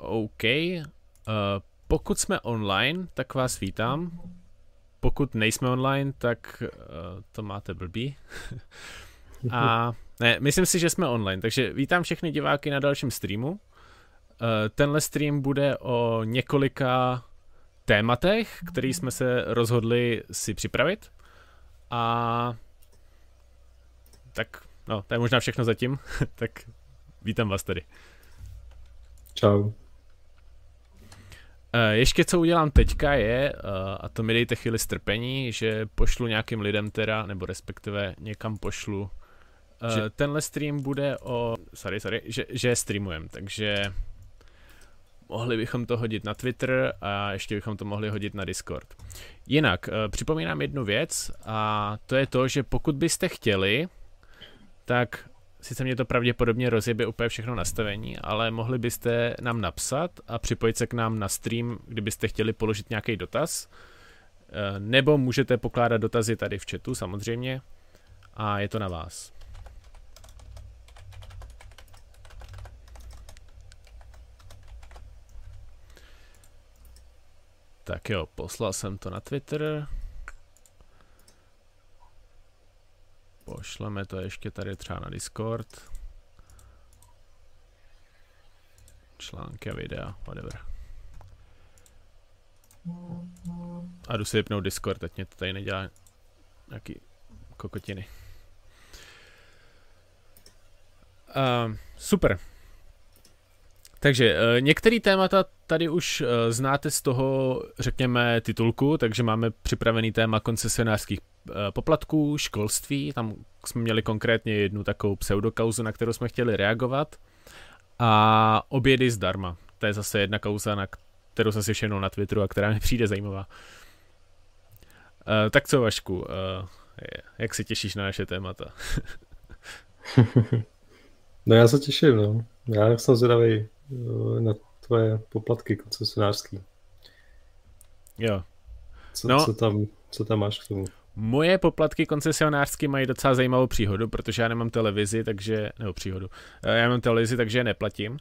OK. Uh, pokud jsme online, tak vás vítám. Pokud nejsme online, tak uh, to máte blbý. A ne, myslím si, že jsme online, takže vítám všechny diváky na dalším streamu. Uh, tenhle stream bude o několika tématech, který jsme se rozhodli si připravit. A tak, no, to je možná všechno zatím. tak vítám vás tady. Čau. Eh, ještě co udělám teďka je, eh, a to mi dejte chvíli strpení, že pošlu nějakým lidem teda, nebo respektive někam pošlu. Eh, že... Tenhle stream bude o, sorry, sorry, že, že streamujem, takže mohli bychom to hodit na Twitter a ještě bychom to mohli hodit na Discord. Jinak, připomínám jednu věc a to je to, že pokud byste chtěli, tak sice mě to pravděpodobně rozjebe úplně všechno nastavení, ale mohli byste nám napsat a připojit se k nám na stream, kdybyste chtěli položit nějaký dotaz. Eh, nebo můžete pokládat dotazy tady v chatu samozřejmě a je to na vás. Tak jo, poslal jsem to na Twitter. Pošleme to ještě tady třeba na Discord. Články a videa, whatever. A jdu si vypnout Discord, ať mě to tady nedělá nějaký kokotiny. Uh, super. Takže uh, některé témata tady už uh, znáte z toho, řekněme, titulku, takže máme připravený téma koncesionářských uh, poplatků, školství, tam jsme měli konkrétně jednu takovou pseudokauzu, na kterou jsme chtěli reagovat, a obědy zdarma. To je zase jedna kauza, na kterou jsem si všimnul na Twitteru a která mi přijde zajímavá. Tak co, Vašku, jak se těšíš na naše témata? no já se těším, no. Já jsem zvědavý na tvoje poplatky koncesionářský. Jo. Co, no, co, tam, co tam máš k tomu? Moje poplatky koncesionářsky mají docela zajímavou příhodu, protože já nemám televizi, takže, nebo příhodu, eh, já nemám televizi, takže je neplatím.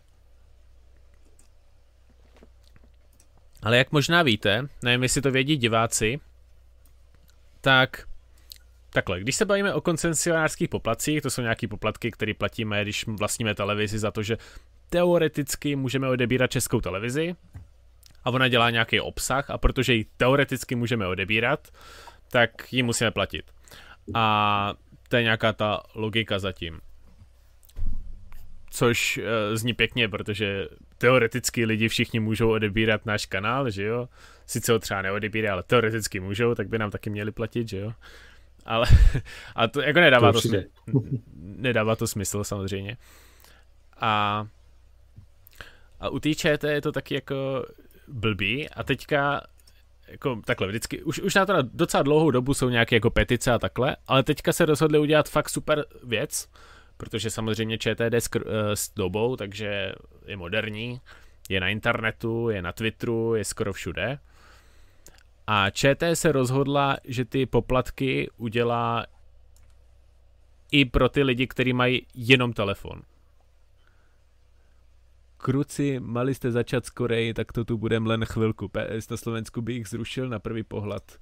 Ale jak možná víte, nevím, jestli to vědí diváci, tak takhle, když se bavíme o koncesionářských poplatcích, to jsou nějaké poplatky, které platíme, když vlastníme televizi za to, že teoreticky můžeme odebírat českou televizi a ona dělá nějaký obsah a protože ji teoreticky můžeme odebírat, tak ji musíme platit. A to je nějaká ta logika zatím. Což uh, zní pěkně, protože teoreticky lidi všichni můžou odebírat náš kanál, že jo? Sice ho třeba neodebírají, ale teoreticky můžou, tak by nám taky měli platit, že jo? Ale a to jako nedává to, to smysl, nedává to smysl samozřejmě. A a u té ČT je to taky jako blbý a teďka jako takhle vždycky, už, už na to docela dlouhou dobu jsou nějaké jako petice a takhle, ale teďka se rozhodli udělat fakt super věc, protože samozřejmě ČT jde s, eh, s dobou, takže je moderní, je na internetu, je na Twitteru, je skoro všude. A ČT se rozhodla, že ty poplatky udělá i pro ty lidi, kteří mají jenom telefon kruci, mali jste začat skorej, tak to tu budem len chvilku. PS na Slovensku by jich zrušil na první pohled.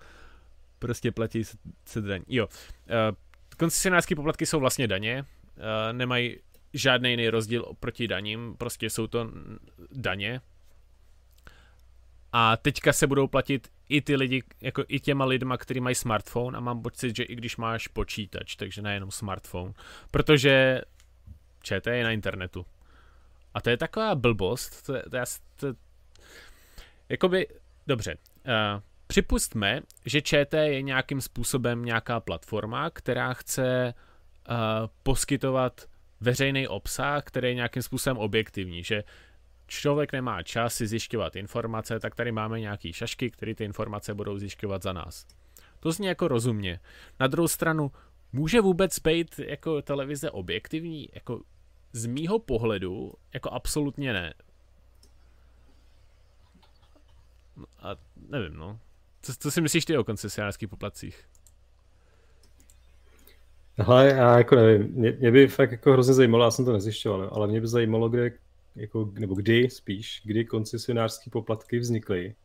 Prostě platí se daň. Jo. Uh, koncesionářské poplatky jsou vlastně daně, uh, nemají žádný jiný rozdíl oproti daním, prostě jsou to daně. A teďka se budou platit i ty lidi, jako i těma lidma, kteří mají smartphone a mám pocit, že i když máš počítač, takže nejenom smartphone. Protože ČT je na internetu. A to je taková blbost, to, to, to, to jakoby, dobře, uh, připustme, že ČT je nějakým způsobem nějaká platforma, která chce uh, poskytovat veřejný obsah, který je nějakým způsobem objektivní, že člověk nemá čas si zjišťovat informace, tak tady máme nějaký šašky, které ty informace budou zjišťovat za nás. To zní jako rozumně. Na druhou stranu, může vůbec být jako televize objektivní? Jako z mýho pohledu jako absolutně ne. No a nevím, no. Co, co si myslíš ty o koncesionářských poplatcích? Ale já jako nevím, mě, mě by fakt jako hrozně zajímalo, já jsem to nezjišťoval, ale mě by zajímalo, kde, jako, nebo kdy spíš, kdy koncesionářské poplatky vznikly.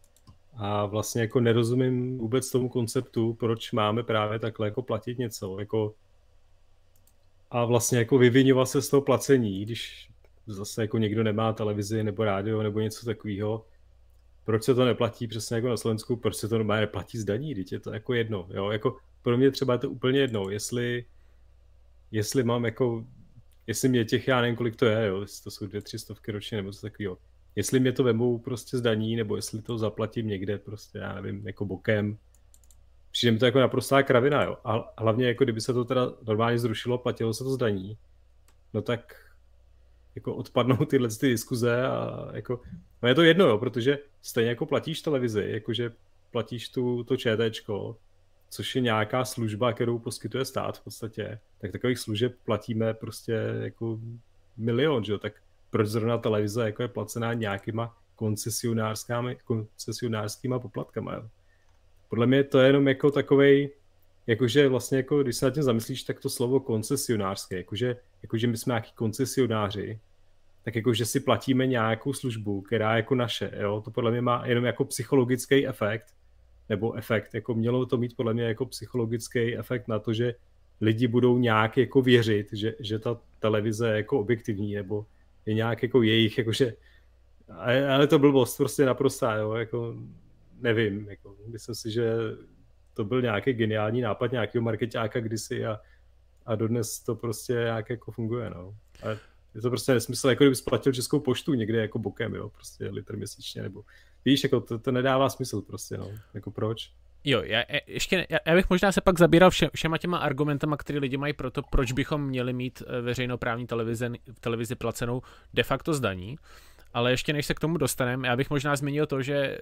A vlastně jako nerozumím vůbec tomu konceptu, proč máme právě takhle jako platit něco. Jako, a vlastně jako vyvinovat se z toho placení, když zase jako někdo nemá televizi nebo rádio nebo něco takového, proč se to neplatí přesně jako na Slovensku, proč se to normálně neplatí z daní, je to jako jedno, jo, jako pro mě třeba je to úplně jedno, jestli, jestli mám jako, jestli mě těch, já nevím, kolik to je, jo, jestli to jsou dvě, tři stovky ročně nebo co takového, jestli mě to vemou prostě z daní, nebo jestli to zaplatím někde prostě, já nevím, jako bokem, přijde mi to jako naprostá kravina, jo, a hlavně jako kdyby se to teda normálně zrušilo, platilo se to z daní, no tak jako odpadnou tyhle ty diskuze a jako, no je to jedno, jo, protože stejně jako platíš televizi, jakože platíš tu, to ČTčko, což je nějaká služba, kterou poskytuje stát v podstatě, tak takových služeb platíme prostě jako milion, že jo, tak proč zrovna televize jako je placená nějakýma koncesionářskými, koncesionářskýma poplatkama, jo. Podle mě to je jenom jako takovej, jakože vlastně jako, když se nad tím zamyslíš, tak to slovo koncesionářské, jakože, jakože my jsme nějaký koncesionáři, tak jakože si platíme nějakou službu, která je jako naše, jo? to podle mě má jenom jako psychologický efekt, nebo efekt, jako mělo to mít podle mě jako psychologický efekt na to, že lidi budou nějak jako věřit, že, že ta televize je jako objektivní, nebo je nějak jako jejich, jakože, ale to blbost prostě naprostá, jo, jako nevím, jako, myslím si, že to byl nějaký geniální nápad nějakého marketáka kdysi a, a dodnes to prostě nějak jako funguje, no. A je to prostě nesmysl, jako kdyby splatil českou poštu někde jako bokem, jo, prostě litr měsíčně, nebo víš, jako to, to nedává smysl prostě, no, jako proč? Jo, já, ještě, já, bych možná se pak zabíral vše, všema těma argumentama, které lidi mají pro to, proč bychom měli mít eh, veřejnoprávní televize, televizi placenou de facto zdaní, ale ještě než se k tomu dostaneme, já bych možná zmínil to, že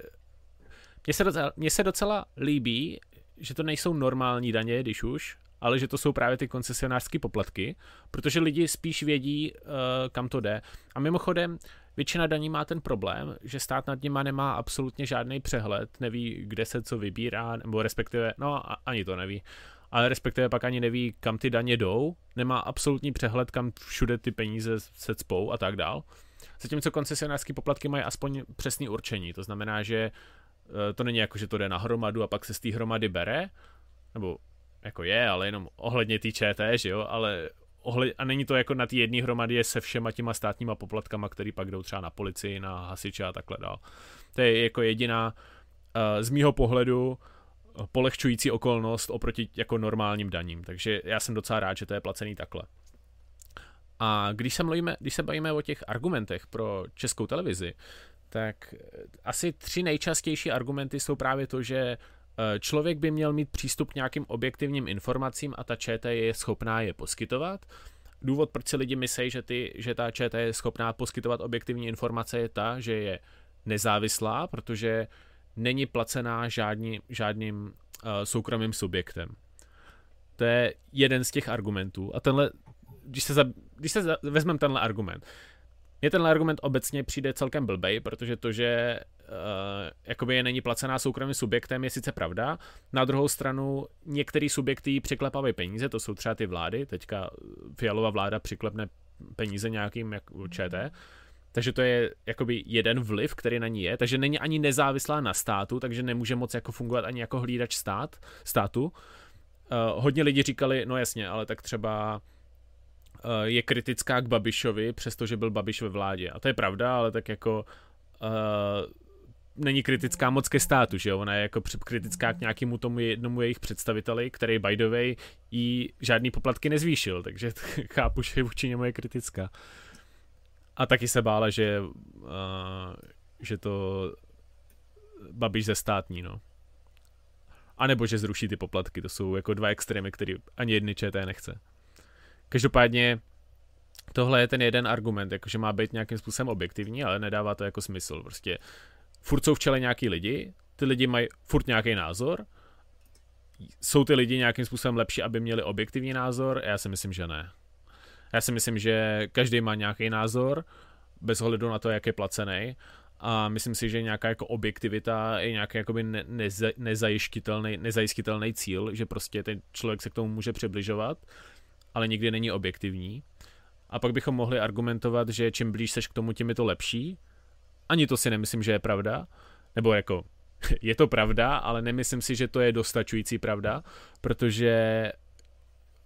mně se, docela, mně se docela líbí, že to nejsou normální daně, když už, ale že to jsou právě ty koncesionářské poplatky, protože lidi spíš vědí, uh, kam to jde. A mimochodem, většina daní má ten problém, že stát nad nima nemá absolutně žádný přehled, neví, kde se co vybírá, nebo respektive, no ani to neví, ale respektive pak ani neví, kam ty daně jdou, nemá absolutní přehled, kam všude ty peníze se cpou a tak dál. Zatímco koncesionářské poplatky mají aspoň přesný určení, to znamená, že to není jako, že to jde na hromadu a pak se z té hromady bere, nebo jako je, ale jenom ohledně té ČT, že jo, ale ohled, a není to jako na té jedné hromadě se všema těma státníma poplatkama, který pak jdou třeba na policii, na hasiče a takhle dál. To je jako jediná uh, z mýho pohledu eh, polehčující okolnost oproti jako normálním daním, takže já jsem docela rád, že to je placený takhle. A když se, mluvíme, když se bavíme o těch argumentech pro českou televizi, tak asi tři nejčastější argumenty jsou právě to, že eh, člověk by měl mít přístup k nějakým objektivním informacím a ta ČT je schopná je poskytovat. Důvod, proč si lidi myslí, že, ty, že ta ČT je schopná poskytovat objektivní informace, je ta, že je nezávislá, protože není placená žádný, žádným uh, soukromým subjektem. To je jeden z těch argumentů. A tenhle, když se, za, když se za, vezmeme tenhle argument, mně tenhle argument obecně přijde celkem blbej, protože to, že uh, jakoby je není placená soukromým subjektem, je sice pravda. Na druhou stranu některý subjekty přiklepávají peníze, to jsou třeba ty vlády, teďka Fialová vláda přiklepne peníze nějakým jak ČT, takže to je jakoby jeden vliv, který na ní je, takže není ani nezávislá na státu, takže nemůže moc jako fungovat ani jako hlídač stát, státu. Uh, hodně lidí říkali, no jasně, ale tak třeba je kritická k Babišovi, přestože byl Babiš ve vládě. A to je pravda, ale tak jako uh, není kritická moc ke státu, že jo? Ona je jako kritická k nějakému tomu jednomu jejich představiteli, který by the way jí žádný poplatky nezvýšil, takže chápu, že vůči němu je kritická. A taky se bála, že, uh, že to Babiš ze státní, no. A nebo že zruší ty poplatky, to jsou jako dva extrémy, který ani jedny ČT nechce. Každopádně tohle je ten jeden argument, jakože má být nějakým způsobem objektivní, ale nedává to jako smysl. Prostě furt jsou v čele nějaký lidi, ty lidi mají furt nějaký názor, jsou ty lidi nějakým způsobem lepší, aby měli objektivní názor? Já si myslím, že ne. Já si myslím, že každý má nějaký názor, bez ohledu na to, jak je placený. A myslím si, že nějaká jako objektivita je nějaký jakoby ne, neza, nezajistitelný cíl, že prostě ten člověk se k tomu může přibližovat ale nikdy není objektivní. a pak bychom mohli argumentovat, že čím blíž seš k tomu, tím je to lepší. Ani to si nemyslím, že je pravda. Nebo jako, je to pravda, ale nemyslím si, že to je dostačující pravda, protože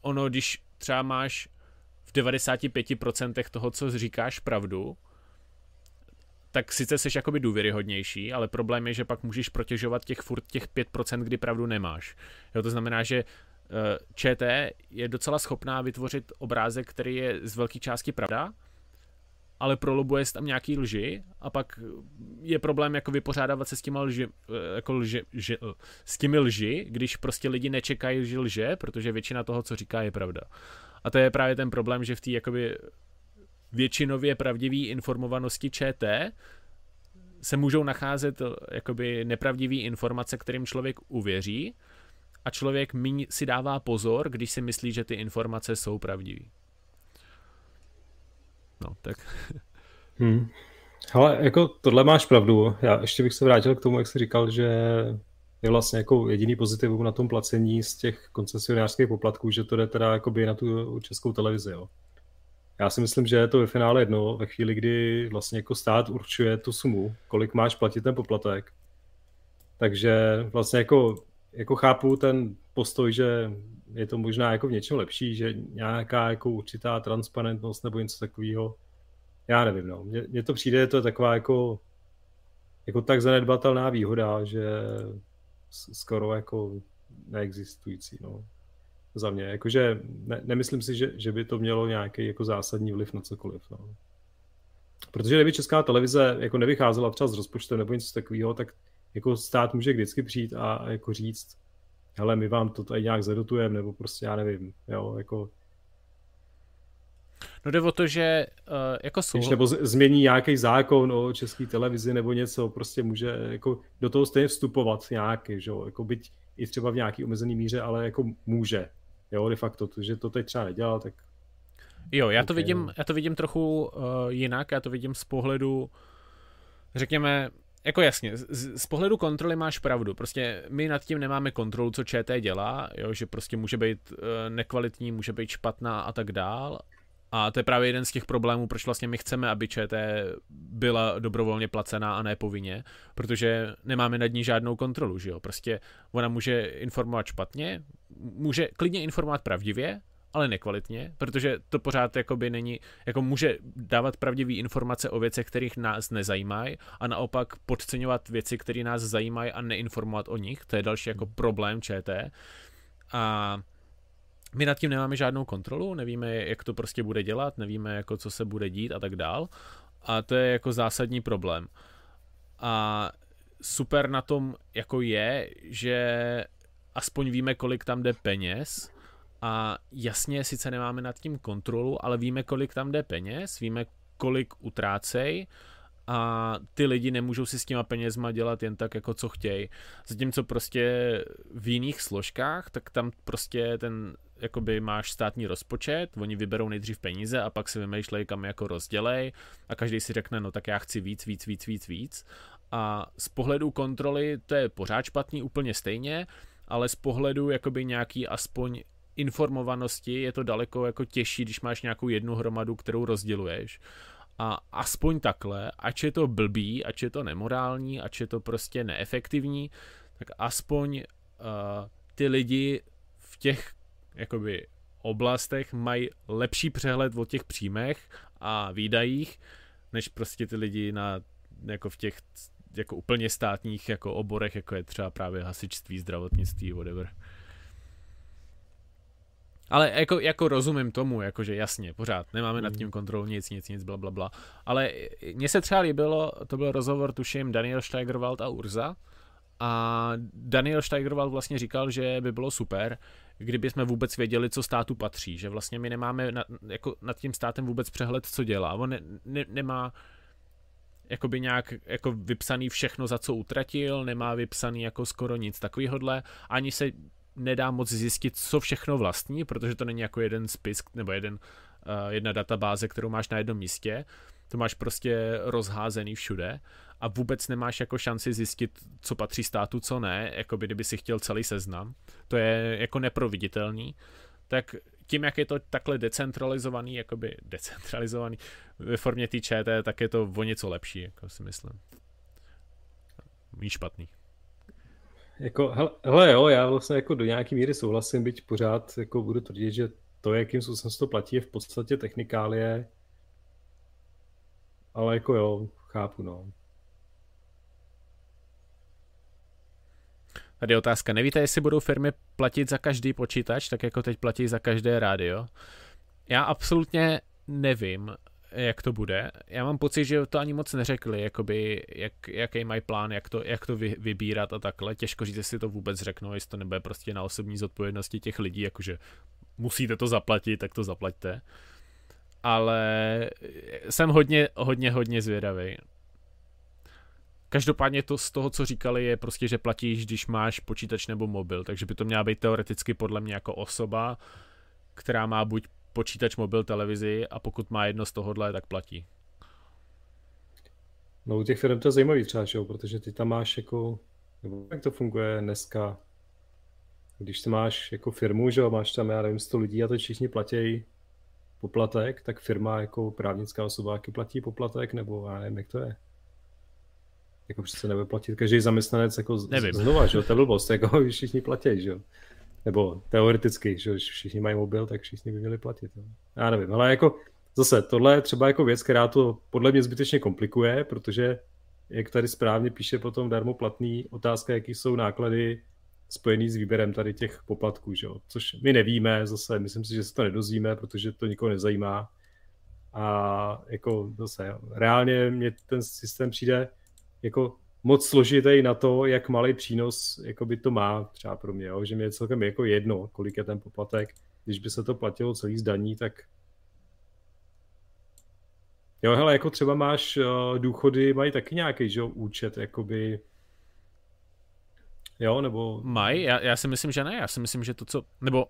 ono, když třeba máš v 95% toho, co říkáš pravdu, tak sice jsi jakoby důvěryhodnější, ale problém je, že pak můžeš protěžovat těch furt těch 5%, kdy pravdu nemáš. Jo, to znamená, že ČT je docela schopná vytvořit obrázek, který je z velké části pravda, ale prolobuje tam nějaký lži a pak je problém jako vypořádávat se s těmi lži, eh, jako lži, lži, eh, s těmi lži, když prostě lidi nečekají, že lže, protože většina toho, co říká, je pravda. A to je právě ten problém, že v té jakoby většinově pravdivé informovanosti ČT se můžou nacházet eh, jakoby nepravdivé informace, kterým člověk uvěří a člověk míň si dává pozor, když si myslí, že ty informace jsou pravdivé. No, tak. Hmm. Ale jako tohle máš pravdu. Já ještě bych se vrátil k tomu, jak jsi říkal, že je vlastně jako jediný pozitivum na tom placení z těch koncesionářských poplatků, že to jde teda jakoby na tu českou televizi. Jo. Já si myslím, že je to ve finále jedno, ve chvíli, kdy vlastně jako stát určuje tu sumu, kolik máš platit ten poplatek. Takže vlastně jako, jako chápu ten postoj, že je to možná jako v něčem lepší, že nějaká jako určitá transparentnost nebo něco takového. Já nevím, no. Mně, to přijde, to je taková jako, jako tak zanedbatelná výhoda, že skoro jako neexistující, no. Za mě, jakože ne, nemyslím si, že, že by to mělo nějaký jako zásadní vliv na cokoliv, no. Protože kdyby česká televize jako nevycházela třeba z rozpočtu nebo něco takového, tak jako stát může vždycky přijít a, jako říct, hele, my vám to tady nějak zadotujeme, nebo prostě já nevím, jo, jako... No jde o to, že uh, jako jsou... nebo změní nějaký zákon o české televizi nebo něco, prostě může jako do toho stejně vstupovat nějaký, že jo, jako byť i třeba v nějaký omezený míře, ale jako může, jo, de facto, to, že to teď třeba nedělal, tak... Jo, já to okay. vidím, já to vidím trochu uh, jinak, já to vidím z pohledu, řekněme, jako jasně, z, z pohledu kontroly máš pravdu. Prostě my nad tím nemáme kontrolu, co ČT dělá, jo, že prostě může být uh, nekvalitní, může být špatná a tak dál. A to je právě jeden z těch problémů, proč vlastně my chceme, aby ČT byla dobrovolně placená a ne povinně, protože nemáme nad ní žádnou kontrolu, že jo. Prostě ona může informovat špatně, může klidně informovat pravdivě, ale nekvalitně, protože to pořád jakoby není, jako může dávat pravdivé informace o věcech, kterých nás nezajímají a naopak podceňovat věci, které nás zajímají a neinformovat o nich. To je další jako problém ČT. A my nad tím nemáme žádnou kontrolu, nevíme, jak to prostě bude dělat, nevíme, jako co se bude dít a tak dál. A to je jako zásadní problém. A super na tom jako je, že aspoň víme, kolik tam jde peněz a jasně, sice nemáme nad tím kontrolu, ale víme, kolik tam jde peněz, víme, kolik utrácej a ty lidi nemůžou si s těma penězma dělat jen tak, jako co chtějí. Zatímco prostě v jiných složkách, tak tam prostě ten, jakoby máš státní rozpočet, oni vyberou nejdřív peníze a pak si vymýšlejí, kam jako rozdělej a každý si řekne, no tak já chci víc, víc, víc, víc, víc. A z pohledu kontroly to je pořád špatný úplně stejně, ale z pohledu jakoby nějaký aspoň informovanosti je to daleko jako těžší, když máš nějakou jednu hromadu, kterou rozděluješ. A aspoň takhle, ač je to blbý, ač je to nemorální, ač je to prostě neefektivní, tak aspoň uh, ty lidi v těch jakoby oblastech mají lepší přehled o těch příjmech a výdajích, než prostě ty lidi na, jako v těch jako úplně státních jako oborech, jako je třeba právě hasičství, zdravotnictví, whatever. Ale jako, jako rozumím tomu, jakože jasně, pořád, nemáme nad tím kontrolu, nic, nic, nic, bla, bla, bla. Ale mně se třeba líbilo, to byl rozhovor, tuším, Daniel Steigerwald a Urza. A Daniel Steigerwald vlastně říkal, že by bylo super, kdyby jsme vůbec věděli, co státu patří, že vlastně my nemáme na, jako nad tím státem vůbec přehled, co dělá. On ne, ne, nemá jakoby nějak jako vypsaný všechno, za co utratil, nemá vypsaný jako skoro nic takovýhodle, ani se nedá moc zjistit, co všechno vlastní, protože to není jako jeden spis nebo jeden, uh, jedna databáze, kterou máš na jednom místě. To máš prostě rozházený všude a vůbec nemáš jako šanci zjistit, co patří státu, co ne, jako by kdyby si chtěl celý seznam. To je jako neproviditelný. Tak tím, jak je to takhle decentralizovaný, jakoby decentralizovaný ve formě té tak je to o něco lepší, jako si myslím. Mí špatný. Jako, hele, jo, já vlastně jako do nějaký míry souhlasím, byť pořád jako budu tvrdit, že to, jakým způsobem se to platí, je v podstatě technikálie, ale jako jo, chápu, no. Tady je otázka. Nevíte, jestli budou firmy platit za každý počítač, tak jako teď platí za každé rádio? Já absolutně nevím, jak to bude. Já mám pocit, že to ani moc neřekli, jakoby, jak, jaký mají plán, jak to, jak to vy, vybírat a takhle. Těžko říct, jestli to vůbec řeknou, jestli to nebude prostě na osobní zodpovědnosti těch lidí, jakože musíte to zaplatit, tak to zaplaťte. Ale jsem hodně, hodně, hodně zvědavý. Každopádně to z toho, co říkali, je prostě, že platíš, když máš počítač nebo mobil, takže by to měla být teoreticky podle mě jako osoba, která má buď počítač, mobil, televizi a pokud má jedno z tohohle, tak platí. No u těch firm to je zajímavý třeba, že protože ty tam máš jako, nebo jak to funguje dneska, když ty máš jako firmu, že jo, máš tam, já nevím, 100 lidí a to všichni platí poplatek, tak firma jako právnická osoba jaký platí poplatek, nebo já nevím, jak to je. Jako přece nebude platit každý zaměstnanec jako Nevím. znova, že jo, to je blbost, jako všichni platí, že jo. Nebo teoreticky, že všichni mají mobil, tak všichni by měli platit. Jo. Já nevím, ale jako zase tohle je třeba jako věc, která to podle mě zbytečně komplikuje, protože jak tady správně píše potom darmo platný, otázka, jaký jsou náklady spojený s výběrem tady těch poplatků, že jo? což my nevíme, zase myslím si, že se to nedozvíme, protože to nikoho nezajímá. A jako zase, reálně mě ten systém přijde jako moc složitý na to, jak malý přínos jako by to má třeba pro mě, jo? že mě je celkem jako jedno, kolik je ten poplatek. Když by se to platilo celý z daní, tak Jo, hele, jako třeba máš uh, důchody, mají taky nějaký, že jo, účet, jakoby, jo, nebo... Mají? Já, já si myslím, že ne, já si myslím, že to, co, nebo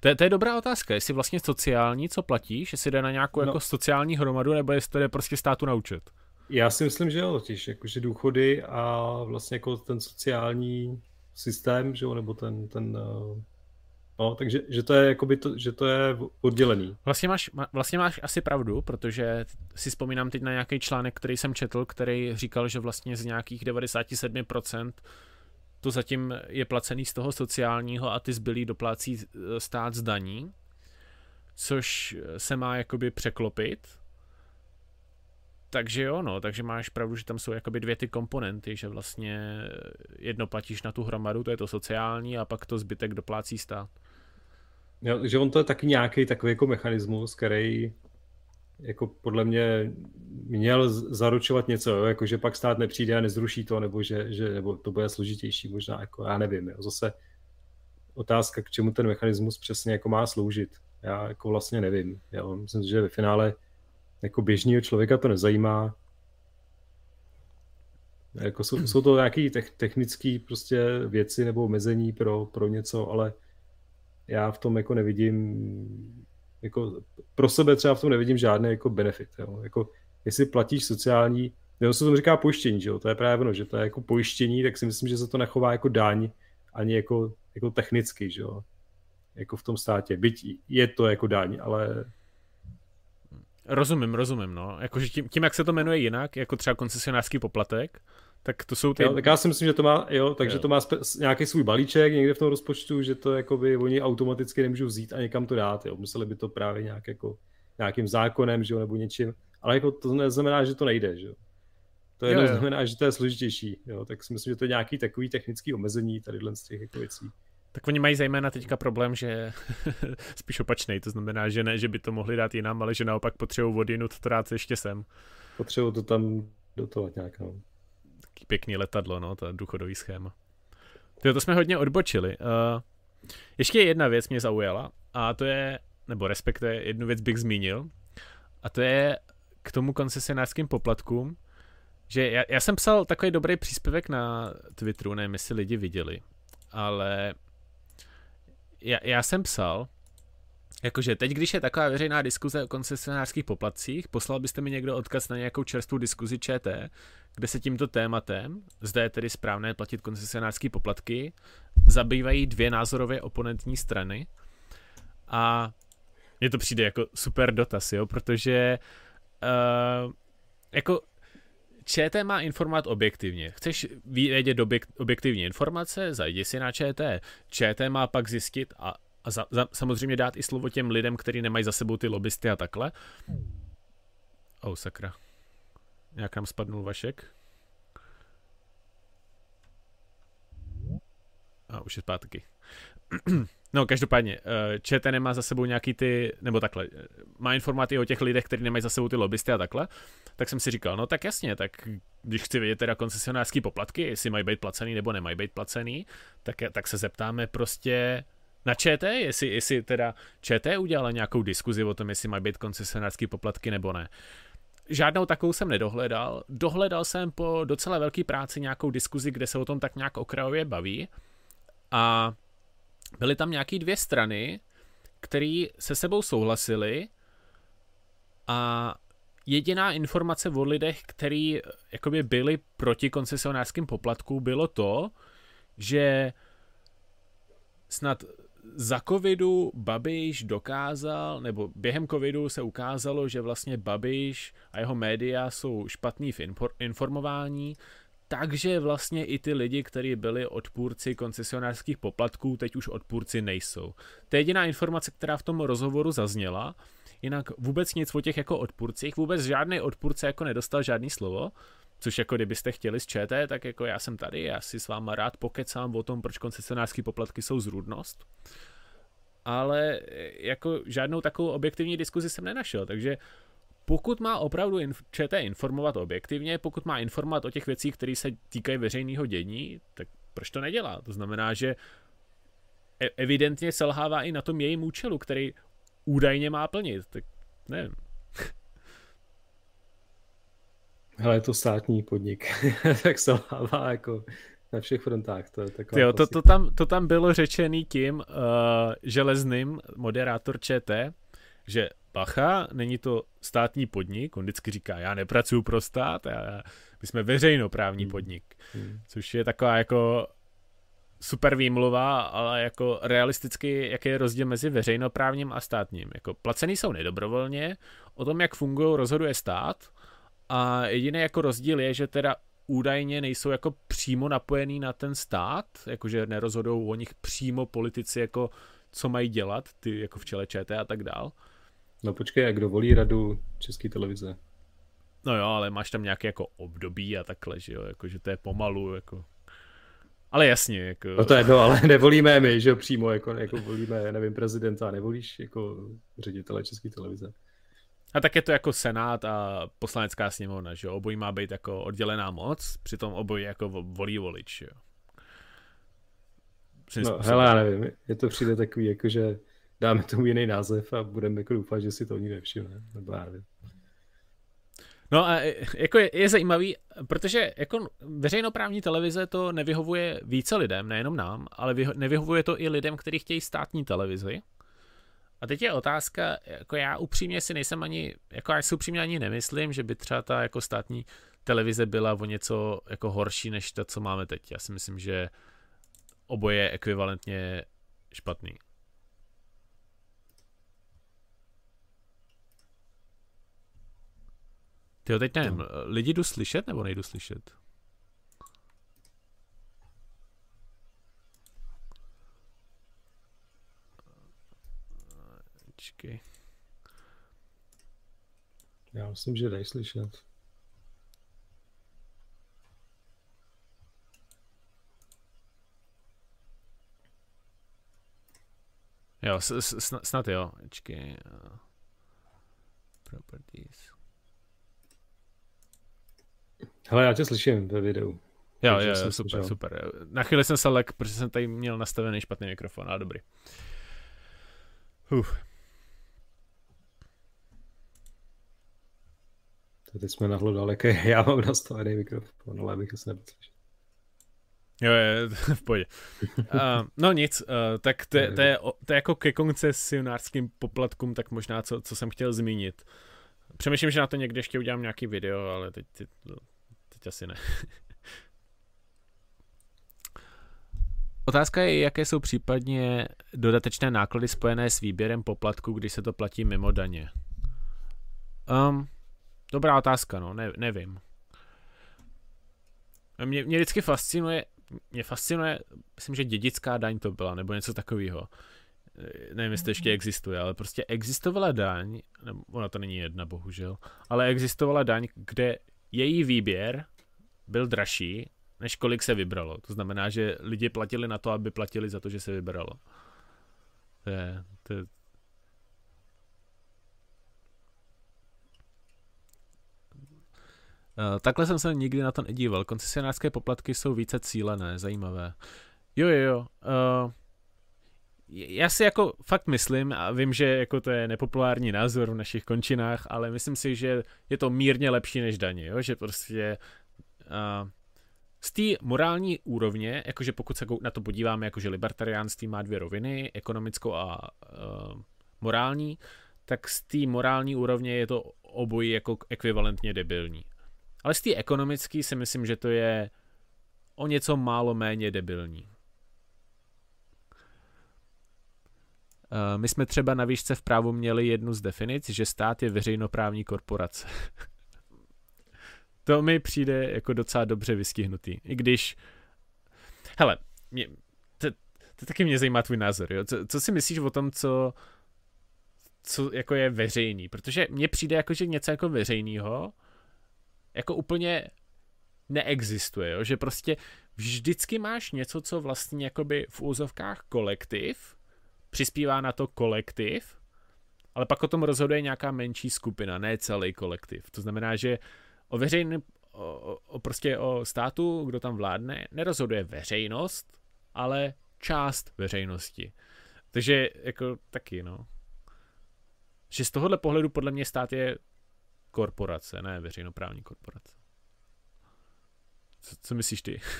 to je, to je dobrá otázka, jestli vlastně sociální, co platíš, jestli jde na nějakou no. jako sociální hromadu, nebo jestli to jde prostě státu na účet. Já si myslím, že jo, totiž, jakože důchody a vlastně jako ten sociální systém, že jo, nebo ten, ten eh, No, takže že to je, jakoby to, že to je oddělený. Vlastně máš, vlastně máš asi pravdu, protože si vzpomínám teď na nějaký článek, který jsem četl, který říkal, že vlastně z nějakých 97% to zatím je placený z toho sociálního a ty zbylý doplácí eh, stát z daní, což se má jakoby překlopit takže jo, no, takže máš pravdu, že tam jsou jakoby dvě ty komponenty, že vlastně jedno platíš na tu hromadu, to je to sociální, a pak to zbytek doplácí stát. Jo, že on to je taky nějaký takový jako mechanismus, který jako podle mě měl zaručovat něco, jo? jako že pak stát nepřijde a nezruší to, nebo že, že nebo to bude složitější, možná, jako já nevím, jo? zase otázka, k čemu ten mechanismus přesně jako má sloužit. Já jako vlastně nevím. Jo? Myslím, že ve finále jako běžného člověka to nezajímá. Jako jsou, jsou to nějaké technické prostě věci nebo omezení pro, pro něco, ale já v tom jako nevidím, jako pro sebe třeba v tom nevidím žádný jako benefit. Jo. Jako, jestli platíš sociální, nebo se tomu říká pojištění, že jo? to je právě ono, že to je jako pojištění, tak si myslím, že se to nechová jako daň, ani jako, jako technicky, že jo? jako v tom státě. Byť je to jako daň, ale Rozumím, rozumím, no. Jakože tím, tím, jak se to jmenuje jinak, jako třeba koncesionářský poplatek, tak to jsou ty... Jo, tak já si myslím, že to má, jo, takže jo. to má spe- nějaký svůj balíček někde v tom rozpočtu, že to jakoby oni automaticky nemůžou vzít a někam to dát, jo. Museli by to právě nějak jako nějakým zákonem, že jo, nebo něčím, ale jako to neznamená, že to nejde, že jo. To jenom jo, jo. znamená, že to je složitější, jo, tak si myslím, že to je nějaký takový technický omezení tady z těch jako věcí. Tak oni mají zejména teďka problém, že spíš opačný, to znamená, že ne, že by to mohli dát jinam, ale že naopak potřebují odinut to dát ještě sem. Potřebují to tam dotovat nějak, no. Taký pěkný letadlo, no, to důchodový schéma. Tyjo, to jsme hodně odbočili. Uh, ještě jedna věc mě zaujala a to je, nebo respektive jednu věc bych zmínil, a to je k tomu koncesionářským poplatkům, že já, já jsem psal takový dobrý příspěvek na Twitteru, nevím, jestli lidi viděli, ale já, já jsem psal, Jakože teď, když je taková veřejná diskuze o koncesionářských poplatcích, poslal byste mi někdo odkaz na nějakou čerstvou diskuzi ČT, kde se tímto tématem, zde je tedy správné platit koncesionářské poplatky, zabývají dvě názorově oponentní strany. A mně to přijde jako super dotaz, jo, protože uh, jako ČT má informovat objektivně. Chceš vědět objektivní informace, zajdi si na ČT. ČT má pak zjistit a, a za, za, samozřejmě dát i slovo těm lidem, kteří nemají za sebou ty lobbysty a takhle. Oh, sakra. Nějak nám spadnul Vašek. A už je zpátky. No, každopádně, eh, ČT nemá za sebou nějaký ty, nebo takhle, eh, má informaty o těch lidech, kteří nemají za sebou ty lobbysty a takhle, tak jsem si říkal, no tak jasně, tak když chci vědět teda koncesionářský poplatky, jestli mají být placený nebo nemají být placený, tak, tak se zeptáme prostě na ČT, jestli, jestli teda ČT udělala nějakou diskuzi o tom, jestli mají být koncesionářský poplatky nebo ne. Žádnou takovou jsem nedohledal. Dohledal jsem po docela velké práci nějakou diskuzi, kde se o tom tak nějak okrajově baví. A byly tam nějaký dvě strany, které se sebou souhlasily a jediná informace o lidech, který jakoby byli proti koncesionářským poplatkům, bylo to, že snad za covidu Babiš dokázal, nebo během covidu se ukázalo, že vlastně Babiš a jeho média jsou špatný v informování, takže vlastně i ty lidi, kteří byli odpůrci koncesionářských poplatků, teď už odpůrci nejsou. To je jediná informace, která v tom rozhovoru zazněla. Jinak vůbec nic o těch jako odpůrcích, vůbec žádný odpůrce jako nedostal žádný slovo, což jako kdybyste chtěli z ČT, tak jako já jsem tady, já si s váma rád pokecám o tom, proč koncesionářské poplatky jsou zrůdnost. Ale jako žádnou takovou objektivní diskuzi jsem nenašel, takže pokud má opravdu inf- ČT informovat objektivně, pokud má informovat o těch věcích, které se týkají veřejného dění, tak proč to nedělá? To znamená, že e- evidentně selhává i na tom jejím účelu, který údajně má plnit. Tak nevím. Ale je to státní podnik, tak selhává jako na všech frontách. To, je taková jo, to, to, tam, to tam bylo řečený tím uh, železným, moderátor ČT, že bacha, není to státní podnik, on vždycky říká, já nepracuju pro stát, já, my jsme veřejnoprávní hmm. podnik, hmm. což je taková jako super výmluva, ale jako realisticky, jaký je rozdíl mezi veřejnoprávním a státním. Jako placený jsou nedobrovolně, o tom, jak fungují, rozhoduje stát a jediný jako rozdíl je, že teda údajně nejsou jako přímo napojený na ten stát, jakože nerozhodou o nich přímo politici, jako co mají dělat, ty jako v čele ČT a tak dál. No počkej, jak kdo volí radu České televize? No jo, ale máš tam nějaké jako období a takhle, že jo, jako, že to je pomalu, jako... Ale jasně, jako... No to je jedno, ale nevolíme my, že jo, přímo, jako, jako volíme, nevím, prezidenta, nevolíš jako ředitele České televize. A tak je to jako senát a poslanecká sněmovna, že jo, obojí má být jako oddělená moc, přitom obojí jako volí volič, jo. No, hele, já nevím, je to přijde takový, jako že dáme tomu jiný název a budeme jako doufat, že si to nikdo nevšimne, nebo já nevím. No a e, jako je, je zajímavý, protože jako veřejnoprávní televize to nevyhovuje více lidem, nejenom nám, ale vyho- nevyhovuje to i lidem, kteří chtějí státní televizi. A teď je otázka, jako já upřímně si nejsem ani, jako já si upřímně ani nemyslím, že by třeba ta jako státní televize byla o něco jako horší než ta, co máme teď. Já si myslím, že oboje je ekvivalentně špatný. Ty teď nevím, no. lidi jdu slyšet nebo nejdu slyšet? Čekej. Já myslím, že dej slyšet. Jo, snad jo. Čekej. Properties. Hele, já tě slyším ve videu. Jo, jo, super, slyšel. super. Na chvíli jsem se lek, protože jsem tady měl nastavený špatný mikrofon, ale dobrý. Uf. Teď jsme nahlo daleko, já mám nastavený mikrofon, ale bych nebyl slyšet. Jo, je, v pohodě. Uh, no nic, uh, tak to, to, je, to je jako ke koncesionářským poplatkům, tak možná co, co jsem chtěl zmínit. Přemýšlím, že na to někde ještě udělám nějaký video, ale teď, teď, teď asi ne. Otázka je, jaké jsou případně dodatečné náklady spojené s výběrem poplatku, když se to platí mimo daně. Um, dobrá otázka, no, ne, nevím. Mě, mě vždycky fascinuje, mě fascinuje, myslím, že dědická daň to byla, nebo něco takového. Nevím, jestli ještě existuje, ale prostě existovala daň, ona to není jedna, bohužel, ale existovala daň, kde její výběr byl dražší, než kolik se vybralo. To znamená, že lidi platili na to, aby platili za to, že se vybralo. To je, to je, Uh, takhle jsem se nikdy na to nedíval. Koncesionářské poplatky jsou více cílené, zajímavé. Jo, jo, jo. Uh, já si jako fakt myslím, a vím, že jako to je nepopulární názor v našich končinách, ale myslím si, že je to mírně lepší než daně, jo? že prostě z té morální úrovně, jakože pokud se na to podíváme, jakože libertariánství má dvě roviny, ekonomickou a uh, morální, tak z té morální úrovně je to obojí jako ekvivalentně debilní. Ale z té ekonomické si myslím, že to je o něco málo méně debilní. Uh, my jsme třeba na výšce v právu měli jednu z definic, že stát je veřejnoprávní korporace. to mi přijde jako docela dobře vystihnutý. I když, hele, mě, to, to taky mě zajímá tvůj názor, jo? Co, co si myslíš o tom, co, co jako je veřejný? Protože mně přijde jako, že něco jako veřejného jako úplně neexistuje, jo? že prostě vždycky máš něco, co vlastně jakoby v úzovkách kolektiv, přispívá na to kolektiv, ale pak o tom rozhoduje nějaká menší skupina, ne celý kolektiv. To znamená, že o veřejný, o, o, prostě o státu, kdo tam vládne, nerozhoduje veřejnost, ale část veřejnosti. Takže jako taky, no. Že z tohohle pohledu podle mě stát je korporace, ne veřejnoprávní korporace. Co, co myslíš ty?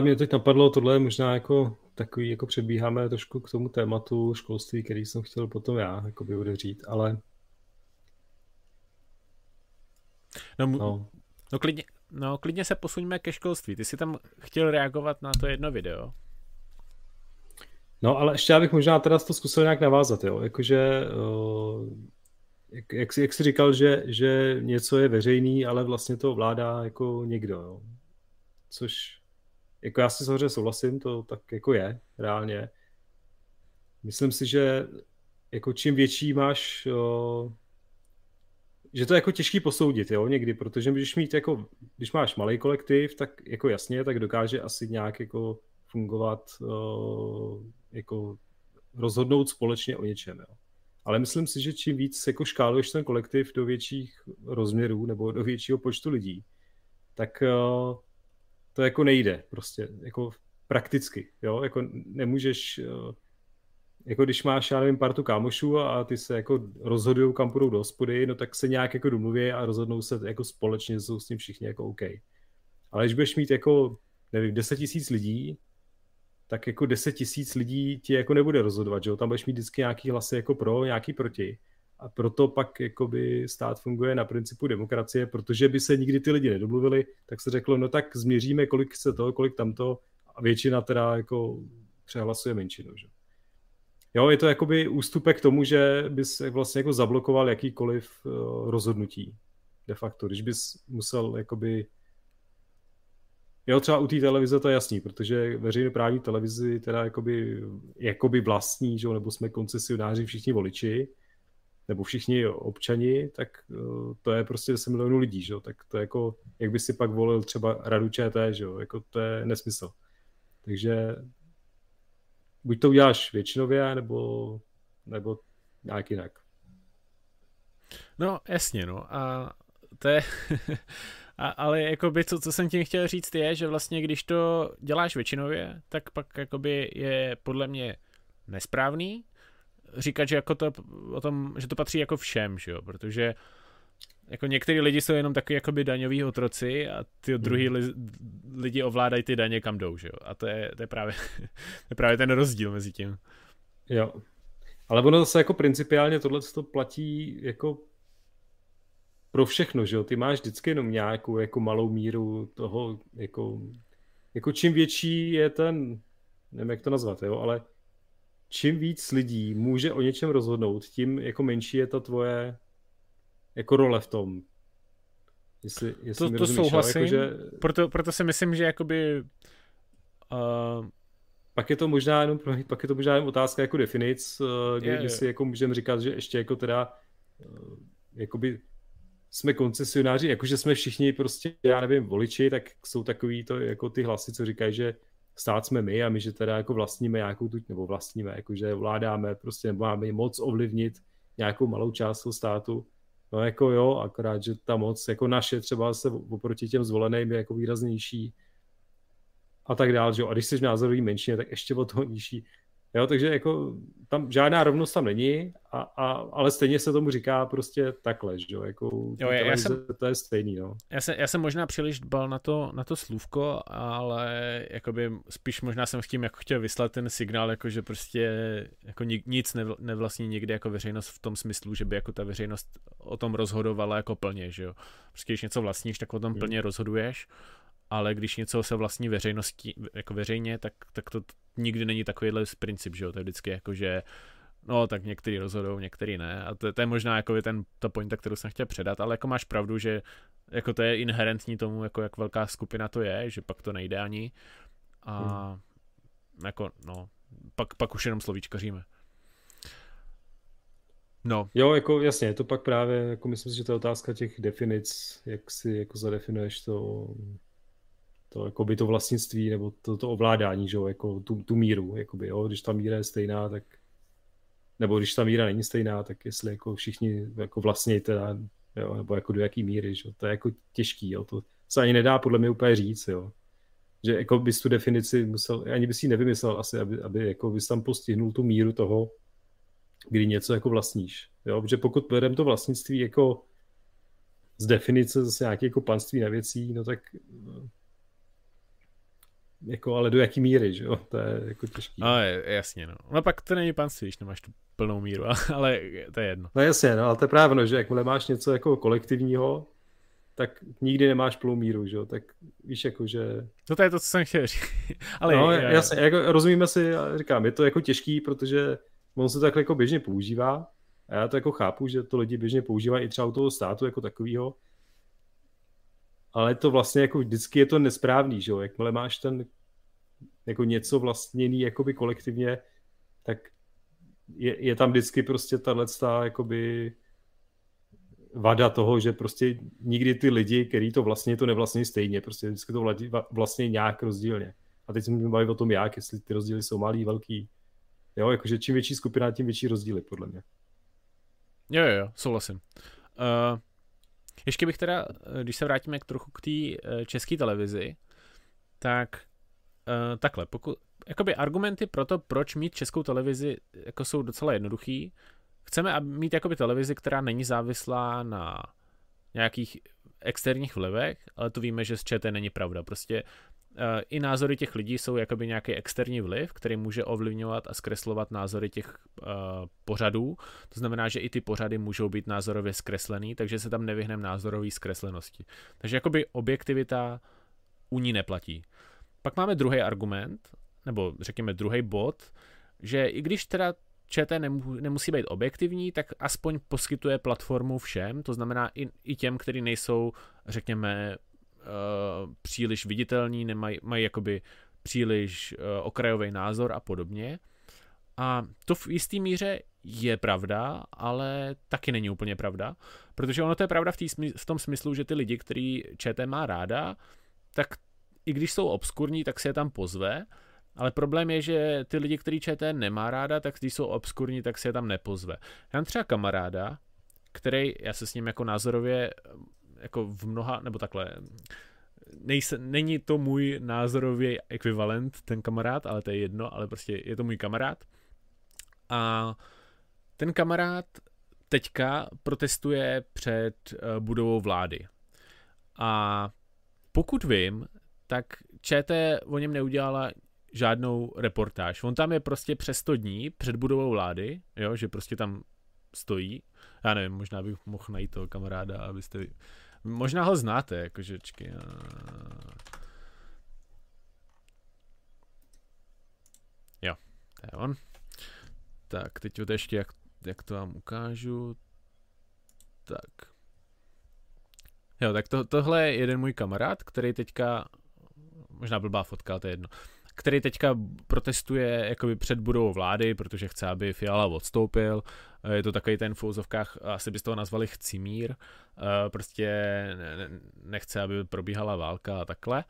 Mě teď napadlo, tohle je možná jako takový, jako přebíháme trošku k tomu tématu školství, který jsem chtěl potom já jakoby odevřít, ale No, no. no, klidně, no klidně se posuňme ke školství. Ty jsi tam chtěl reagovat na to jedno video. No, ale ještě já bych možná teda to zkusil nějak navázat, jo. Jakože, jak, jak, jsi, jak jsi říkal, že, že něco je veřejný, ale vlastně to vládá jako někdo, jo. Což jako já si samozřejmě souhlasím, to tak jako je, reálně. Myslím si, že jako čím větší máš, o, že to je jako těžký posoudit, jo, někdy, protože když mít jako, když máš malý kolektiv, tak jako jasně, tak dokáže asi nějak jako fungovat, o, jako rozhodnout společně o něčem, jo. Ale myslím si, že čím víc jako škáluješ ten kolektiv do větších rozměrů nebo do většího počtu lidí, tak o, to jako nejde prostě, jako prakticky, jo, jako nemůžeš, eh, jako když máš, já nevím, partu kámošů a ty se jako rozhodují, kam půjdou do hospody, no tak se nějak jako domluví a rozhodnou se jako společně, jsou s tím všichni jako OK. Ale když budeš mít jako, nevím, 10 tisíc lidí, tak jako 10 tisíc lidí ti jako nebude rozhodovat, že jo? Tam budeš mít vždycky nějaký hlasy jako pro, nějaký proti. A proto pak jakoby stát funguje na principu demokracie, protože by se nikdy ty lidi nedomluvili, tak se řeklo, no tak změříme, kolik se to, kolik tamto a většina teda jako přehlasuje menšinu. Že? Jo, je to jakoby ústupek k tomu, že bys vlastně jako zablokoval jakýkoliv uh, rozhodnutí de facto, když bys musel jakoby Jo, třeba u té televize to je jasný, protože veřejnoprávní televizi teda jakoby, jakoby vlastní, že? nebo jsme koncesionáři všichni voliči, nebo všichni občani, tak eh, to je prostě 10 milionů lidí, že? tak to je jako, jak by si pak volil třeba radu ČT, že? jako to je nesmysl. Takže buď to uděláš většinově, nebo, nebo nějak jinak. No, jasně, no. A to je... A, ale jakoby to, co jsem tím chtěl říct, je, že vlastně když to děláš většinově, tak pak jakoby je podle mě nesprávný, říkat, že jako to, o tom, že to patří jako všem, že jo, protože jako některý lidi jsou jenom taky jakoby daňoví otroci a ty druhý li, lidi ovládají ty daně kam jdou, že jo, a to je, to je právě, to je právě ten rozdíl mezi tím. Jo, ale ono zase jako principiálně tohle to platí jako pro všechno, že jo, ty máš vždycky jenom nějakou jako malou míru toho, jako, jako čím větší je ten, nevím jak to nazvat, jo, ale čím víc lidí může o něčem rozhodnout, tím jako menší je ta tvoje jako role v tom. Jestli, jestli to, to rozumíš, souhlasím, jako, že... proto, proto si myslím, že jakoby uh... pak je to možná jenom, pak je to možná jenom otázka jako definic, uh, kdy, je, je. si jako můžeme říkat, že ještě jako teda uh, jakoby jsme koncesionáři, jakože jsme všichni prostě, já nevím, voliči, tak jsou takový to jako ty hlasy, co říkají, že stát jsme my a my, že teda jako vlastníme nějakou tu, nebo vlastníme, jakože vládáme, prostě nebo máme moc ovlivnit nějakou malou část toho státu. No jako jo, akorát, že ta moc jako naše třeba se oproti těm zvoleným je jako výraznější a tak dále, že jo. A když jsi názorový menšině, tak ještě o toho nižší. Jo, takže jako tam žádná rovnost tam není, a, a, ale stejně se tomu říká prostě takhle, že jo, jako jo, já, já jsem, to je stejný, no. Já jsem, já jsem možná příliš dbal na to, na to slůvko, ale jakoby spíš možná jsem s tím jako chtěl vyslat ten signál, jako že prostě jako nic nevlastní někde jako veřejnost v tom smyslu, že by jako ta veřejnost o tom rozhodovala jako plně, že jo. Prostě když něco vlastníš, tak o tom hmm. plně rozhoduješ ale když něco se vlastní veřejnosti, jako veřejně, tak, tak to nikdy není takovýhle princip, že jo, to je vždycky jako, že no tak některý rozhodou, některý ne a to, to je možná jako ten, ta pointa, kterou jsem chtěl předat, ale jako máš pravdu, že jako to je inherentní tomu, jako jak velká skupina to je, že pak to nejde ani a hmm. jako no, pak, pak už jenom slovíčkaříme. No. Jo, jako jasně, to pak právě, jako myslím si, že to je otázka těch definic, jak si jako zadefinuješ to, to, jako by to vlastnictví nebo to, to ovládání, že jo, jako tu, tu míru, jakoby, jo, když ta míra je stejná, tak nebo když ta míra není stejná, tak jestli jako všichni jako vlastně teda, jo, nebo jako do jaký míry, že jo, to je jako těžký, jo, to se ani nedá podle mě úplně říct, jo, že jako bys tu definici musel, ani bys ji nevymyslel asi, aby, aby jako bys tam postihnul tu míru toho, kdy něco jako vlastníš, jo, protože pokud bereme to vlastnictví jako z definice zase nějaké jako panství na věcí, no tak jako, ale do jaký míry, že jo, to je jako těžký. No, jasně, no. No pak to není panství, když nemáš tu plnou míru, ale to je jedno. No jasně, no, ale to je právě, no, že jakmile máš něco jako kolektivního, tak nikdy nemáš plnou míru, že jo, tak víš, jako, že... No to je to, co jsem chtěl říct. ale no, já, jasně, jako, rozumíme si, říkám, je to jako těžký, protože on se tak jako běžně používá, a já to jako chápu, že to lidi běžně používají i třeba u toho státu jako takového, ale to vlastně jako vždycky je to nesprávný, že jo, jakmile máš ten jako něco vlastněný jakoby kolektivně, tak je, je tam vždycky prostě tahle jakoby vada toho, že prostě nikdy ty lidi, kteří to vlastně to nevlastní stejně, prostě vždycky to vlastně nějak rozdílně. A teď se můžeme bavit o tom, jak, jestli ty rozdíly jsou malý, velký. Jo, jakože čím větší skupina, tím větší rozdíly, podle mě. Jo, jo, jo, souhlasím. Uh, ještě bych teda, eh, když se vrátíme k trochu k té uh, české televizi, tak uh, takhle, pokud, jakoby argumenty pro to, proč mít českou televizi, jako jsou docela jednoduchý. Chceme mít jakoby televizi, která není závislá na nějakých externích vlivech, ale to víme, že z ČT není pravda. Prostě i názory těch lidí jsou jakoby nějaký externí vliv, který může ovlivňovat a zkreslovat názory těch uh, pořadů. To znamená, že i ty pořady můžou být názorově zkreslený, takže se tam nevyhneme názorový zkreslenosti. Takže jakoby objektivita u ní neplatí. Pak máme druhý argument, nebo řekněme druhý bod, že i když teda ČT nemusí být objektivní, tak aspoň poskytuje platformu všem, to znamená i, i těm, kteří nejsou, řekněme, uh, příliš viditelní, nemají, mají jakoby příliš uh, okrajový názor a podobně. A to v jisté míře je pravda, ale taky není úplně pravda, protože ono to je pravda v, tý, v tom smyslu, že ty lidi, který ČT má ráda, tak i když jsou obskurní, tak se je tam pozve, ale problém je, že ty lidi, který ČT nemá ráda, tak když jsou obskurní, tak se je tam nepozve. Já mám třeba kamaráda, který, já se s ním jako názorově, jako v mnoha, nebo takhle, nejse, není to můj názorový ekvivalent, ten kamarád, ale to je jedno, ale prostě je to můj kamarád. A ten kamarád teďka protestuje před uh, budovou vlády. A pokud vím, tak ČT o něm neudělala žádnou reportáž. On tam je prostě přes 100 dní před budovou vlády, jo, že prostě tam stojí. Já nevím, možná bych mohl najít toho kamaráda, abyste... Možná ho znáte, jakože, čekaj. Jo, to je on. Tak, teď to ještě, jak, jak to vám ukážu. Tak. Jo, tak to, tohle je jeden můj kamarád, který teďka, možná blbá fotka, ale to je jedno, který teďka protestuje jakoby před budovou vlády, protože chce, aby Fiala odstoupil. Je to takový ten v fouzovkách, asi byste toho nazvali chcimír. Eh, prostě nechce, aby probíhala válka a takhle.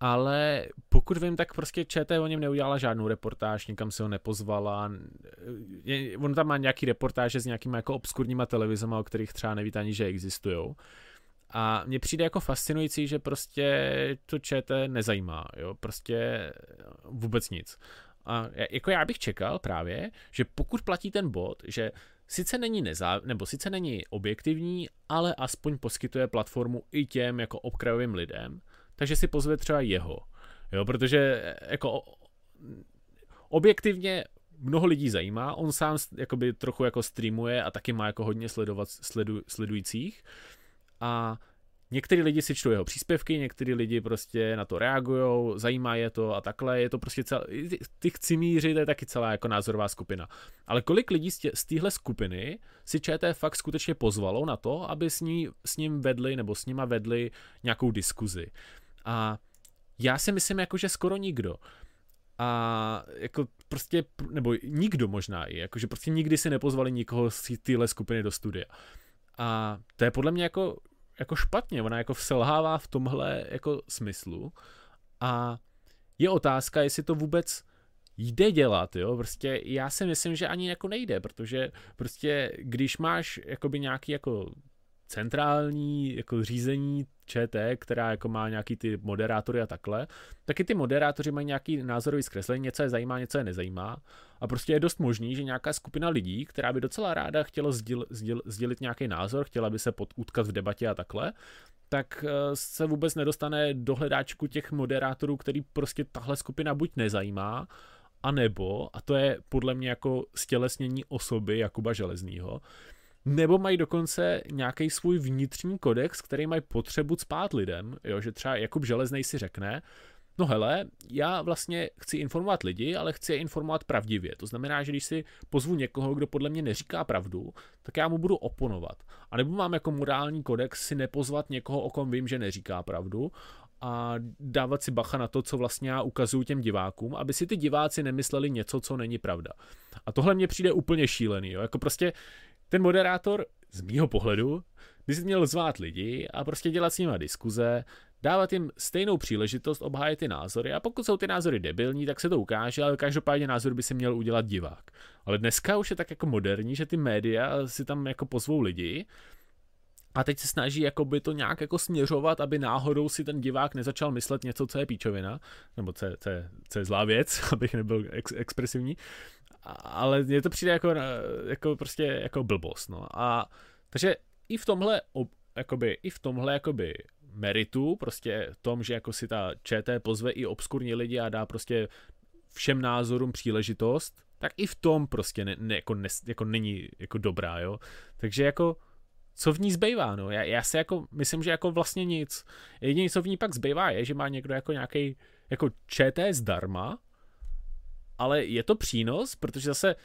Ale pokud vím, tak prostě ČT o něm neudělala žádnou reportáž, nikam se ho nepozvala. On tam má nějaký reportáže s nějakými jako obskurníma televizema, o kterých třeba nevíte ani, že existují. A mně přijde jako fascinující, že prostě to ČT nezajímá, jo, prostě vůbec nic. A jako já bych čekal právě, že pokud platí ten bod, že sice není nezá, nebo sice není objektivní, ale aspoň poskytuje platformu i těm jako okrajovým lidem, takže si pozve třeba jeho. Jo, protože jako objektivně mnoho lidí zajímá, on sám jakoby trochu jako streamuje a taky má jako hodně sledovat, sledu, sledujících, a Některý lidi si čtou jeho příspěvky, některý lidi prostě na to reagují, zajímá je to a takhle, je to prostě celé, ty chcimíři, to je taky celá jako názorová skupina. Ale kolik lidí z téhle skupiny si ČT fakt skutečně pozvalo na to, aby s, ní, s ním vedli nebo s nima vedli nějakou diskuzi. A já si myslím jako, že skoro nikdo. A jako prostě, nebo nikdo možná i, jakože prostě nikdy si nepozvali nikoho z téhle skupiny do studia. A to je podle mě jako jako špatně, ona jako selhává v tomhle jako smyslu. A je otázka, jestli to vůbec jde dělat, jo, prostě já si myslím, že ani jako nejde, protože prostě když máš jakoby nějaký jako centrální jako řízení ČT, která jako má nějaký ty moderátory a takhle, taky ty moderátoři mají nějaký názorový zkreslení, něco je zajímá, něco je nezajímá. A prostě je dost možný, že nějaká skupina lidí, která by docela ráda chtěla sděl, sděl, sdělit nějaký názor, chtěla by se utkat v debatě a takhle, tak eh, se vůbec nedostane do hledáčku těch moderátorů, který prostě tahle skupina buď nezajímá, a nebo, a to je podle mě jako stělesnění osoby Jakuba Železního, nebo mají dokonce nějaký svůj vnitřní kodex, který mají potřebu spát lidem, jo, že třeba Jakub Železnej si řekne, no hele, já vlastně chci informovat lidi, ale chci je informovat pravdivě. To znamená, že když si pozvu někoho, kdo podle mě neříká pravdu, tak já mu budu oponovat. A nebo mám jako morální kodex si nepozvat někoho, o kom vím, že neříká pravdu, a dávat si bacha na to, co vlastně já ukazuju těm divákům, aby si ty diváci nemysleli něco, co není pravda. A tohle mně přijde úplně šílený, jo? jako prostě ten moderátor z mýho pohledu by si měl zvát lidi a prostě dělat s nimi diskuze, dávat jim stejnou příležitost obhájit ty názory a pokud jsou ty názory debilní, tak se to ukáže, ale každopádně názor by si měl udělat divák. Ale dneska už je tak jako moderní, že ty média si tam jako pozvou lidi a teď se snaží jako by to nějak jako směřovat, aby náhodou si ten divák nezačal myslet něco, co je píčovina, nebo co je, co je, co je zlá věc, abych nebyl ex, expresivní ale mně to přijde jako, jako prostě jako blbost, no. A takže i v tomhle, jakoby, i v tomhle jakoby meritu, prostě tom, že jako si ta ČT pozve i obskurní lidi a dá prostě všem názorům příležitost, tak i v tom prostě ne, ne, jako, ne, jako není jako dobrá, jo. Takže jako co v ní zbývá, no. Já, já si jako myslím, že jako vlastně nic. Jediné, co v ní pak zbývá, je, že má někdo jako nějaký jako ČT zdarma, ale je to přínos, protože zase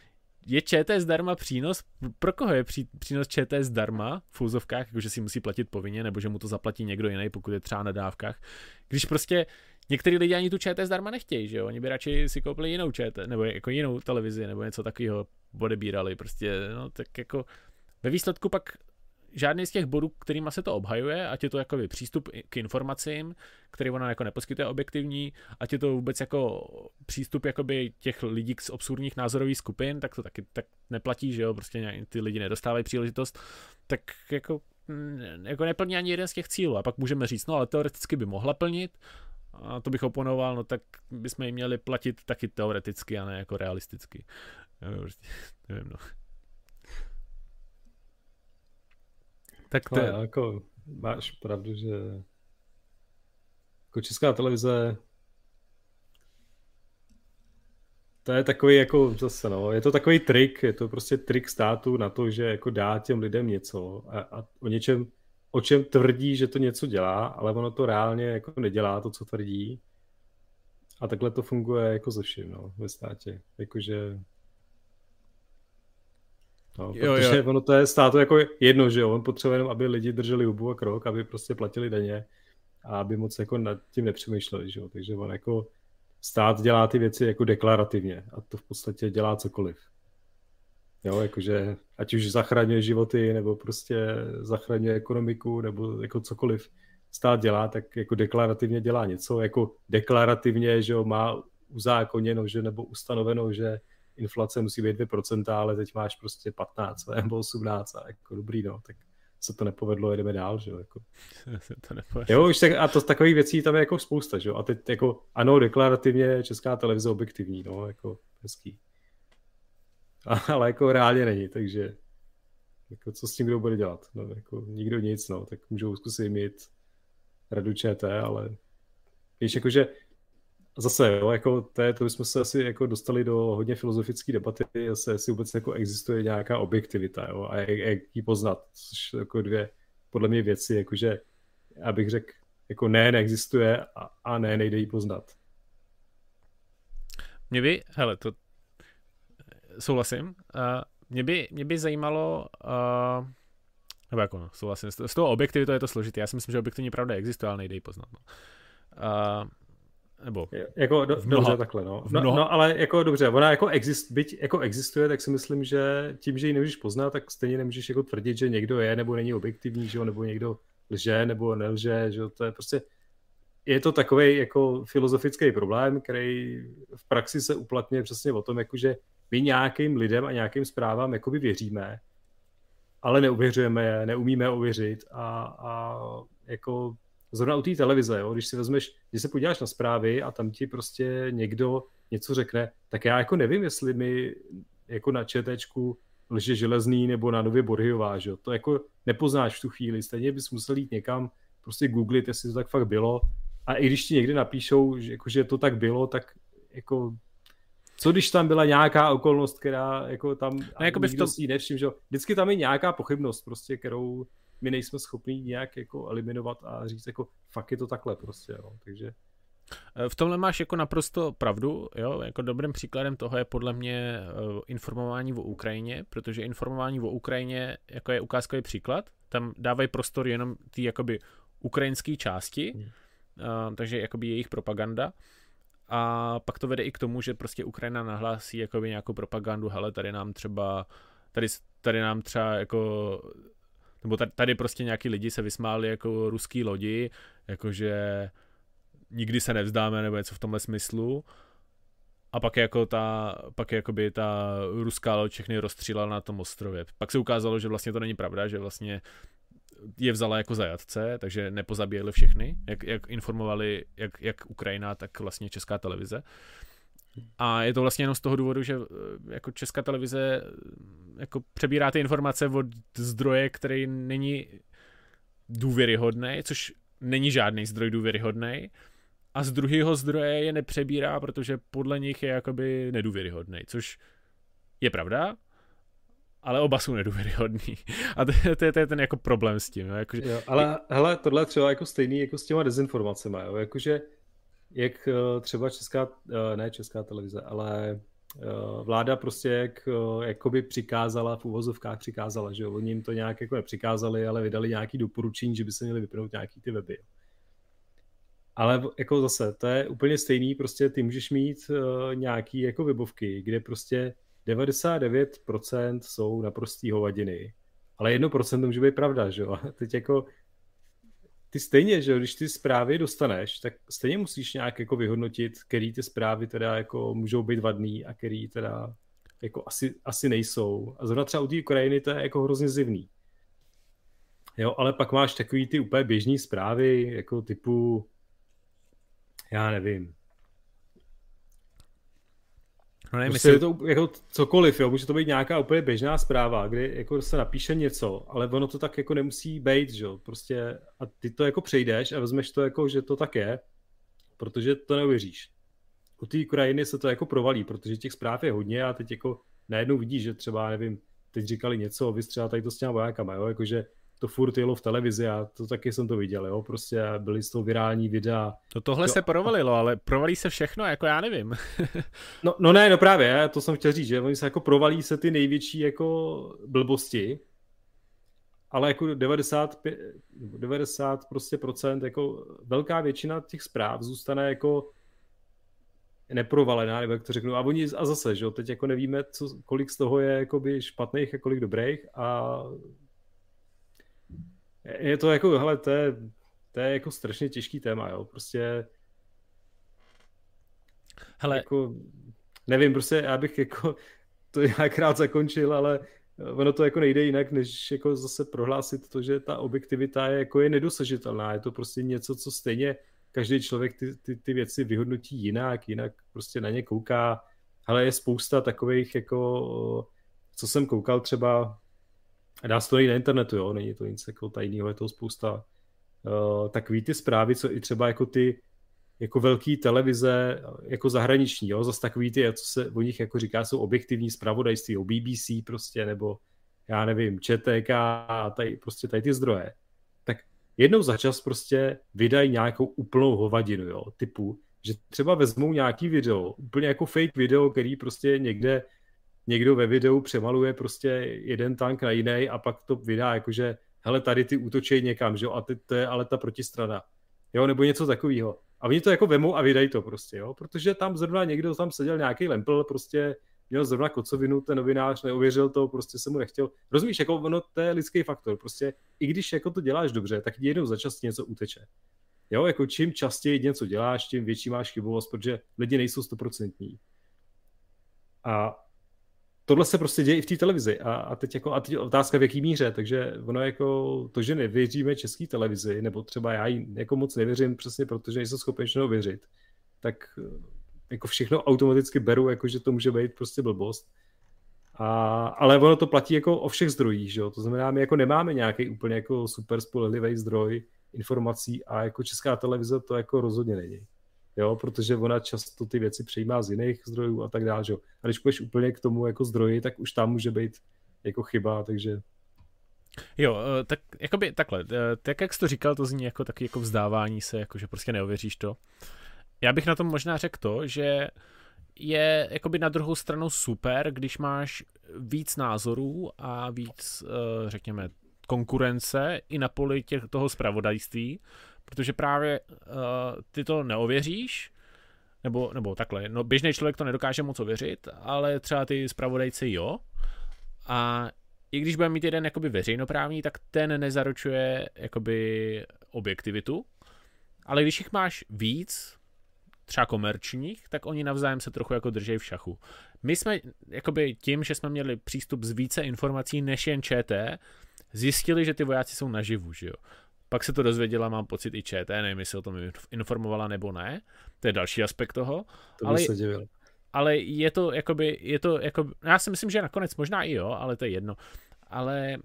je ČT zdarma přínos? Pro koho je pří, přínos ČT zdarma v fúzovkách, jakože si musí platit povinně, nebo že mu to zaplatí někdo jiný, pokud je třeba na dávkách. Když prostě některý lidi ani tu ČT zdarma nechtějí, že jo? Oni by radši si koupili jinou ČT, nebo jako jinou televizi, nebo něco takového odebírali. Prostě, no tak jako ve výsledku pak žádný z těch bodů, kterýma se to obhajuje, ať je to jako přístup k informacím, který ona jako neposkytuje objektivní, ať je to vůbec jako přístup jakoby těch lidí z absurdních názorových skupin, tak to taky tak neplatí, že jo, prostě ty lidi nedostávají příležitost, tak jako, mm, jako neplní ani jeden z těch cílů. A pak můžeme říct, no ale teoreticky by mohla plnit, a to bych oponoval, no tak bychom ji měli platit taky teoreticky a ne jako realisticky. Prostě, nevím, no. Tak to... No, jako máš pravdu, že jako česká televize to je takový jako zase no, je to takový trik, je to prostě trik státu na to, že jako dá těm lidem něco a, a o něčem, o čem tvrdí, že to něco dělá, ale ono to reálně jako nedělá to, co tvrdí. A takhle to funguje jako ze vším, no, ve státě. Jakože No, jo, protože jo. ono to je státu jako jedno, že jo, on potřebuje jenom, aby lidi drželi hubu a krok, aby prostě platili daně a aby moc jako nad tím nepřemýšleli, že jo, takže on jako stát dělá ty věci jako deklarativně a to v podstatě dělá cokoliv. Jo, jakože ať už zachraňuje životy, nebo prostě zachraňuje ekonomiku, nebo jako cokoliv stát dělá, tak jako deklarativně dělá něco, jako deklarativně, že jo, má uzákoněno, že nebo ustanoveno, že inflace musí být 2%, ale teď máš prostě 15 nebo 18 a jako dobrý, no, tak se to nepovedlo, jedeme dál, že jo, jako. Se to nepovedlo. Jo, už tak, a to takových věcí tam je jako spousta, že jo, a teď jako, ano, deklarativně česká televize objektivní, no, jako hezký. ale jako reálně není, takže jako co s tím kdo bude dělat, no, jako nikdo nic, no, tak můžou zkusit mít radu ČT, ale víš, jakože zase, jo, jako to, to bychom se asi jako dostali do hodně filozofické debaty, zase, jestli vůbec jako existuje nějaká objektivita, jo, a jak, jak ji poznat, což jako dvě, podle mě věci, jakože, abych řekl, jako ne, neexistuje a, a ne, nejde ji poznat. Mě by, hele, to souhlasím, uh, mě, by, mě by zajímalo, uh, nebo jako no, souhlasím, z toho objektivitu je to složité, já si myslím, že objektivní pravda existuje, ale nejde ji poznat. No. Uh, nebo jako do, mnoha, dobře takhle, no. No, no. ale jako dobře, ona jako, exist, byť jako existuje, tak si myslím, že tím, že ji nemůžeš poznat, tak stejně nemůžeš jako tvrdit, že někdo je nebo není objektivní, že jo, nebo někdo lže nebo nelže, že jo, to je prostě je to takový jako filozofický problém, který v praxi se uplatňuje přesně o tom, jako že my nějakým lidem a nějakým zprávám jakoby věříme, ale neuvěřujeme je, neumíme ověřit a, a jako zrovna u té televize, jo, když si vezmeš, když se podíváš na zprávy a tam ti prostě někdo něco řekne, tak já jako nevím, jestli mi jako na ČTčku lže železný nebo na Nově Borhyová, že jo? to jako nepoznáš v tu chvíli, stejně bys musel jít někam, prostě googlit, jestli to tak fakt bylo. A i když ti někdy napíšou, že, jako, že to tak bylo, tak jako co když tam byla nějaká okolnost, která jako tam no, jako nikdo v tom... si nevšim, že vždycky tam je nějaká pochybnost, prostě, kterou my nejsme schopni nějak jako eliminovat a říct jako fakt je to takhle prostě, jo. takže eh, v tomhle máš jako naprosto pravdu, jo, jako dobrým příkladem toho je podle mě uh, informování o Ukrajině, protože informování o Ukrajině jako je ukázkový příklad, tam dávají prostor jenom ty jakoby ukrajinské části, hmm. uh, takže jakoby jejich propaganda a pak to vede i k tomu, že prostě Ukrajina nahlásí jakoby nějakou propagandu, hele, tady nám třeba tady, tady nám třeba jako nebo tady prostě nějaký lidi se vysmáli jako ruský lodi, jakože nikdy se nevzdáme nebo něco v tomhle smyslu. A pak jako ta, pak jakoby ta ruská loď všechny rozstřílala na tom ostrově. Pak se ukázalo, že vlastně to není pravda, že vlastně je vzala jako zajatce, takže nepozabíjeli všechny, jak, jak informovali jak, jak Ukrajina, tak vlastně česká televize. Uh, a je to vlastně jenom z toho důvodu, že eh, jako česká televize eh, jako přebírá ty informace od zdroje, který není důvěryhodný, což není žádný zdroj důvěryhodný. A z druhého zdroje je nepřebírá, protože podle nich je jakoby nedůvěryhodný, což je pravda, ale oba jsou nedůvěryhodný. A to, to, je, to je ten jako problém s tím. Jo, jakože... jo, ale hele, tohle je třeba jako stejný jako s těma dezinformacemi. Jo, jakože jak eh, třeba česká, eh, ne česká televize, ale eh, vláda prostě jak, jakoby přikázala, v úvozovkách přikázala, že oni jim to nějak jako nepřikázali, ale vydali nějaký doporučení, že by se měli vypnout nějaký ty weby. Ale jako zase, to je úplně stejný, prostě ty můžeš mít nějaký jako webovky, kde prostě 99% jsou naprostý hovadiny, ale 1% může být pravda, že jo. Teď jako ty stejně, že když ty zprávy dostaneš, tak stejně musíš nějak jako vyhodnotit, který ty zprávy teda jako můžou být vadný a který teda jako asi, asi nejsou. A zrovna třeba u té Ukrajiny to je jako hrozně zivný. Jo, ale pak máš takový ty úplně běžný zprávy, jako typu, já nevím, No ne, prostě myslím... je to jako cokoliv, jo. může to být nějaká úplně běžná zpráva, kdy jako se napíše něco, ale ono to tak jako nemusí být, že jo, prostě a ty to jako přejdeš a vezmeš to jako, že to tak je, protože to neuvěříš. u té Ukrajiny se to jako provalí, protože těch zpráv je hodně a teď jako najednou vidíš, že třeba, nevím, teď říkali něco, vystřela tady to s těma vojákama, jo, jakože to furt jelo v televizi a to taky jsem to viděl, jo, prostě byly z toho virální videa. To tohle to, se provalilo, ale provalí se všechno, jako já nevím. no, no ne, no právě, to jsem chtěl říct, že oni se jako provalí se ty největší jako blbosti, ale jako 95, 90 prostě procent, jako velká většina těch zpráv zůstane jako neprovalená, nebo jak to řeknu. A oni a zase, že jo, teď jako nevíme, co, kolik z toho je jakoby špatných a kolik dobrých a je to jako, hele, to je, to je jako strašně těžký téma, jo, prostě hele, jako, nevím, prostě já bych jako to nějak zakončil, ale ono to jako nejde jinak, než jako zase prohlásit to, že ta objektivita je jako je nedosažitelná. Je to prostě něco, co stejně každý člověk ty, ty, ty věci vyhodnotí jinak, jinak prostě na ně kouká. Ale je spousta takových jako, co jsem koukal třeba, dá se to i na internetu, jo, není to nic jako tajného, je to spousta uh, takový ty zprávy, co i třeba jako ty jako velký televize, jako zahraniční, jo, zase takový ty, co se o nich jako říká, jsou objektivní zpravodajství, o BBC prostě, nebo já nevím, ČTK a tady, prostě tady ty zdroje, tak jednou za čas prostě vydají nějakou úplnou hovadinu, jo, typu, že třeba vezmou nějaký video, úplně jako fake video, který prostě někde někdo ve videu přemaluje prostě jeden tank na jiný a pak to vydá jakože hele, tady ty útočej někam, že jo, a ty, to je ale ta protistrana. Jo, nebo něco takového. A oni to jako vemou a vydají to prostě, jo, protože tam zrovna někdo tam seděl nějaký lempl, prostě měl zrovna kocovinu, ten novinář neuvěřil to, prostě se mu nechtěl. Rozumíš, jako ono, to je lidský faktor, prostě i když jako to děláš dobře, tak jednou za čas něco uteče. Jo, jako čím častěji něco děláš, tím větší máš chybovost, protože lidi nejsou stoprocentní. A tohle se prostě děje i v té televizi. A, a, teď jako, a teď otázka v jaký míře, takže ono jako to, že nevěříme české televizi, nebo třeba já jí jako moc nevěřím přesně protože nejsem schopen čeho věřit, tak jako všechno automaticky beru, jako že to může být prostě blbost. A, ale ono to platí jako o všech zdrojích, že jo? to znamená, my jako nemáme nějaký úplně jako super spolehlivý zdroj informací a jako česká televize to jako rozhodně není jo, protože ona často ty věci přejímá z jiných zdrojů a tak dále, jo. A když půjdeš úplně k tomu jako zdroji, tak už tam může být jako chyba, takže Jo, eh, tak jakoby takhle, eh, tak jak jsi to říkal, to zní jako taky jako vzdávání se, jako že prostě neověříš to. Já bych na tom možná řekl to, že je jakoby na druhou stranu super, když máš víc názorů a víc, eh, řekněme, konkurence i na poli těch, toho zpravodajství, protože právě uh, ty to neověříš, nebo, nebo takhle, no běžný člověk to nedokáže moc ověřit, ale třeba ty zpravodajci jo, a i když bude mít jeden jakoby veřejnoprávní, tak ten nezaručuje jakoby objektivitu, ale když jich máš víc, třeba komerčních, tak oni navzájem se trochu jako drží v šachu. My jsme jakoby tím, že jsme měli přístup z více informací než jen ČT, zjistili, že ty vojáci jsou naživu, že jo. Pak se to dozvěděla, mám pocit, i ČT, nevím, jestli o tom informovala nebo ne. To je další aspekt toho. To ale, se divil. Ale je to jakoby, je to jako, já si myslím, že nakonec možná i jo, ale to je jedno. Ale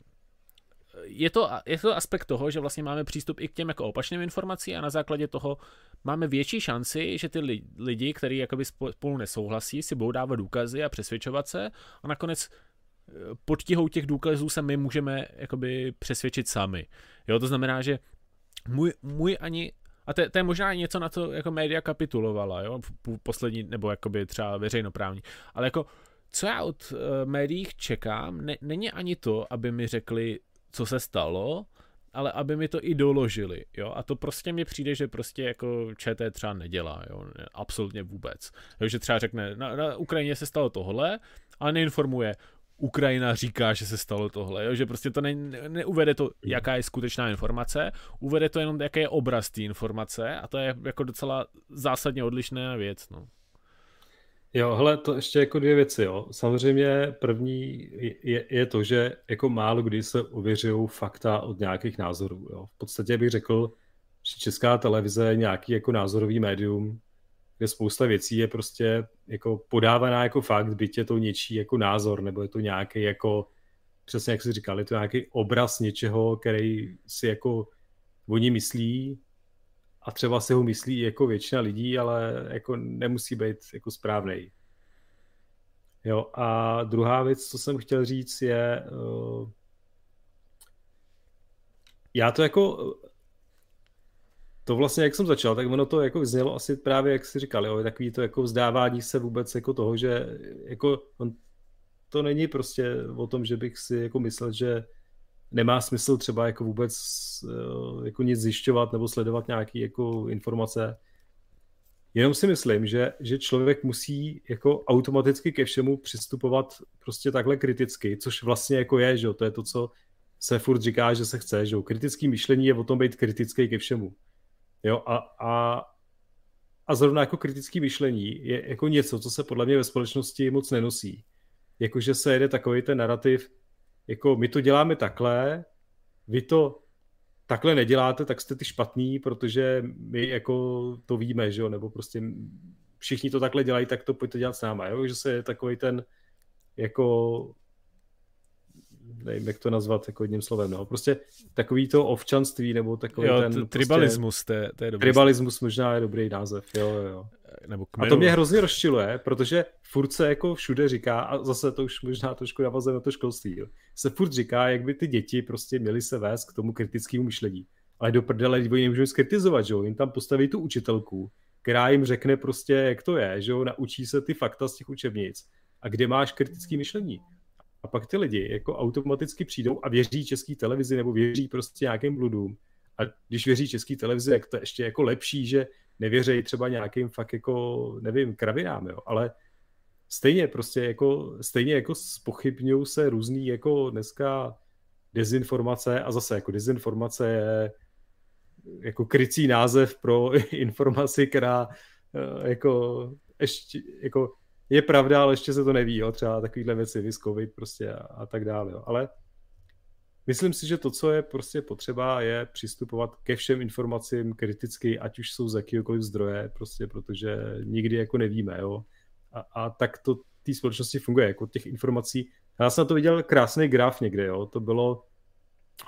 je to, je to aspekt toho, že vlastně máme přístup i k těm jako opačným informacím a na základě toho máme větší šanci, že ty lidi, kteří jakoby spolu nesouhlasí, si budou dávat důkazy a přesvědčovat se a nakonec pod tíhou těch důkazů se my můžeme jakoby přesvědčit sami. Jo, to znamená, že můj, můj ani a to, to je možná něco, na co jako média kapitulovala, jo, poslední, nebo jakoby třeba veřejnoprávní. Ale jako, co já od médií čekám, ne, není ani to, aby mi řekli, co se stalo, ale aby mi to i doložili, jo, a to prostě mi přijde, že prostě jako ČT třeba nedělá, jo, absolutně vůbec, jo, že třeba řekne, na, na Ukrajině se stalo tohle, ale neinformuje, Ukrajina říká, že se stalo tohle, jo? že prostě to ne, neuvede to, jaká je skutečná informace, uvede to jenom, jaký je obraz té informace a to je jako docela zásadně odlišná věc. No. Jo, hele, to ještě jako dvě věci, jo. Samozřejmě první je, je to, že jako málo kdy se ověřují fakta od nějakých názorů, jo. V podstatě bych řekl, že česká televize je nějaký jako názorový médium, kde spousta věcí je prostě jako podávaná jako fakt, byť je to něčí jako názor, nebo je to nějaký jako, přesně jak jsi říkal, je to nějaký obraz něčeho, který si jako oni myslí a třeba si ho myslí jako většina lidí, ale jako nemusí být jako správný. Jo, a druhá věc, co jsem chtěl říct, je, uh, já to jako, to vlastně, jak jsem začal, tak ono to jako znělo asi právě, jak jsi říkal, jo, takový to jako vzdávání se vůbec jako toho, že jako on, to není prostě o tom, že bych si jako myslel, že nemá smysl třeba jako vůbec eh, jako nic zjišťovat nebo sledovat nějaké jako informace. Jenom si myslím, že, že člověk musí jako automaticky ke všemu přistupovat prostě takhle kriticky, což vlastně jako je, že to je to, co se furt říká, že se chce, že kritický myšlení je o tom být kritický ke všemu. Jo, a, a, a zrovna jako kritický myšlení je jako něco, co se podle mě ve společnosti moc nenosí. Jakože se jede takový ten narrativ, jako my to děláme takhle, vy to takhle neděláte, tak jste ty špatný, protože my jako to víme, že jo, nebo prostě všichni to takhle dělají, tak to pojďte dělat s náma, jo, že se je takový ten jako nevím, jak to nazvat jako jedním slovem, no. Prostě takový to ovčanství, nebo takový jo, ten... Prostě, tribalismus, to je, to je dobrý. Tribalismus možná je dobrý název, jo, jo. Nebo a to mě hrozně rozčiluje, protože furt se jako všude říká, a zase to už možná trošku navazuje na to školství, jo, se furt říká, jak by ty děti prostě měly se vést k tomu kritickému myšlení. Ale do prdele, oni nemůžou skritizovat, že jo, jim tam postaví tu učitelku, která jim řekne prostě, jak to je, že jo, naučí se ty fakta z těch učebnic. A kde máš kritické myšlení? A pak ty lidi jako automaticky přijdou a věří české televizi nebo věří prostě nějakým bludům. A když věří české televizi, jak to je ještě jako lepší, že nevěří třeba nějakým fakt jako, nevím, kravinám, jo, ale stejně prostě jako, stejně jako spochybňují se různý jako dneska dezinformace a zase jako dezinformace je jako krycí název pro informaci, která eh, jako ještě jako je pravda, ale ještě se to neví, jo, třeba takovýhle věci, vys COVID prostě a, a tak dále, jo. ale myslím si, že to, co je prostě potřeba, je přistupovat ke všem informacím kriticky, ať už jsou z jakýkoliv zdroje, prostě protože nikdy jako nevíme, jo. A, a tak to té společnosti funguje, jako těch informací. Já jsem na to viděl krásný graf někde, jo, to bylo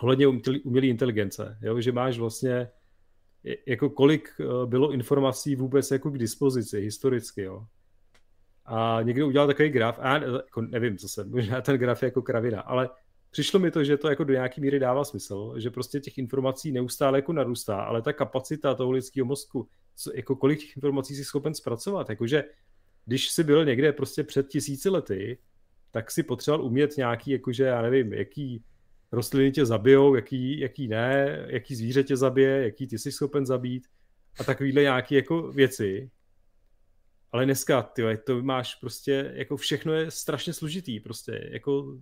ohledně umělé inteligence, jo, že máš vlastně jako kolik eh, bylo informací vůbec jako k dispozici historicky, jo. A někdo udělal takový graf, a já jako nevím, co jsem, možná ten graf je jako kravina, ale přišlo mi to, že to jako do nějaký míry dává smysl, že prostě těch informací neustále jako narůstá, ale ta kapacita toho lidského mozku, co, jako kolik těch informací si schopen zpracovat, jakože když jsi byl někde prostě před tisíci lety, tak si potřeboval umět nějaký, jakože já nevím, jaký rostliny tě zabijou, jaký, jaký ne, jaký zvíře tě zabije, jaký ty jsi schopen zabít a takovýhle nějaké jako věci, ale dneska, ty to máš prostě, jako všechno je strašně složitý, prostě, jako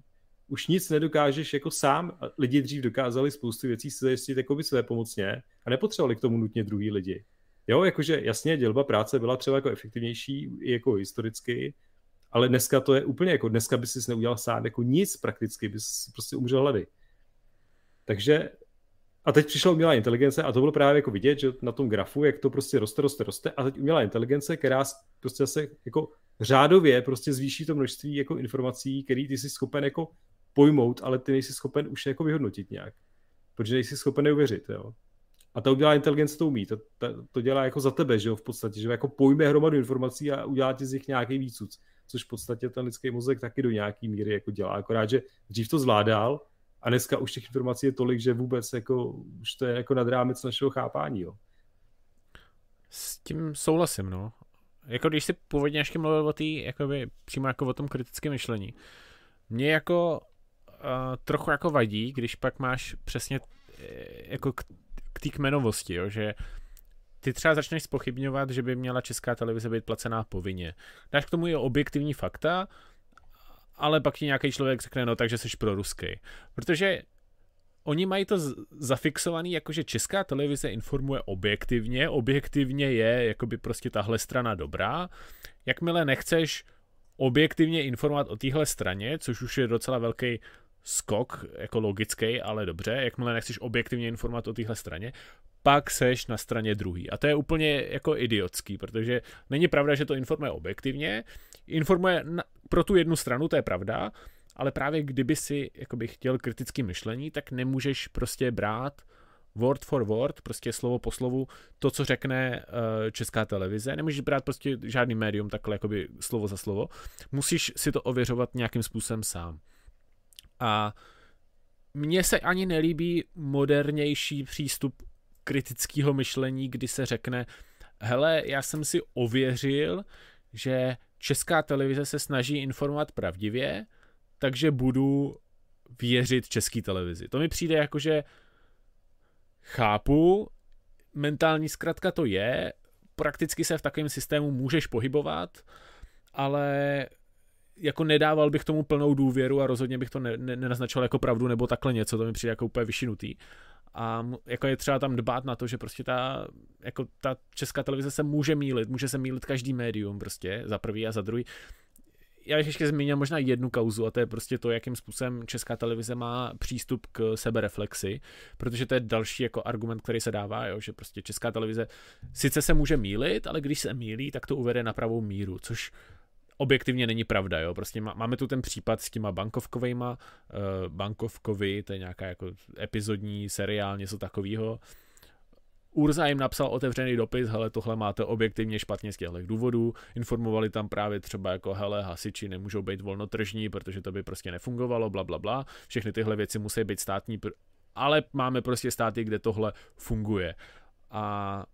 už nic nedokážeš jako sám. Lidi dřív dokázali spoustu věcí si zajistit jako by své pomocně a nepotřebovali k tomu nutně druhý lidi. Jo, jakože jasně, dělba práce byla třeba jako efektivnější jako historicky, ale dneska to je úplně jako, dneska by si neudělal sám jako nic prakticky, bys prostě umřel hlady. Takže a teď přišla umělá inteligence a to bylo právě jako vidět, že na tom grafu, jak to prostě roste, roste, roste a teď umělá inteligence, která prostě se jako řádově prostě zvýší to množství jako informací, který ty jsi schopen jako pojmout, ale ty nejsi schopen už jako vyhodnotit nějak. Protože nejsi schopen neuvěřit, jo. A ta udělá inteligence to umí, to, to, to dělá jako za tebe, že jo, v podstatě, že jako pojme hromadu informací a udělá ti z nich nějaký výcuc, což v podstatě ten lidský mozek taky do nějaký míry jako dělá, akorát, že dřív to zvládal, a dneska už těch informací je tolik, že vůbec jako, už to je jako nad rámec našeho chápání. Jo. S tím souhlasím, no. Jako když si původně ještě mluvil o té, jakoby přímo jako o tom kritickém myšlení. Mě jako uh, trochu jako vadí, když pak máš přesně eh, jako k, k té kmenovosti, jo, že ty třeba začneš spochybňovat, že by měla česká televize být placená povinně. Dáš k tomu i objektivní fakta, ale pak ti nějaký člověk řekne, no takže jsi pro ruský. Protože oni mají to zafixovaný, jakože česká televize informuje objektivně, objektivně je jakoby prostě tahle strana dobrá. Jakmile nechceš objektivně informovat o téhle straně, což už je docela velký skok, jako logický, ale dobře, jakmile nechceš objektivně informovat o téhle straně, pak seš na straně druhý. A to je úplně jako idiotský, protože není pravda, že to informuje objektivně, informuje na, pro tu jednu stranu, to je pravda, ale právě kdyby si jakoby chtěl kritické myšlení, tak nemůžeš prostě brát word for word, prostě slovo po slovu, to, co řekne uh, česká televize. Nemůžeš brát prostě žádný médium takhle jakoby slovo za slovo. Musíš si to ověřovat nějakým způsobem sám. A mně se ani nelíbí modernější přístup kritického myšlení, kdy se řekne, hele, já jsem si ověřil, že česká televize se snaží informovat pravdivě, takže budu věřit české televizi. To mi přijde jako, že chápu, mentální zkratka to je, prakticky se v takovém systému můžeš pohybovat, ale jako nedával bych tomu plnou důvěru a rozhodně bych to ne, ne, nenaznačoval jako pravdu nebo takhle něco, to mi přijde jako úplně vyšinutý. A jako je třeba tam dbát na to, že prostě ta, jako ta česká televize se může mílit, může se mílit každý médium prostě, za prvý a za druhý. Já bych ještě zmínil možná jednu kauzu a to je prostě to, jakým způsobem česká televize má přístup k sebereflexi, protože to je další jako argument, který se dává, jo, že prostě česká televize sice se může mílit, ale když se mílí, tak to uvede na pravou míru, což objektivně není pravda, jo, prostě má, máme tu ten případ s těma bankovkovejma, uh, bankovkovi, to je nějaká jako epizodní seriál, něco takového. Urza jim napsal otevřený dopis, hele, tohle máte objektivně špatně z těchto důvodů, informovali tam právě třeba jako, hele, hasiči nemůžou být volnotržní, protože to by prostě nefungovalo, bla, bla, bla, všechny tyhle věci musí být státní, ale máme prostě státy, kde tohle funguje. A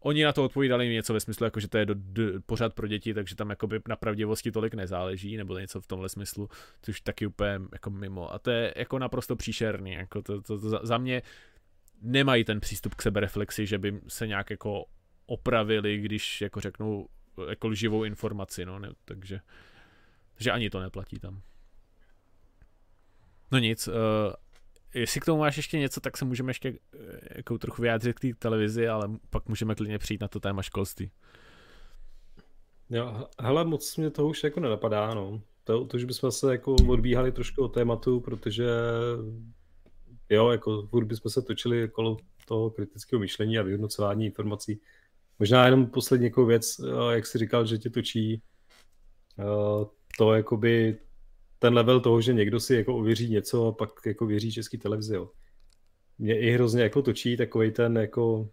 Oni na to odpovídali něco ve smyslu, jako že to je do, do, pořád pro děti, takže tam jakoby na pravdivosti tolik nezáleží, nebo něco v tomhle smyslu, což taky úplně jako mimo. A to je jako naprosto příšerný. Jako to, to, to, za mě nemají ten přístup k sebereflexi, že by se nějak jako opravili, když jako řeknou jako živou informaci, no, ne, takže, takže ani to neplatí tam. No nic, uh, jestli k tomu máš ještě něco, tak se můžeme ještě eh, jako trochu vyjádřit k té televizi, ale pak můžeme klidně přijít na to téma školství. Jo, hele, moc mě toho už jako nenapadá, no. To, to že bychom se jako odbíhali trošku od tématu, protože jo, jako furt bychom se točili kolo toho kritického myšlení a vyhodnocování informací. Možná jenom poslední jako věc, eh, jak jsi říkal, že tě točí eh, to jakoby ten level toho, že někdo si jako ověří něco a pak jako věří český televizi, jo. Mě i hrozně jako točí takový ten jako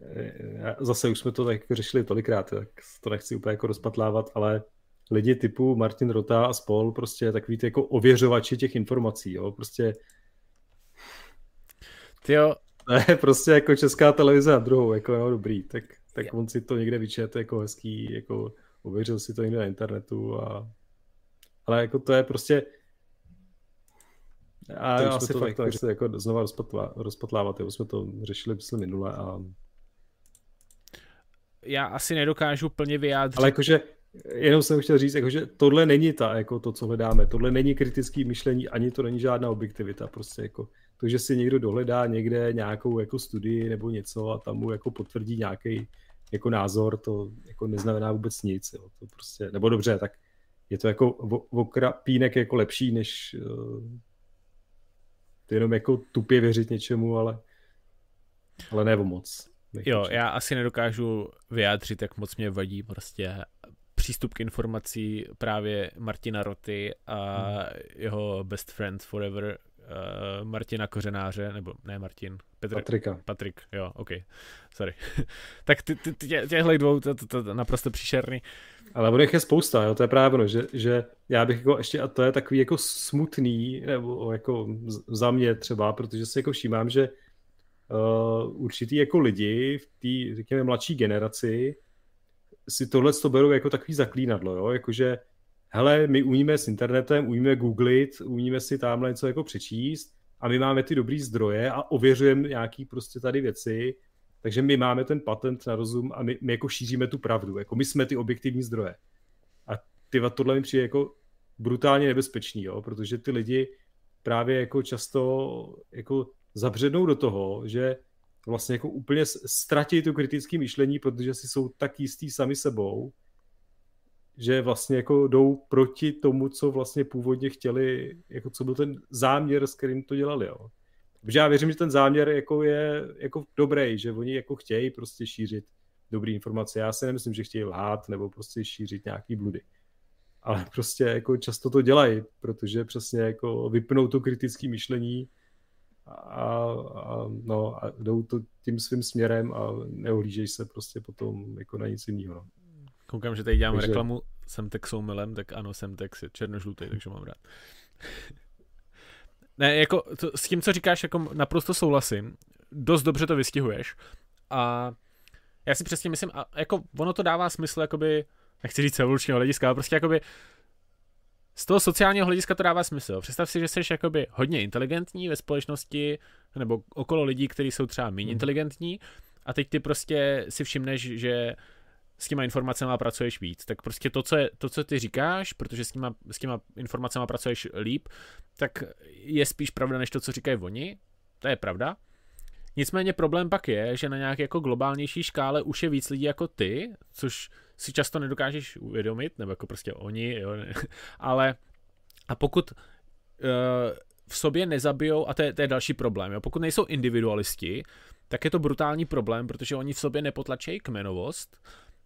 eh, zase už jsme to tak jako řešili tolikrát, tak to nechci úplně jako rozpatlávat, ale lidi typu Martin Rota a spol, prostě takový ty jako ověřovači těch informací, jo, prostě jo. To je prostě jako česká televize a druhou, jako jo, dobrý, tak, tak on si to někde vyčet jako hezký, jako ověřil si to někde na internetu a jako to je prostě a to asi to fakt tak, se jako znova rozpatlá, rozpatlávat, jo, jsme to řešili myslím minule a já asi nedokážu plně vyjádřit. Ale jakože, jenom jsem chtěl říct, jakože tohle není ta, jako to, co hledáme, tohle není kritický myšlení, ani to není žádná objektivita, prostě jako to, že si někdo dohledá někde nějakou jako studii nebo něco a tam mu jako potvrdí nějaký jako názor, to jako neznamená vůbec nic, jo, to prostě, nebo dobře, tak je to jako pínek jako lepší, než uh, jenom jako tupě věřit něčemu, ale, ale ne o moc. Jo, já asi nedokážu vyjádřit, jak moc mě vadí prostě přístup k informací právě Martina Roty a hmm. jeho best friend forever uh, Martina Kořenáře, nebo ne Martin, Petr, Patrika. Patrik, jo, ok, sorry. tak ty, ty, ty, těchhle dvou, to, to, to, naprosto příšerný. Ale ono je spousta, jo, to je právě ono, že, že já bych jako ještě, a to je takový jako smutný, nebo jako za mě třeba, protože si jako všímám, že uh, určitý jako lidi v té, řekněme, mladší generaci si tohle to berou jako takový zaklínadlo, jo, jakože hele, my umíme s internetem, umíme googlit, umíme si tamhle něco jako přečíst a my máme ty dobrý zdroje a ověřujeme nějaký prostě tady věci, takže my máme ten patent na rozum a my, my jako šíříme tu pravdu, jako my jsme ty objektivní zdroje. A ty tohle mi přijde jako brutálně nebezpečný, jo, protože ty lidi právě jako často jako zabřednou do toho, že vlastně jako úplně ztratí tu kritické myšlení, protože si jsou tak jistý sami sebou, že vlastně jako jdou proti tomu, co vlastně původně chtěli, jako co byl ten záměr, s kterým to dělali, jo. Takže já věřím, že ten záměr jako je jako dobrý, že oni jako chtějí prostě šířit dobré informace. Já si nemyslím, že chtějí lhát nebo prostě šířit nějaký bludy. Ale prostě jako často to dělají, protože přesně jako vypnou to kritické myšlení a, a, no, a jdou to tím svým směrem a neohlížejí se prostě potom jako na nic jiného. No. Koukám, že tady dělám takže... reklamu Semtex jsou milem, tak ano, Semtex je černožlutý, takže mám rád. ne, jako to, s tím, co říkáš, jako naprosto souhlasím. Dost dobře to vystihuješ. A já si přesně myslím, a jako ono to dává smysl, jakoby, nechci říct evolučního hlediska, ale prostě jakoby z toho sociálního hlediska to dává smysl. Představ si, že jsi jakoby hodně inteligentní ve společnosti, nebo okolo lidí, kteří jsou třeba méně hmm. inteligentní, a teď ty prostě si všimneš, že s těma informacemi pracuješ víc. Tak prostě to, co, je, to, co ty říkáš, protože s těma, s těma informacemi pracuješ líp, tak je spíš pravda, než to, co říkají oni. To je pravda. Nicméně problém pak je, že na nějaké jako globálnější škále už je víc lidí jako ty, což si často nedokážeš uvědomit, nebo jako prostě oni, jo, ne, ale a pokud uh, v sobě nezabijou, a to je, to je další problém, jo, pokud nejsou individualisti, tak je to brutální problém, protože oni v sobě nepotlačejí kmenovost,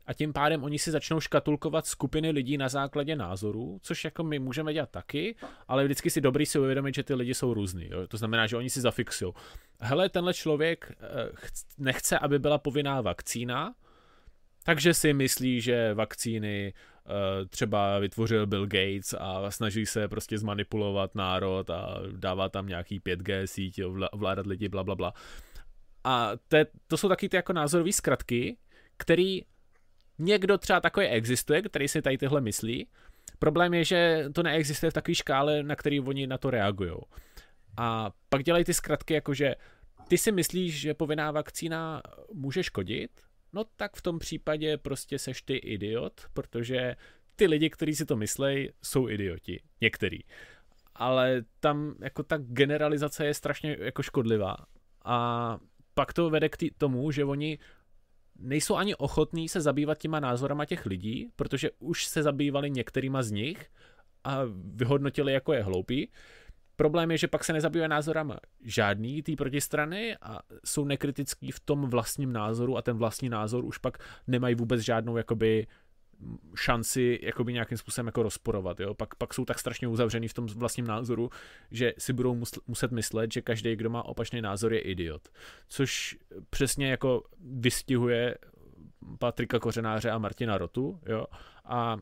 a tím pádem oni si začnou škatulkovat skupiny lidí na základě názorů, což jako my můžeme dělat taky, ale vždycky si dobrý si uvědomit, že ty lidi jsou různý. Jo? To znamená, že oni si zafixují. Hele, tenhle člověk eh, nechce, aby byla povinná vakcína, takže si myslí, že vakcíny eh, třeba vytvořil Bill Gates a snaží se prostě zmanipulovat národ a dává tam nějaký 5G síť, vládat lidi, bla, bla, bla. A to, to jsou taky ty jako názorové zkratky, který Někdo třeba takový existuje, který si tady tyhle myslí. Problém je, že to neexistuje v takové škále, na který oni na to reagují. A pak dělají ty zkratky jako, že ty si myslíš, že povinná vakcína může škodit, no tak v tom případě prostě seš ty idiot, protože ty lidi, kteří si to myslej, jsou idioti. Některý. Ale tam jako ta generalizace je strašně jako škodlivá. A pak to vede k tomu, že oni nejsou ani ochotní se zabývat těma názorama těch lidí, protože už se zabývali některýma z nich a vyhodnotili, jako je hloupý. Problém je, že pak se nezabývají názorama žádný té protistrany a jsou nekritický v tom vlastním názoru a ten vlastní názor už pak nemají vůbec žádnou jakoby šanci jakoby nějakým způsobem jako rozporovat. Jo? Pak, pak jsou tak strašně uzavřený v tom vlastním názoru, že si budou muset myslet, že každý, kdo má opačný názor, je idiot. Což přesně jako vystihuje Patrika Kořenáře a Martina Rotu. Jo? A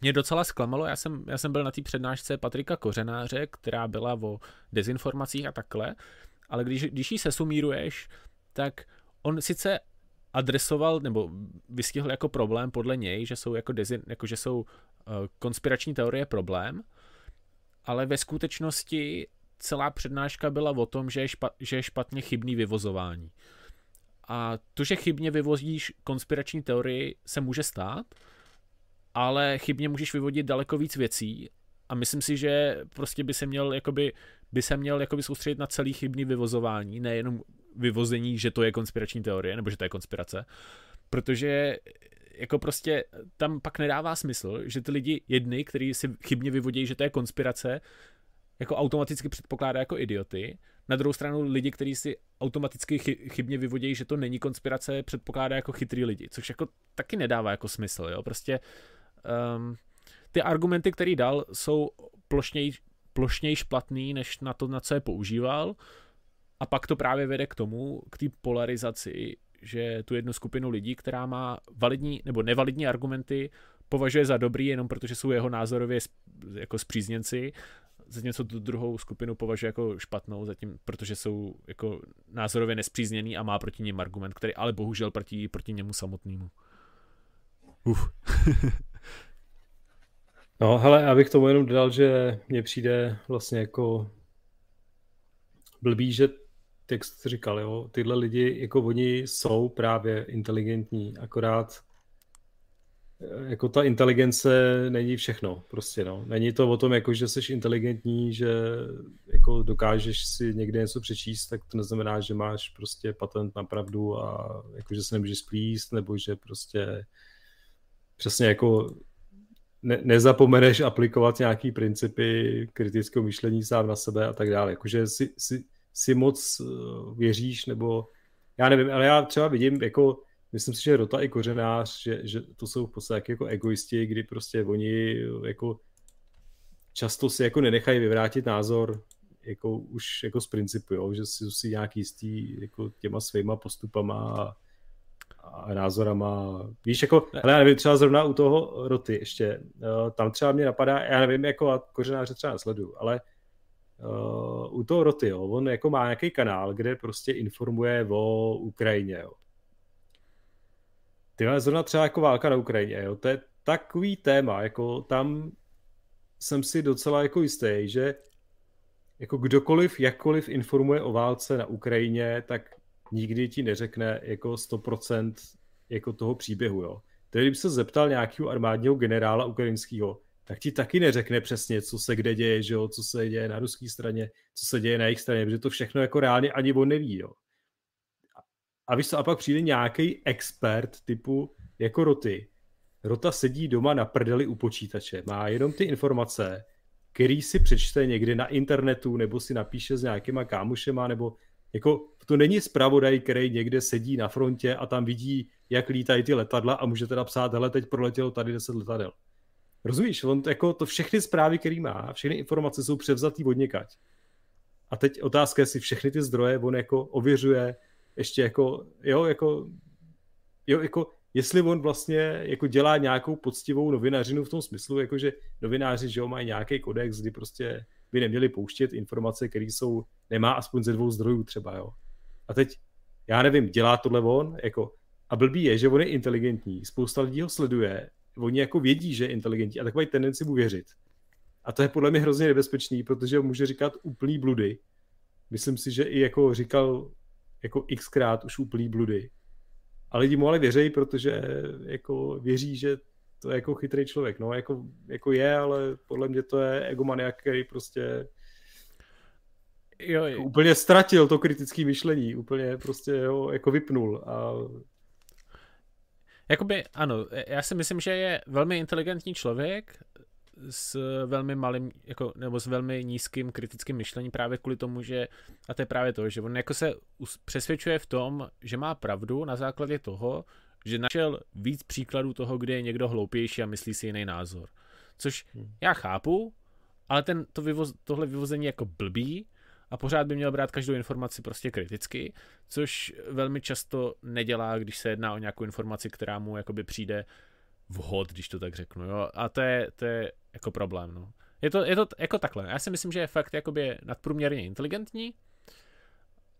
mě docela zklamalo, já jsem, já jsem byl na té přednášce Patrika Kořenáře, která byla o dezinformacích a takhle, ale když, když ji sesumíruješ, tak on sice adresoval nebo vystihl jako problém podle něj, že jsou jako, dezin, jako že jsou uh, konspirační teorie problém, ale ve skutečnosti celá přednáška byla o tom, že je, špa, že je špatně chybný vyvozování. A to, že chybně vyvozíš konspirační teorii, se může stát, ale chybně můžeš vyvodit daleko víc věcí a myslím si, že prostě by se měl jakoby, by se měl jakoby soustředit na celý chybný vyvozování, nejenom vyvození, že to je konspirační teorie, nebo že to je konspirace, protože jako prostě tam pak nedává smysl, že ty lidi jedny, kteří si chybně vyvodí, že to je konspirace, jako automaticky předpokládá jako idioty. Na druhou stranu lidi, kteří si automaticky chybně vyvodí, že to není konspirace, předpokládá jako chytrý lidi, což jako taky nedává jako smysl, jo. Prostě um, ty argumenty, který dal, jsou plošněji, plošněji špatný, než na to, na co je používal. A pak to právě vede k tomu, k té polarizaci, že tu jednu skupinu lidí, která má validní nebo nevalidní argumenty, považuje za dobrý jenom protože jsou jeho názorově jako zpřízněnci, zatímco tu druhou skupinu považuje jako špatnou, zatím, protože jsou jako názorově nespřízněný a má proti něm argument, který ale bohužel proti, proti němu samotnému. Uf. no, hele, abych tomu jenom dodal, že mně přijde vlastně jako blbý, že jak jste říkal, jo, tyhle lidi, jako oni jsou právě inteligentní, akorát eh, jako ta inteligence není všechno, prostě no. Není to o tom, jako, že jsi inteligentní, že jako dokážeš si někde něco přečíst, tak to neznamená, že máš prostě patent na pravdu a jako, že se nemůžeš splíst, nebo že prostě přesně jako ne, nezapomeneš aplikovat nějaký principy kritického myšlení sám na sebe a tak dále. Jakože si, si, si moc eh, věříš, nebo já nevím, ale já třeba vidím, jako myslím si, že Rota i Kořenář, že, že to jsou v podstatě jako egoisti, kdy prostě oni jako často si jako nenechají vyvrátit názor jako už jako z principu, jo, že si, si nějak jistý jako těma svýma postupama a, a názorama. Víš, jako, ale já nevím, třeba zrovna u toho roty ještě, uh, tam třeba mě napadá, já nevím, jako a kořenáře třeba nesleduju, ale uh, u toho roty, jo, on jako má nějaký kanál, kde prostě informuje o Ukrajině, jo. Ty zrovna třeba jako válka na Ukrajině, jo, to je takový téma, jako tam jsem si docela jako jistý, že jako kdokoliv, jakkoliv informuje o válce na Ukrajině, tak nikdy ti neřekne jako 100% jako toho příběhu, jo. Tedy kdyby se zeptal nějakého armádního generála ukrajinského, tak ti taky neřekne přesně, co se kde děje, že jo, co se děje na ruské straně, co se děje na jejich straně, protože to všechno jako reálně ani on neví, jo. A víš co, a pak přijde nějaký expert typu jako Roty. Rota sedí doma na prdeli u počítače, má jenom ty informace, který si přečte někdy na internetu, nebo si napíše s nějakýma kámošema, nebo jako to není zpravodaj, který někde sedí na frontě a tam vidí, jak lítají ty letadla a může teda psát, hele, teď proletělo tady 10 letadel. Rozumíš? On jako to všechny zprávy, které má, všechny informace jsou převzatý od někať. A teď otázka, jestli všechny ty zdroje on jako ověřuje, ještě jako, jo, jako, jo, jako, jestli on vlastně jako dělá nějakou poctivou novinařinu v tom smyslu, jako že novináři, že jo, mají nějaký kodex, kdy prostě by neměli pouštět informace, které jsou, nemá aspoň ze dvou zdrojů třeba, jo. A teď, já nevím, dělá tohle on, jako, a blbý je, že on je inteligentní, spousta lidí ho sleduje, oni jako vědí, že je inteligentní a tak mají tendenci mu věřit. A to je podle mě hrozně nebezpečný, protože může říkat úplný bludy. Myslím si, že i jako říkal jako xkrát už úplný bludy. A lidi mu ale věří, protože jako věří, že to je jako chytrý člověk. No, jako, jako je, ale podle mě to je egomaniak, který prostě jo, jako úplně ztratil to kritické myšlení, úplně prostě jo, jako vypnul a Jakoby, ano, já si myslím, že je velmi inteligentní člověk s velmi malým, jako, nebo s velmi nízkým kritickým myšlením právě kvůli tomu, že, a to je právě to, že on jako se přesvědčuje v tom, že má pravdu na základě toho, že našel víc příkladů toho, kde je někdo hloupější a myslí si jiný názor. Což hmm. já chápu, ale ten, to vyvoz, tohle vyvození jako blbý a pořád by měl brát každou informaci prostě kriticky, což velmi často nedělá, když se jedná o nějakou informaci, která mu jakoby přijde vhod, když to tak řeknu, jo? A to je, to je jako problém, no. Je to, je to jako takhle. Já si myslím, že je fakt jakoby nadprůměrně inteligentní,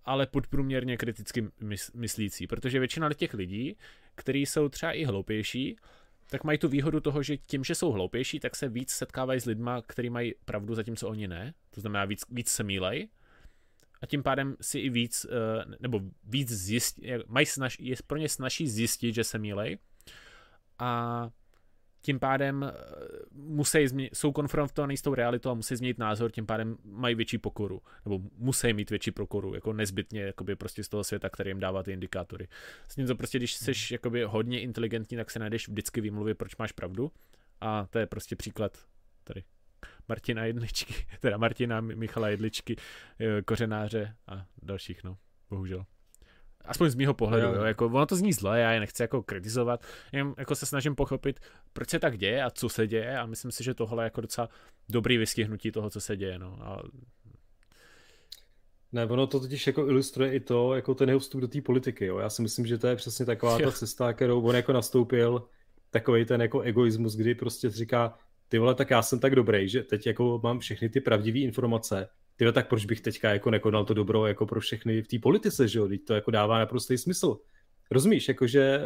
ale podprůměrně kriticky myslící, protože většina těch lidí, kteří jsou třeba i hloupější, tak mají tu výhodu toho, že tím, že jsou hloupější, tak se víc setkávají s lidma, kteří mají pravdu, zatímco oni ne. To znamená, víc, víc se mílej. A tím pádem si i víc, eh, nebo víc zjistit, mají snaž, je pro ně snaží zjistit, že se mílej. A tím pádem eh, musí změnit, jsou konfrontovaní s tou realitou a musí změnit názor, tím pádem mají větší pokoru, nebo musí mít větší pokoru, jako nezbytně jakoby prostě z toho světa, který jim dává ty indikátory. S tím to prostě, když jsi hmm. jakoby hodně inteligentní, tak se najdeš vždycky výmluvě, proč máš pravdu a to je prostě příklad tady Martina Jedličky, teda Martina Michala Jedličky, eh, kořenáře a dalších, no, bohužel. Aspoň z mýho pohledu, jo. Jo, jako, ono to zní zle, já je nechci jako kritizovat, jen jako se snažím pochopit, proč se tak děje a co se děje a myslím si, že tohle je jako docela dobrý vystihnutí toho, co se děje, no. A... Ne, ono to totiž jako ilustruje i to, jako ten jeho vstup do té politiky, jo. Já si myslím, že to je přesně taková ta cesta, kterou on jako nastoupil, takový ten jako egoismus, kdy prostě říká, ty vole, tak já jsem tak dobrý, že teď jako mám všechny ty pravdivé informace, ty tak proč bych teďka jako nekonal to dobro jako pro všechny v té politice, že jo, teď to jako dává naprostý smysl. Rozumíš, jakože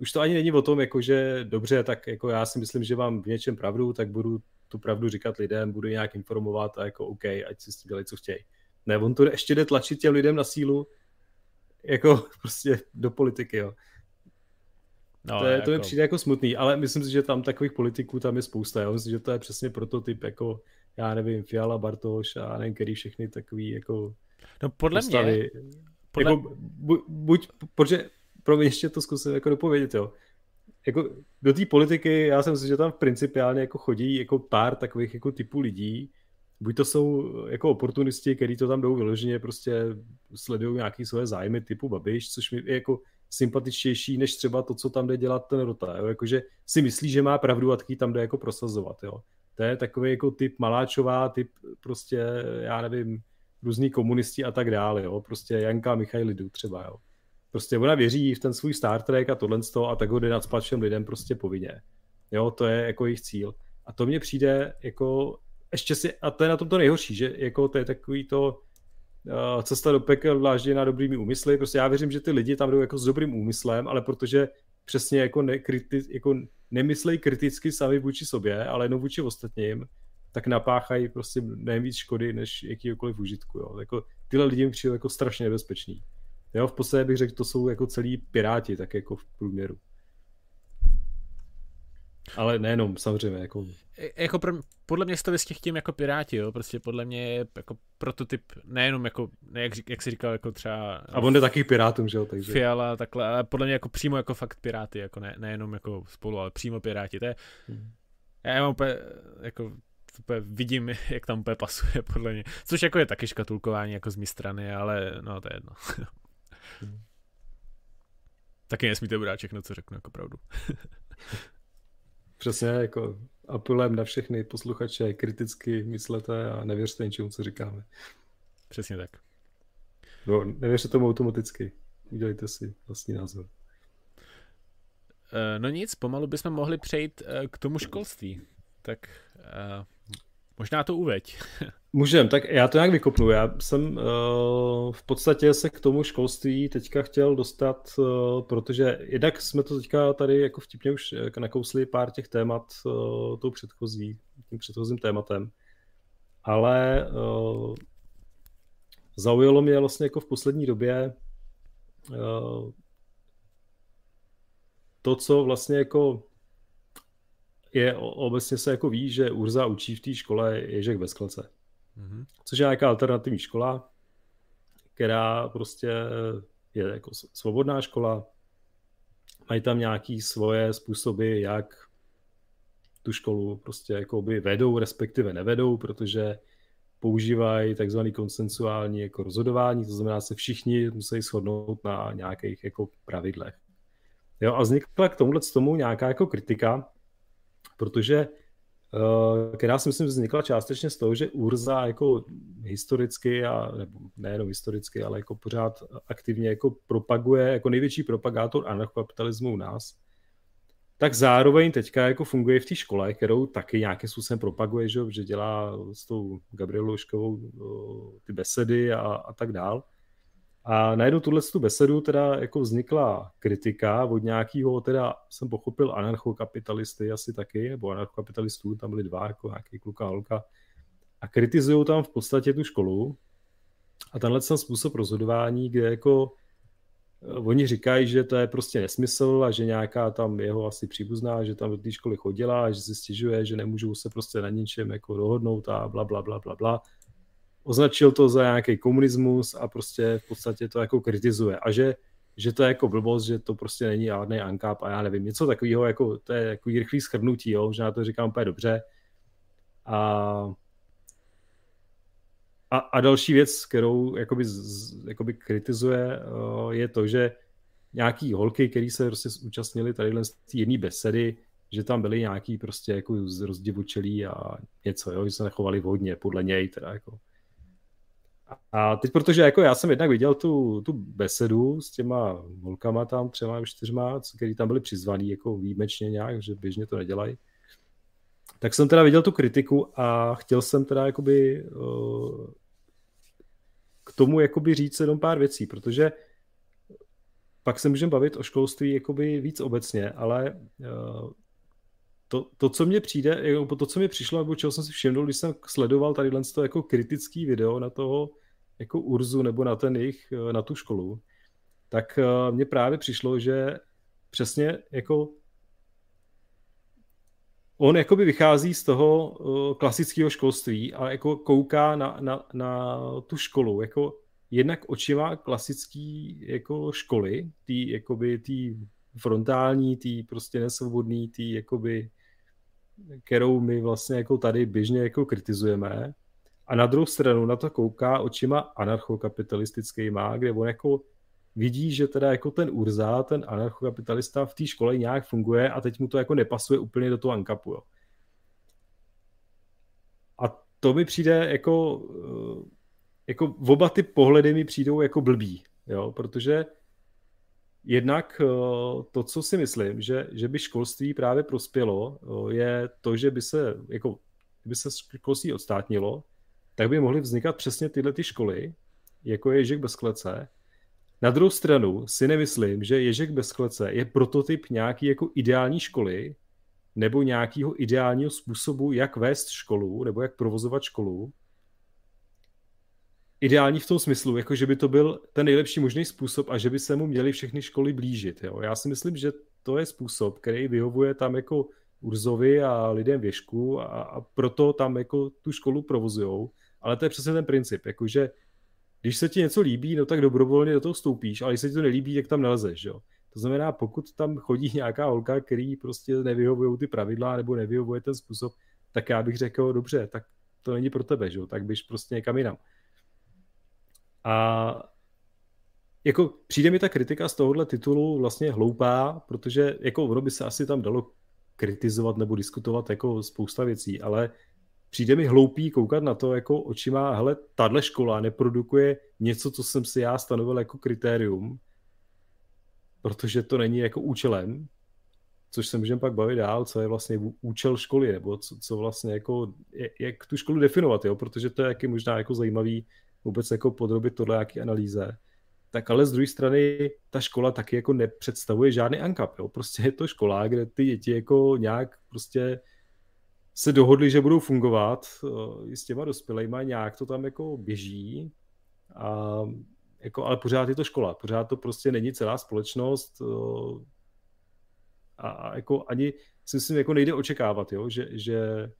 už to ani není o tom, jakože dobře, tak jako já si myslím, že mám v něčem pravdu, tak budu tu pravdu říkat lidem, budu nějak informovat a jako OK, ať si s tím dělají, co chtějí. Ne, on to ještě jde tlačit těm lidem na sílu, jako prostě do politiky, jo. No, to, je, jako... to mi jako- přijde jako smutný, ale myslím si, že tam takových politiků tam je spousta. Jo? Myslím, že to je přesně prototyp jako, já nevím, Fiala, Bartoš a nevím, který všechny takový jako No podle postavy. mě... Podle... Jako, bu, buď, protože pro mě ještě to zkusím jako dopovědět, jo. Jako do té politiky, já jsem si, že tam principiálně jako chodí jako pár takových jako typů lidí, buď to jsou jako oportunisti, kteří to tam jdou vyloženě, prostě sledují nějaký své zájmy typu Babiš, což mi jako sympatičtější, než třeba to, co tam jde dělat ten Rota, jo? Jakože si myslí, že má pravdu a taky tam jde jako prosazovat, jo. To je takový jako typ Maláčová, typ prostě, já nevím, různý komunisti a tak dále, jo. Prostě Janka Michailidu třeba, jo. Prostě ona věří v ten svůj Star Trek a tohle a tak ho jde nadspat všem lidem prostě povinně. Jo, to je jako jejich cíl. A to mně přijde jako ještě si, a to je na tom to nejhorší, že jako to je takový to cesta do pekel na dobrými úmysly. Prostě já věřím, že ty lidi tam jdou jako s dobrým úmyslem, ale protože přesně jako, nekriti, jako nemyslej kriticky sami vůči sobě, ale jenom vůči ostatním, tak napáchají prostě nejvíc škody, než jakýkoliv užitku. Jo. Jako, tyhle lidi mi jako strašně nebezpečný. Jo, v podstatě bych řekl, to jsou jako celý piráti, tak jako v průměru. Ale nejenom, samozřejmě. Jako, e, jako pro, podle mě to těch tím jako piráti, jo, prostě podle mě je jako prototyp, nejenom jako, ne, jak, jak jsi říkal, jako třeba... A on je taky pirátům, že jo, takže... Fiala, takhle, ale podle mě jako přímo jako fakt piráty, jako ne, nejenom jako spolu, ale přímo piráti, to je... Hmm. Já mám úplně, jako úplně vidím, jak tam úplně pasuje, podle mě. Což jako je taky škatulkování jako z mé strany, ale no, to je jedno. hmm. Taky nesmíte brát všechno, co řeknu, jako pravdu. Přesně, jako apelujeme na všechny posluchače, kriticky myslete a nevěřte ničemu, co říkáme. Přesně tak. No, nevěřte tomu automaticky. Udělejte si vlastní názor. Eh, no nic, pomalu bychom mohli přejít eh, k tomu školství. Tak uh, možná to uveď. Můžem, tak já to nějak vykopnu. Já jsem uh, v podstatě se k tomu školství teďka chtěl dostat, uh, protože jednak jsme to teďka tady jako vtipně už nakousli pár těch témat uh, tou předchozí, tím předchozím tématem, ale uh, zaujalo mě vlastně jako v poslední době uh, to, co vlastně jako je obecně se jako ví, že Urza učí v té škole Ježek bez klece. Mm-hmm. Což je nějaká alternativní škola, která prostě je jako svobodná škola, mají tam nějaký svoje způsoby, jak tu školu prostě jako by vedou, respektive nevedou, protože používají takzvaný konsensuální jako rozhodování, to znamená, se všichni musí shodnout na nějakých jako pravidlech. Jo, a vznikla k tomuhle tomu nějaká jako kritika, protože Eh, která si myslím vznikla částečně z toho, že Urza jako historicky, a, nebo nejenom historicky, ale jako pořád aktivně jako propaguje, jako největší propagátor anarchokapitalismu u nás, tak zároveň teďka jako funguje v té škole, kterou taky nějakým způsobem propaguje, že, že dělá s tou Gabrielou Škovou eh, ty besedy a, a tak dál. A najednou tuhle tu besedu teda jako vznikla kritika od nějakého, teda jsem pochopil anarchokapitalisty asi taky, nebo anarchokapitalistů, tam byli dva, jako nějaký kluka a holka, a kritizují tam v podstatě tu školu. A tenhle ten způsob rozhodování, kde jako eh, oni říkají, že to je prostě nesmysl a že nějaká tam jeho asi příbuzná, že tam do té školy chodila a že si stěžuje, že nemůžou se prostě na ničem jako dohodnout a bla, bla, bla, bla, bla označil to za nějaký komunismus a prostě v podstatě to jako kritizuje. A že, že to je jako blbost, že to prostě není žádný ankap a já nevím, něco takového, jako, to je jako rychlý schrnutí, jo, že na to říkám úplně dobře. A, a, a další věc, kterou jakoby, jakoby kritizuje, je to, že nějaký holky, které se prostě účastnili tady z jedné besedy, že tam byly nějaký prostě jako rozdivučelí a něco, jo, že se nechovali vhodně, podle něj teda jako. A teď, protože jako já jsem jednak viděl tu, tu besedu s těma volkama tam, třema, čtyřma, který tam byli přizvaný jako výjimečně nějak, že běžně to nedělají, tak jsem teda viděl tu kritiku a chtěl jsem teda jakoby uh, k tomu jakoby říct jenom pár věcí, protože pak se můžeme bavit o školství jakoby víc obecně, ale uh, to, to, co mě přijde, to, co mi přišlo, nebo čeho jsem si všiml, když jsem sledoval tady to jako kritický video na toho jako Urzu nebo na ten jejich, na tu školu, tak eh, mně právě přišlo, že přesně jako on jakoby vychází z toho eh, klasického školství a jako kouká na, na, na tu školu, jako jednak očima klasický jako školy, tý, jakoby tý frontální, tý prostě nesvobodný, tý jakoby kterou my vlastně jako tady běžně jako kritizujeme. A na druhou stranu na to kouká očima anarchokapitalistickýma, kde on jako vidí, že teda jako ten Urza, ten anarchokapitalista v té škole nějak funguje a teď mu to jako nepasuje úplně do toho ankapu. Jo. to mi přijde jako, eh, jako oba ty pohledy mi přijdou jako blbý, jo, protože jednak eh, to, co si myslím, že, že by školství právě prospělo, eh, je to, že by se, jako, by se školství odstátnilo, tak by mohly vznikat přesně tyhle ty školy, jako je Ježek bez klece. Na druhou stranu si nemyslím, že Ježek bez klece je prototyp nějaký jako ideální školy, nebo nějakého ideálního způsobu, jak vést školu, nebo jak provozovat školu. Ideální v tom smyslu, jako že by to byl ten nejlepší možný způsob a že by se mu měly všechny školy blížit. Jo. Já si myslím, že to je způsob, který vyhovuje tam jako Urzovi a lidem věšku a, a proto tam jako tu školu provozujou. Ale to je přesně ten princip, jakože když se ti něco líbí, no tak dobrovolně do toho vstoupíš, ale když se ti to nelíbí, tak tam nelezeš. Jo. To znamená, pokud tam chodí nějaká holka, který prostě nevyhovují ty pravidla nebo nevyhovuje ten způsob, tak já bych řekl, dobře, tak to není pro tebe, že? tak běž prostě někam jinam. A jako přijde mi ta kritika z tohohle titulu vlastně hloupá, protože jako ono by se asi tam dalo kritizovat nebo diskutovat jako spousta věcí, ale přijde mi hloupý koukat na to jako očima, hele, tahle škola neprodukuje něco, co jsem si já stanovil jako kritérium, protože to není jako účelem, což se můžeme pak bavit dál, co je vlastně účel školy, nebo co, co vlastně jako, jak tu školu definovat, jo? protože to je jaký možná jako zajímavý vůbec jako podrobit tohle jaký analýze. Tak ale z druhé strany ta škola taky jako nepředstavuje žádný ankap, jo? prostě je to škola, kde ty děti jako nějak prostě se dohodli, že budou fungovat uh, s těma dospělejma, nějak to tam jako běží a jako, ale pořád je to škola, pořád to prostě není celá společnost eh, a, a jako ani si myslím, jako nejde očekávat, jo, že, že,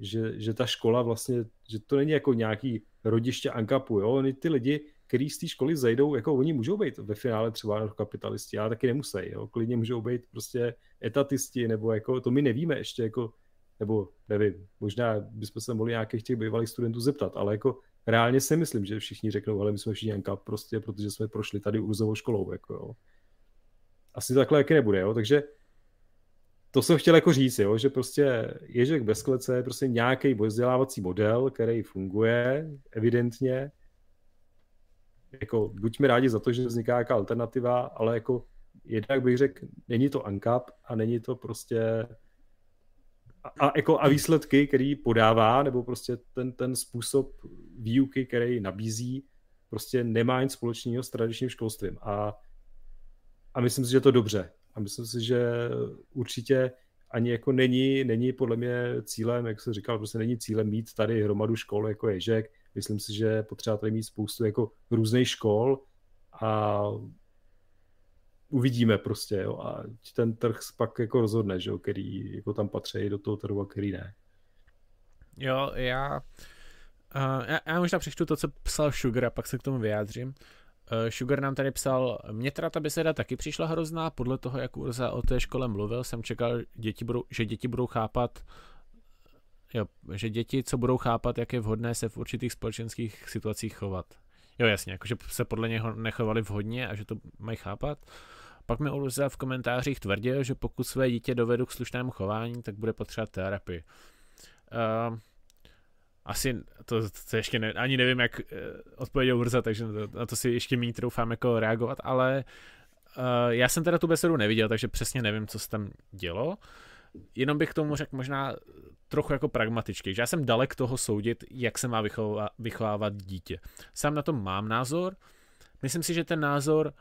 že, že ta škola vlastně, že to není jako nějaký rodiště ankapu, jo, oni ty lidi, kteří z té školy zajdou, jako oni můžou být ve finále třeba kapitalisti, ale taky nemusí, jo, klidně můžou být prostě etatisti, nebo jako, to my nevíme ještě, jako, nebo nevím, možná bychom se mohli nějakých těch bývalých studentů zeptat, ale jako reálně si myslím, že všichni řeknou, ale my jsme všichni NCAP prostě, protože jsme prošli tady urzovou školou, jako jo. Asi takhle jaký nebude, jo, takže to jsem chtěl jako říct, jo, že prostě Ježek bez klece je prostě nějaký vzdělávací model, který funguje evidentně. Jako, buďme rádi za to, že vzniká nějaká alternativa, ale jako jednak bych řekl, není to ANCAP a není to prostě a, jako, a výsledky, který podává, nebo prostě ten, ten způsob výuky, který nabízí, prostě nemá nic společného s tradičním školstvím. A, a myslím si, že to dobře. A myslím si, že určitě ani jako není, není podle mě cílem, jak jsem říkal, prostě není cílem mít tady hromadu škol jako Ježek. Myslím si, že potřeba tady mít spoustu jako různých škol a uvidíme prostě, jo, a ten trh pak jako rozhodne, že jo, který jako tam patří do toho trhu a který ne. Jo, já, uh, já, já možná přečtu to, co psal Sugar a pak se k tomu vyjádřím. Uh, Sugar nám tady psal, mě teda ta beseda taky přišla hrozná, podle toho, jak Urza o té škole mluvil, jsem čekal, děti budou, že děti budou chápat, jo, že děti, co budou chápat, jak je vhodné se v určitých společenských situacích chovat. Jo, jasně, jakože se podle něho nechovali vhodně a že to mají chápat. Pak mi Urza v komentářích tvrdil, že pokud své dítě dovedu k slušnému chování, tak bude potřebovat terapii. Uh, asi to, to ještě ne, ani nevím, jak uh, odpověděl Urza, takže na to, na to si ještě méně troufám jako reagovat, ale uh, já jsem teda tu besedu neviděl, takže přesně nevím, co se tam dělo. Jenom bych k tomu řekl možná trochu jako pragmatičky, že já jsem dalek toho soudit, jak se má vychovávat, vychovávat dítě. Sám na to mám názor, myslím si, že ten názor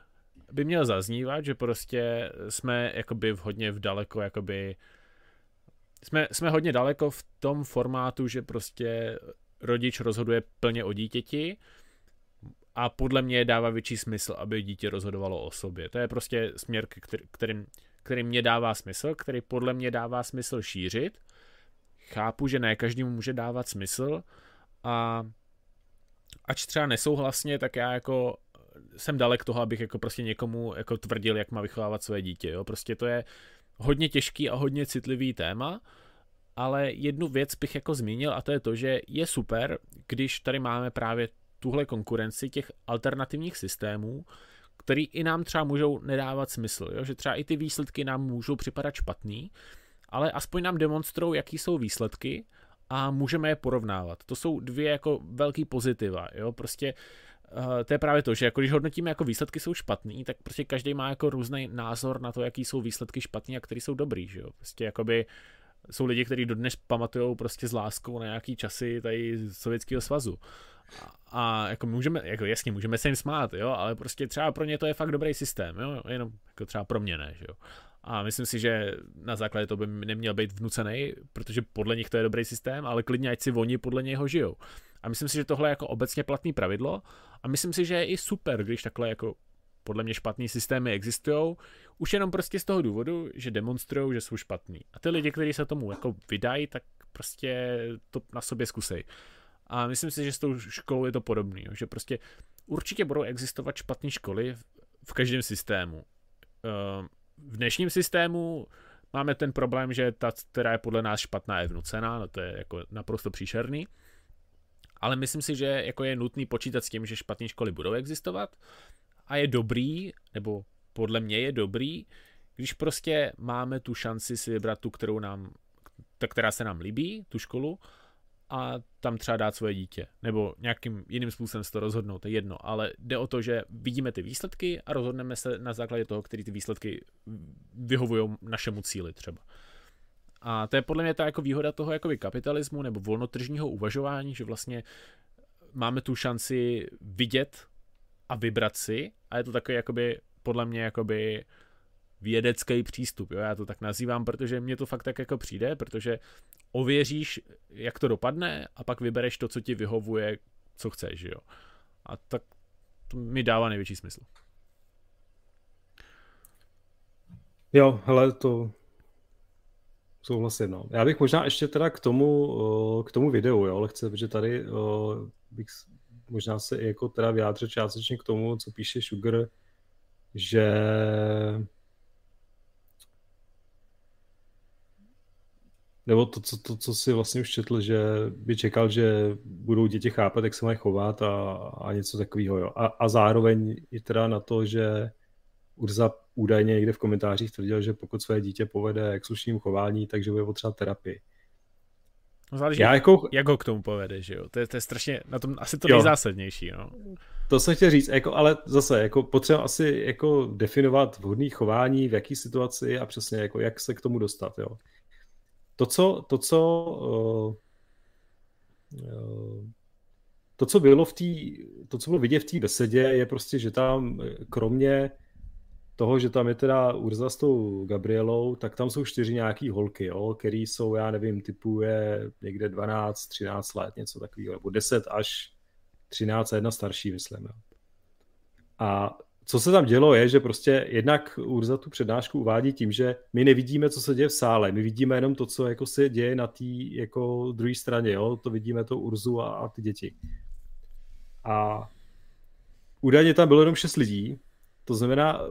by měl zaznívat, že prostě jsme jakoby hodně v daleko, jakoby jsme, jsme hodně daleko v tom formátu, že prostě rodič rozhoduje plně o dítěti a podle mě dává větší smysl, aby dítě rozhodovalo o sobě. To je prostě směr, který, který, který mě dává smysl, který podle mě dává smysl šířit. Chápu, že ne každému může dávat smysl a ač třeba nesouhlasně, tak já jako jsem dalek toho, abych jako prostě někomu jako tvrdil, jak má vychovávat své dítě, jo. Prostě to je hodně těžký a hodně citlivý téma, ale jednu věc bych jako zmínil a to je to, že je super, když tady máme právě tuhle konkurenci těch alternativních systémů, který i nám třeba můžou nedávat smysl, jo? že třeba i ty výsledky nám můžou připadat špatný, ale aspoň nám demonstrují, jaký jsou výsledky a můžeme je porovnávat. To jsou dvě jako velký pozitiva, jo, prostě Uh, to je právě to, že jako když hodnotíme jako výsledky jsou špatný, tak prostě každý má jako různý názor na to, jaký jsou výsledky špatný a který jsou dobrý, že jo. Prostě jakoby jsou lidi, kteří dodnes pamatují prostě s láskou na nějaký časy tady Sovětského svazu. A, a jako můžeme, jako jasně, můžeme se jim smát, jo, ale prostě třeba pro ně to je fakt dobrý systém, jo, jenom jako třeba pro mě ne, že jo. A myslím si, že na základě to by neměl být vnucený, protože podle nich to je dobrý systém, ale klidně ať si oni podle něho žijou. A myslím si, že tohle je jako obecně platný pravidlo a myslím si, že je i super, když takhle jako podle mě špatný systémy existují, už jenom prostě z toho důvodu, že demonstrují, že jsou špatný. A ty lidi, kteří se tomu jako vydají, tak prostě to na sobě zkusej. A myslím si, že s tou školou je to podobný, že prostě určitě budou existovat špatné školy v každém systému. Ehm, v dnešním systému máme ten problém, že ta, která je podle nás špatná, je vnucená, no to je jako naprosto příšerný. Ale myslím si, že jako je nutný počítat s tím, že špatné školy budou existovat a je dobrý, nebo podle mě je dobrý, když prostě máme tu šanci si vybrat tu, kterou nám, ta, která se nám líbí, tu školu, a tam třeba dát svoje dítě. Nebo nějakým jiným způsobem se to rozhodnout, to je jedno. Ale jde o to, že vidíme ty výsledky a rozhodneme se na základě toho, který ty výsledky vyhovují našemu cíli třeba. A to je podle mě ta jako výhoda toho jakoby kapitalismu nebo volnotržního uvažování, že vlastně máme tu šanci vidět a vybrat si a je to takový jakoby podle mě jakoby vědecký přístup, jo? já to tak nazývám, protože mně to fakt tak jako přijde, protože ověříš, jak to dopadne a pak vybereš to, co ti vyhovuje, co chceš, jo. A tak to mi dává největší smysl. Jo, hele, to souhlasím, no. Já bych možná ještě teda k tomu, k tomu videu, jo, lehce, protože tady bych možná se jako teda vyjádřil částečně k tomu, co píše Sugar, že nebo to, co, to, co si vlastně už četl, že by čekal, že budou děti chápat, jak se mají chovat a, a něco takového. Jo. A, a zároveň i teda na to, že Urza údajně někde v komentářích tvrdil, že pokud své dítě povede k slušnému chování, takže bude potřeba terapii. No záleží, Já jako... jak ho k tomu povede, že jo? To je, to je strašně, na tom asi to jo. nejzásadnější, no. To jsem chtěl říct, jako, ale zase, jako potřeba asi jako definovat vhodné chování, v jaký situaci a přesně jako jak se k tomu dostat, jo. To, co, to, co, uh, to, co bylo v té, to, co bylo vidět v té besedě, je prostě, že tam kromě toho, že tam je teda Urza s tou Gabrielou, tak tam jsou čtyři nějaký holky, jo, který jsou, já nevím, typu je někde 12, 13 let, něco takového, nebo 10 až 13 a jedna starší, myslím. Jo. A co se tam dělo je, že prostě jednak Urza tu přednášku uvádí tím, že my nevidíme, co se děje v sále, my vidíme jenom to, co jako se děje na té jako druhé straně, jo? to vidíme to Urzu a, a ty děti. A údajně tam bylo jenom šest lidí, to znamená,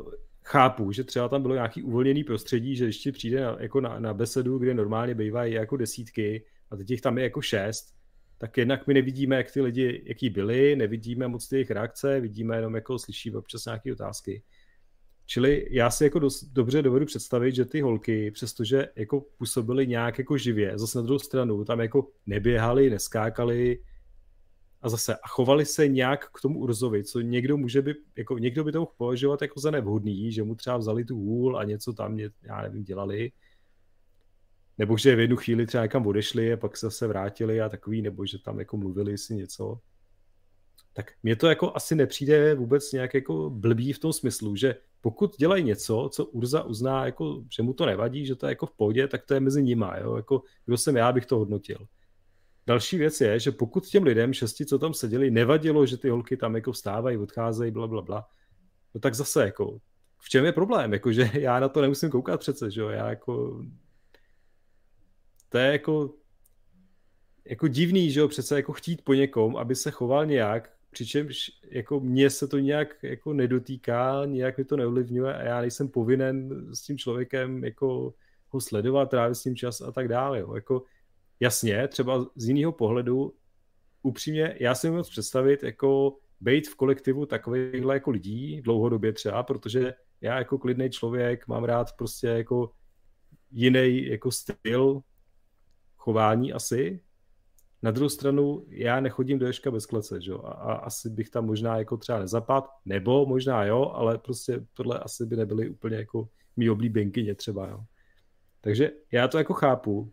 chápu, že třeba tam bylo nějaký uvolněný prostředí, že ještě přijde na, jako na, na besedu, kde normálně bývají jako desítky a teď jich tam je jako šest, tak jednak my nevidíme, jak ty lidi, jaký byli, nevidíme moc ty jejich reakce, vidíme jenom jako slyšíme občas nějaké otázky. Čili já si jako dost, dobře dovedu představit, že ty holky, přestože jako působily nějak jako živě, zase na druhou stranu, tam jako neběhali, neskákali a zase a chovali se nějak k tomu Urzovi, co někdo může by, jako někdo by to mohl považovat jako za nevhodný, že mu třeba vzali tu hůl a něco tam, já nevím, dělali, nebo že v jednu chvíli třeba někam odešli a pak se zase vrátili a takový, nebo že tam jako mluvili si něco. Tak mně to jako asi nepřijde vůbec nějak jako blbý v tom smyslu, že pokud dělají něco, co Urza uzná, jako, že mu to nevadí, že to je jako v pohodě, tak to je mezi nima. Jo? Jako, kdo jsem já, bych to hodnotil. Další věc je, že pokud těm lidem šesti, co tam seděli, nevadilo, že ty holky tam jako vstávají, odcházejí, bla, bla, bla, no tak zase jako, v čem je problém? Jako, že já na to nemusím koukat přece, že jo? Já jako to je jako, jako divný, že jo, přece jako chtít po někom, aby se choval nějak, přičemž jako mně se to nějak jako nedotýká, nějak mi to neovlivňuje a já nejsem povinen s tím člověkem jako ho sledovat, trávit s tím čas a tak dále. Jo. Jako, jasně, třeba z jiného pohledu, upřímně, já si moc představit, jako být v kolektivu takovýchhle jako lidí dlouhodobě třeba, protože já jako klidný člověk mám rád prostě jako jiný jako styl chování asi Na druhou stranu, já nechodím do Ješka bez klece, že? A, a asi bych tam možná jako třeba nezapad, nebo možná jo, ale prostě tohle asi by nebyly úplně jako mý oblíbenkyně třeba, jo. Takže já to jako chápu,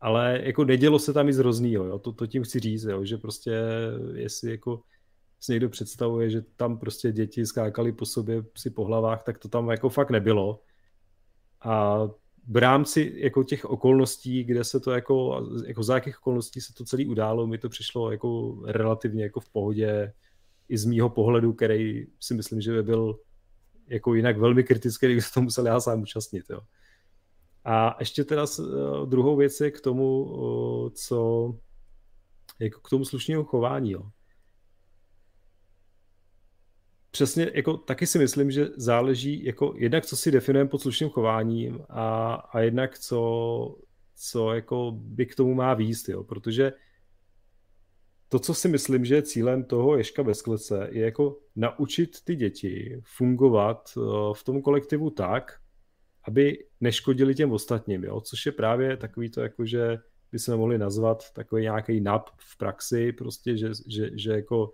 ale jako nedělo se tam nic hroznýho, jo, to, to tím chci říct, jo, že prostě jestli jako si někdo představuje, že tam prostě děti skákali po sobě si po hlavách, tak to tam jako fakt nebylo. A v rámci jako těch okolností, kde se to jako, jako za jakých okolností se to celé událo, mi to přišlo jako relativně jako v pohodě i z mýho pohledu, který si myslím, že by byl jako jinak velmi kritický, kdyby se to musel já sám účastnit. Jo. A ještě teda uh, druhou věc je k tomu, uh, co jako k tomu slušnému chování. Jo. Přesně, jako taky si myslím, že záleží jako jednak, co si definujeme pod slušným chováním a, a jednak, co, co jako by k tomu má výst, jo, protože to, co si myslím, že je cílem toho Ješka bez klece, je jako naučit ty děti fungovat uh, v tom kolektivu tak, aby neškodili těm ostatním, jo? což je právě takový to, jako že by se mohli nazvat takový nějaký nap v praxi, prostě, že, že, že jako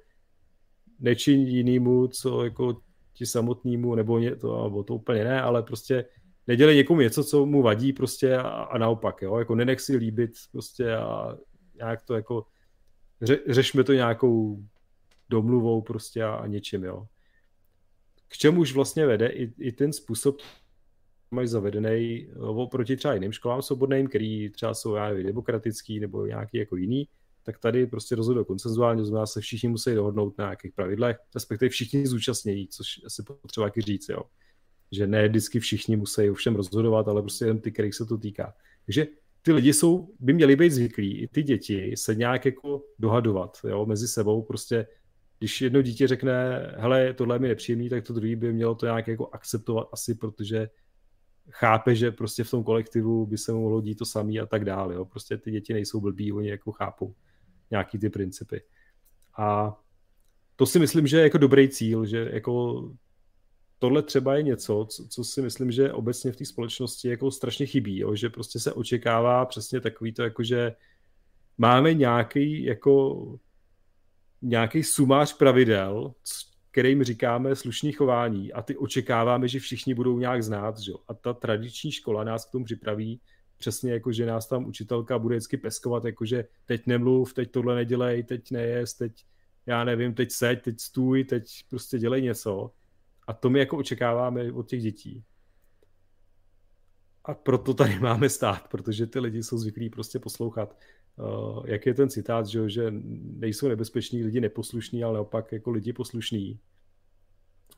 nečiní jinýmu, co jako ti samotnému, nebo ně, to, nebo to úplně ne, ale prostě nedělej někomu něco, co mu vadí prostě a, a naopak, jo, jako nenech si líbit prostě a nějak to jako ře, řešme to nějakou domluvou prostě a, a něčím, jo. K čemu už vlastně vede i, i ten způsob mají zavedený eh, oproti třeba jiným školám svobodným, který třeba jsou já nevím, demokratický nebo nějaký jako jiný, tak tady prostě rozhodují konsenzuálně, znamená se všichni musí dohodnout na nějakých pravidlech, respektive všichni zúčastnění, což asi potřeba taky říct, jo. Že ne vždycky všichni musí všem rozhodovat, ale prostě jen ty, kterých se to týká. Takže ty lidi jsou, by měli být zvyklí, i ty děti se nějak jako dohadovat, jo, mezi sebou, prostě když jedno dítě řekne, hele, tohle je mi nepříjemný, tak to druhý by mělo to nějak jako akceptovat asi, protože chápe, že prostě v tom kolektivu by se mu mohlo dít to samé a tak dále. Jo. Prostě ty děti nejsou blbí, oni jako chápou nějaký ty principy. A to si myslím, že je jako dobrý cíl, že jako tohle třeba je něco, co, co si myslím, že obecně v té společnosti jako strašně chybí, jo? že prostě se očekává přesně takový to, jako že máme nějaký jako nějaký sumář pravidel, kterým říkáme slušný chování a ty očekáváme, že všichni budou nějak znát. Že? A ta tradiční škola nás k tomu připraví přesně jako, že nás tam učitelka bude vždycky peskovat, jako že teď nemluv, teď tohle nedělej, teď nejest, teď já nevím, teď seď, teď stůj, teď prostě dělej něco. A to my jako očekáváme od těch dětí. A proto tady máme stát, protože ty lidi jsou zvyklí prostě poslouchat. Uh, jak je ten citát, že, že nejsou nebezpeční lidi neposlušní, ale naopak jako lidi poslušní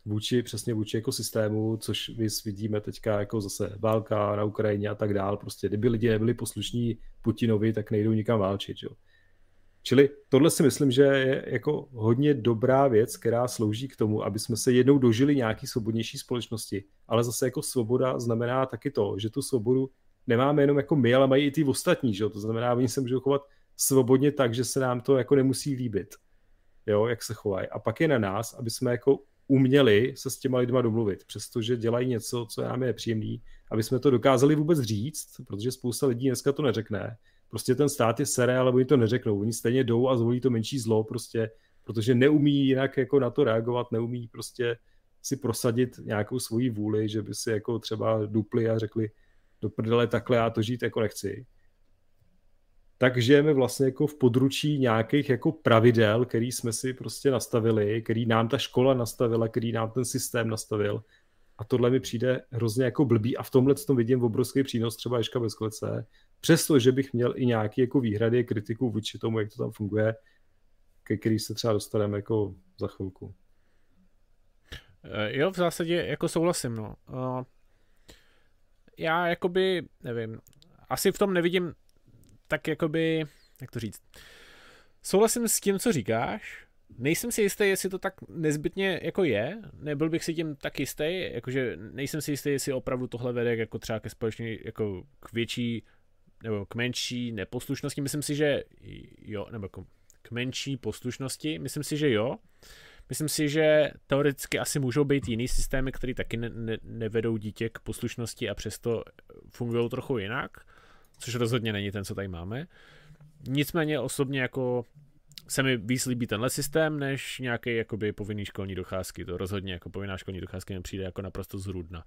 vůči, přesně vůči ekosystému, což my vidíme teďka jako zase válka na Ukrajině a tak dál. Prostě kdyby lidi nebyli poslušní Putinovi, tak nejdou nikam válčit. Jo. Čili tohle si myslím, že je jako hodně dobrá věc, která slouží k tomu, aby jsme se jednou dožili nějaký svobodnější společnosti. Ale zase jako svoboda znamená taky to, že tu svobodu nemáme jenom jako my, ale mají i ty ostatní. Že? To znamená, oni se můžou chovat svobodně tak, že se nám to jako nemusí líbit, jo, jak se chovají. A pak je na nás, aby jsme jako uměli se s těma lidma domluvit, přestože dělají něco, co nám je nepříjemný, aby jsme to dokázali vůbec říct, protože spousta lidí dneska to neřekne. Prostě ten stát je sere, ale oni to neřeknou. Oni stejně jdou a zvolí to menší zlo, prostě, protože neumí jinak jako na to reagovat, neumí prostě si prosadit nějakou svoji vůli, že by si jako třeba dupli a řekli do prdele takhle já to žít jako nechci tak žijeme vlastně jako v područí nějakých jako pravidel, který jsme si prostě nastavili, který nám ta škola nastavila, který nám ten systém nastavil. A tohle mi přijde hrozně jako blbý a v tomhle tom vidím obrovský přínos třeba Ješka bez klece, přestože bych měl i nějaký jako výhrady, kritiku vůči tomu, jak to tam funguje, ke který se třeba dostaneme jako za chvilku. Eh, jo, v zásadě jako souhlasím, no. Uh, já jakoby, nevím, asi v tom nevidím tak jakoby, jak to říct, souhlasím s tím, co říkáš, nejsem si jistý, jestli to tak nezbytně jako je, nebyl bych si tím tak jistý, jakože nejsem si jistý, jestli opravdu tohle vede jako třeba ke společně, jako k větší nebo k menší neposlušnosti, myslím si, že jo, nebo k menší poslušnosti, myslím si, že jo. Myslím si, že teoreticky asi můžou být jiný systémy, které taky ne, ne, nevedou dítě k poslušnosti a přesto fungují trochu jinak což rozhodně není ten, co tady máme. Nicméně osobně jako se mi víc líbí tenhle systém, než nějaký jakoby povinný školní docházky. To rozhodně jako povinná školní docházky mi přijde jako naprosto zrůdna.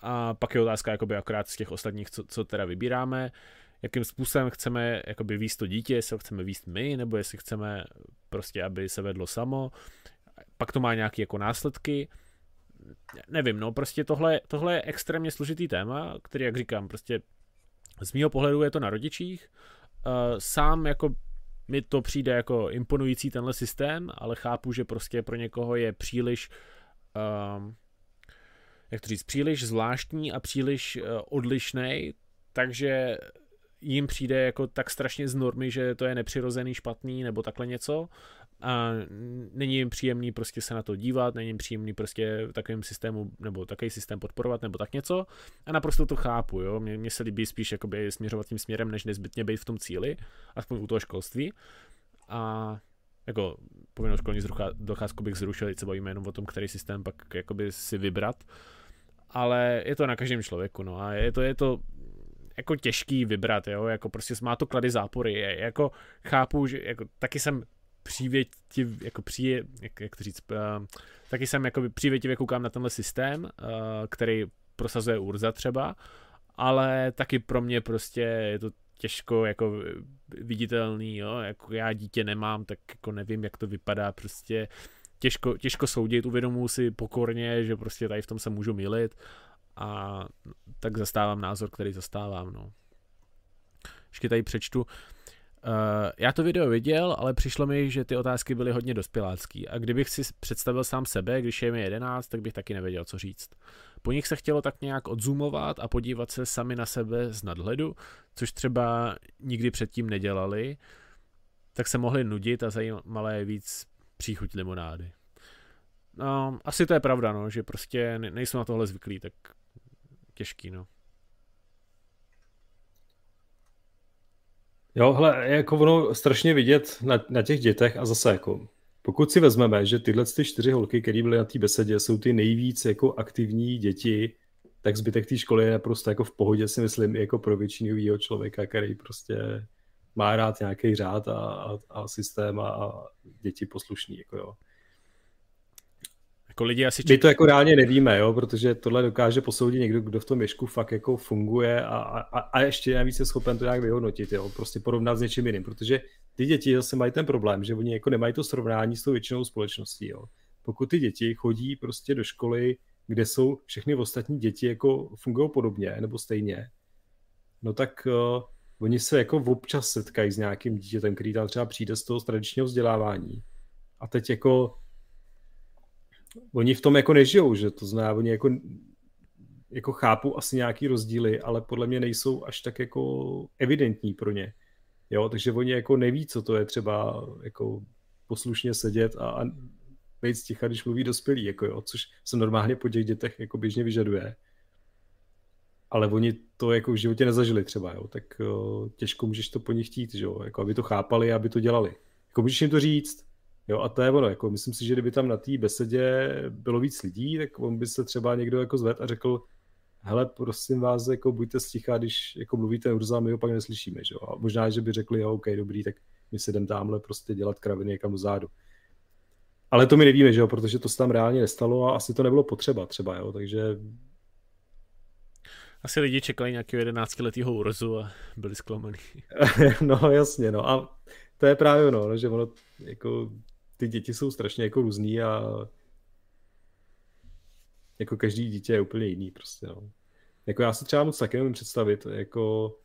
A pak je otázka jakoby akorát z těch ostatních, co, co teda vybíráme, jakým způsobem chceme jakoby výst to dítě, jestli ho chceme výst my, nebo jestli chceme prostě, aby se vedlo samo. Pak to má nějaké jako následky. Nevím, no prostě tohle, tohle je extrémně složitý téma, který, jak říkám, prostě z mého pohledu je to na rodičích. Sám jako mi to přijde jako imponující tenhle systém, ale chápu, že prostě pro někoho je příliš um, jak to říct, příliš zvláštní a příliš uh, odlišný, takže jim přijde jako tak strašně z normy, že to je nepřirozený, špatný nebo takhle něco a není jim příjemný prostě se na to dívat, není jim příjemný prostě takovým systému nebo takový systém podporovat nebo tak něco. A naprosto to chápu, jo, mně, mně se líbí spíš jakoby směřovat tím směrem, než nezbytně být v tom cíli, aspoň u toho školství. A jako povinnou školní docházku bych zrušil, teď se bavíme jenom o tom, který systém pak jakoby si vybrat, ale je to na každém člověku, no. A je to, je to jako těžký vybrat, jo, jako prostě má to klady zápory, jako chápu, že jako taky jsem přívětiv, jako přije, jak, jak to říct, uh, taky jsem jako přívětivě koukám na tenhle systém, uh, který prosazuje Urza třeba, ale taky pro mě prostě je to těžko jako viditelný, jo, jako já dítě nemám, tak jako nevím, jak to vypadá, prostě těžko, těžko soudit, uvědomuji si pokorně, že prostě tady v tom se můžu milit a tak zastávám názor, který zastávám, no. Ještě tady přečtu, já to video viděl, ale přišlo mi, že ty otázky byly hodně dospělácký a kdybych si představil sám sebe, když je mi 11, tak bych taky nevěděl, co říct. Po nich se chtělo tak nějak odzumovat a podívat se sami na sebe z nadhledu, což třeba nikdy předtím nedělali, tak se mohli nudit a zajímalo je víc příchuť limonády. No, asi to je pravda, no, že prostě nejsou na tohle zvyklí, tak těžký, no. Jo, hele, jako ono strašně vidět na, na těch dětech a zase jako, pokud si vezmeme, že tyhle ty čtyři holky, které byly na té besedě, jsou ty nejvíc jako aktivní děti, tak zbytek té školy je naprosto jako v pohodě, si myslím, jako pro většinového člověka, který prostě má rád nějaký řád a, a, a systém a, a děti poslušný, jako jo. Jako lidi asi... My to jako reálně nevíme, jo, protože tohle dokáže posoudit někdo, kdo v tom ješku fakt jako funguje a, a, a ještě navíc je schopen to nějak vyhodnotit, jo, prostě porovnat s něčím jiným, protože ty děti zase mají ten problém, že oni jako nemají to srovnání s tou většinou společností, jo. Pokud ty děti chodí prostě do školy, kde jsou všechny ostatní děti jako fungují podobně nebo stejně, no tak uh, oni se jako občas setkají s nějakým dítětem, který tam třeba přijde z toho tradičního vzdělávání. A teď jako oni v tom jako nežijou, že to znamená, oni jako, jako chápu asi nějaký rozdíly, ale podle mě nejsou až tak jako evidentní pro ně. Jo, takže oni jako neví, co to je třeba jako poslušně sedět a, a být sticha, když mluví dospělí, jako jo, což se normálně po těch dětech jako běžně vyžaduje. Ale oni to jako v životě nezažili třeba, jo, tak jo, těžko můžeš to po nich chtít, že jo, jako aby to chápali, aby to dělali. Jako můžeš jim to říct, Jo, a to je ono, jako myslím si, že kdyby tam na té besedě bylo víc lidí, tak on by se třeba někdo jako zved a řekl, hele, prosím vás, jako buďte sticha, když jako mluvíte Urza, my ho pak neslyšíme, že jo? A možná, že by řekli, jo, OK, dobrý, tak my se jdem tamhle prostě dělat kraviny někam do zádu. Ale to my nevíme, že jo, protože to se tam reálně nestalo a asi to nebylo potřeba třeba, jo, takže... Asi lidi čekali nějakého 11 letého Urzu a byli zklamaný. no jasně, no a to je právě ono, no, že ono jako ty děti jsou strašně jako různý a jako každý dítě je úplně jiný prostě, no. Jako já si třeba moc taky nemůžu představit, jako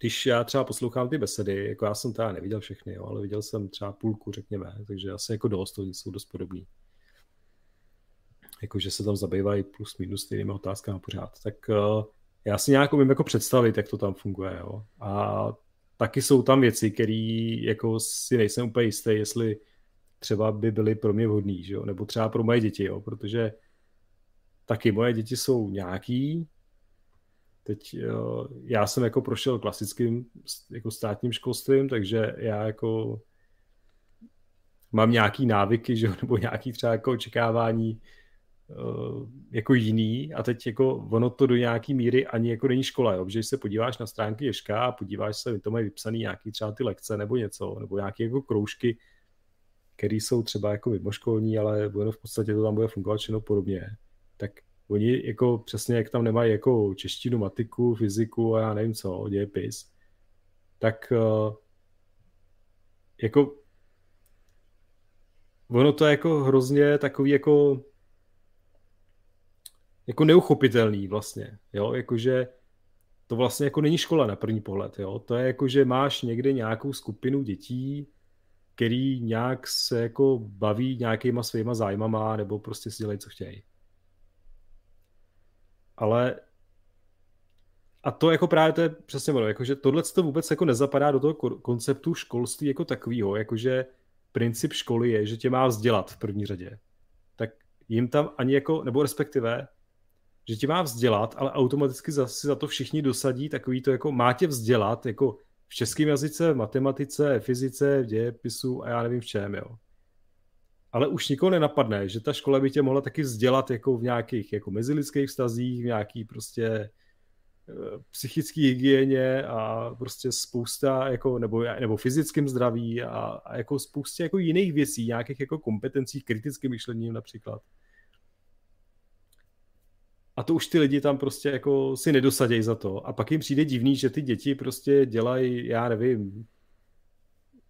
když já třeba poslouchám ty besedy, jako já jsem teda neviděl všechny, jo, ale viděl jsem třeba půlku, řekněme, takže asi jako dost, oni jsou dost podobný. Jako, že se tam zabývají plus minus stejnými otázkami pořád. Tak uh, já si nějak umím jako představit, jak to tam funguje, jo. A taky jsou tam věci, které jako si nejsem úplně jistý, jestli třeba by byly pro mě vhodný, že jo? nebo třeba pro moje děti, jo? protože taky moje děti jsou nějaký, teď jo, já jsem jako prošel klasickým jako státním školstvím, takže já jako mám nějaký návyky, že jo? nebo nějaký třeba jako očekávání jako jiný a teď jako ono to do nějaký míry ani jako není škola, jo? že když se podíváš na stránky Ješka a podíváš se, to mají vypsaný nějaký třeba ty lekce nebo něco, nebo nějaké jako kroužky, které jsou třeba jako mimoškolní, ale ono v podstatě to tam bude fungovat všechno podobně, tak oni jako přesně jak tam nemají jako češtinu, matiku, fyziku a já nevím co, dějepis, tak uh, jako ono to je jako hrozně takový jako jako neuchopitelný vlastně, jo, jakože to vlastně jako není škola na první pohled, jo, to je jako, že máš někde nějakou skupinu dětí, který nějak se jako baví nějakýma svýma zájmama nebo prostě si dělají, co chtějí. Ale a to jako právě to je přesně ono, jakože tohle to vůbec jako nezapadá do toho konceptu školství jako takového, jakože princip školy je, že tě má vzdělat v první řadě. Tak jim tam ani jako, nebo respektive, že tě má vzdělat, ale automaticky zase za to všichni dosadí takový to jako má tě vzdělat, jako v českém jazyce, v matematice, v fyzice, v dějepisu a já nevím v čem, jo. Ale už nikoho nenapadne, že ta škola by tě mohla taky vzdělat jako v nějakých jako mezilidských vztazích, v nějaký prostě Eh, psychické hygieně a prostě spousta jako, nebo, nebo fyzickým zdraví a, a jako spoustě jako jiných věcí, nějakých jako kompetencí, kritickým myšlením například. A to už ty lidi tam prostě jako si nedosadějí za to. A pak jim přijde divný, že ty děti prostě dělají, já nevím,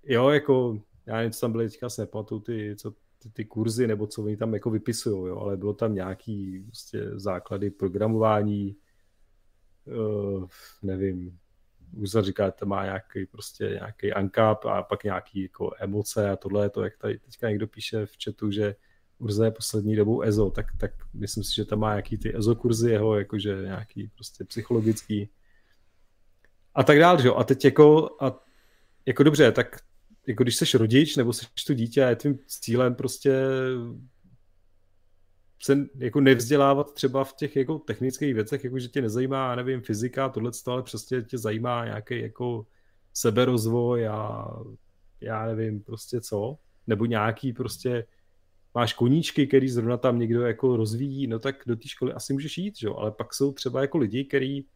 jo, jako, já nevím, co tam byly, teďka se ty, co, ty, ty kurzy, nebo co oni tam jako vypisují, jo, ale bylo tam nějaký prostě základy programování, uh, nevím, Uza říká, to má nějaký prostě nějaký uncap a pak nějaký jako emoce a tohle je to, jak tady teďka někdo píše v chatu, že Urza je poslední dobou EZO, tak, tak myslím si, že tam má nějaký ty EZO kurzy jeho, jakože nějaký prostě psychologický a tak dále, že jo. A teď jako, a, jako dobře, tak jako když jsi rodič nebo jsi to dítě a je tvým cílem prostě se jako nevzdělávat třeba v těch jako technických věcech, jako že tě nezajímá, nevím, fyzika, tohle, ale přesně tě zajímá nějaký jako seberozvoj a já nevím prostě co, nebo nějaký prostě máš koníčky, který zrovna tam někdo jako rozvíjí, no tak do té školy asi můžeš jít, že? ale pak jsou třeba jako lidi, kteří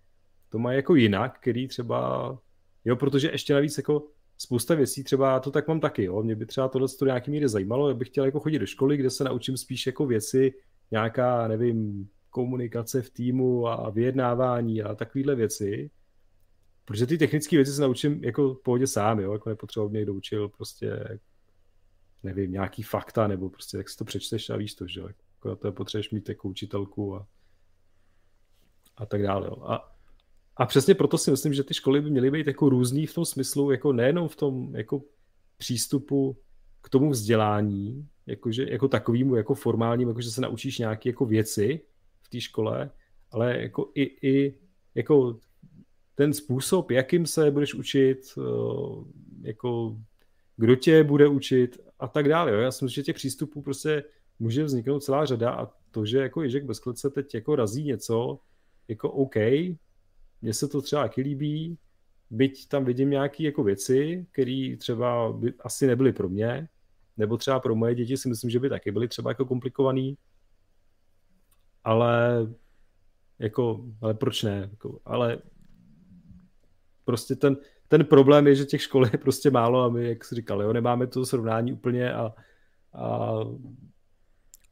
to mají jako jinak, který třeba, jo, protože ještě navíc jako spousta věcí, třeba to tak mám taky, jo, mě by třeba tohle to nějaký míry zajímalo, já bych chtěl jako chodit do školy, kde se naučím spíš jako věci, nějaká, nevím, komunikace v týmu a vyjednávání a takovéhle věci. Protože ty technické věci se naučím jako v pohodě sám, jo, jako nepotřeba mě někdo učil prostě, nevím, nějaký fakta, nebo prostě jak si to přečteš a víš to, že jo. Jako to potřebuješ mít jako učitelku a, a tak dále, jo. A, a přesně proto si myslím, že ty školy by měly být jako různý v tom smyslu, jako nejenom v tom jako přístupu k tomu vzdělání, jakože, jako takovýmu, jako formálním, jakože se naučíš nějaké jako věci v té škole, ale jako i, i jako ten způsob, jakým se budeš učit, eh, jako kdo tě bude učit a tak dále. Jo. Já si myslím, že těch přístupů prostě může vzniknout celá řada a to, že jako Ježek bez klece teď jako razí něco, jako OK, mně se to třeba taky líbí, byť tam vidím nějaké jako věci, které třeba by asi nebyly pro mě, nebo třeba pro moje děti si myslím, že by taky byly třeba jako komplikovaný, ale jako, ale proč ne, jako, ale prostě ten, ten problém je, že těch škol je prostě málo a my, jak jsi říkal, jo, nemáme to srovnání úplně a, a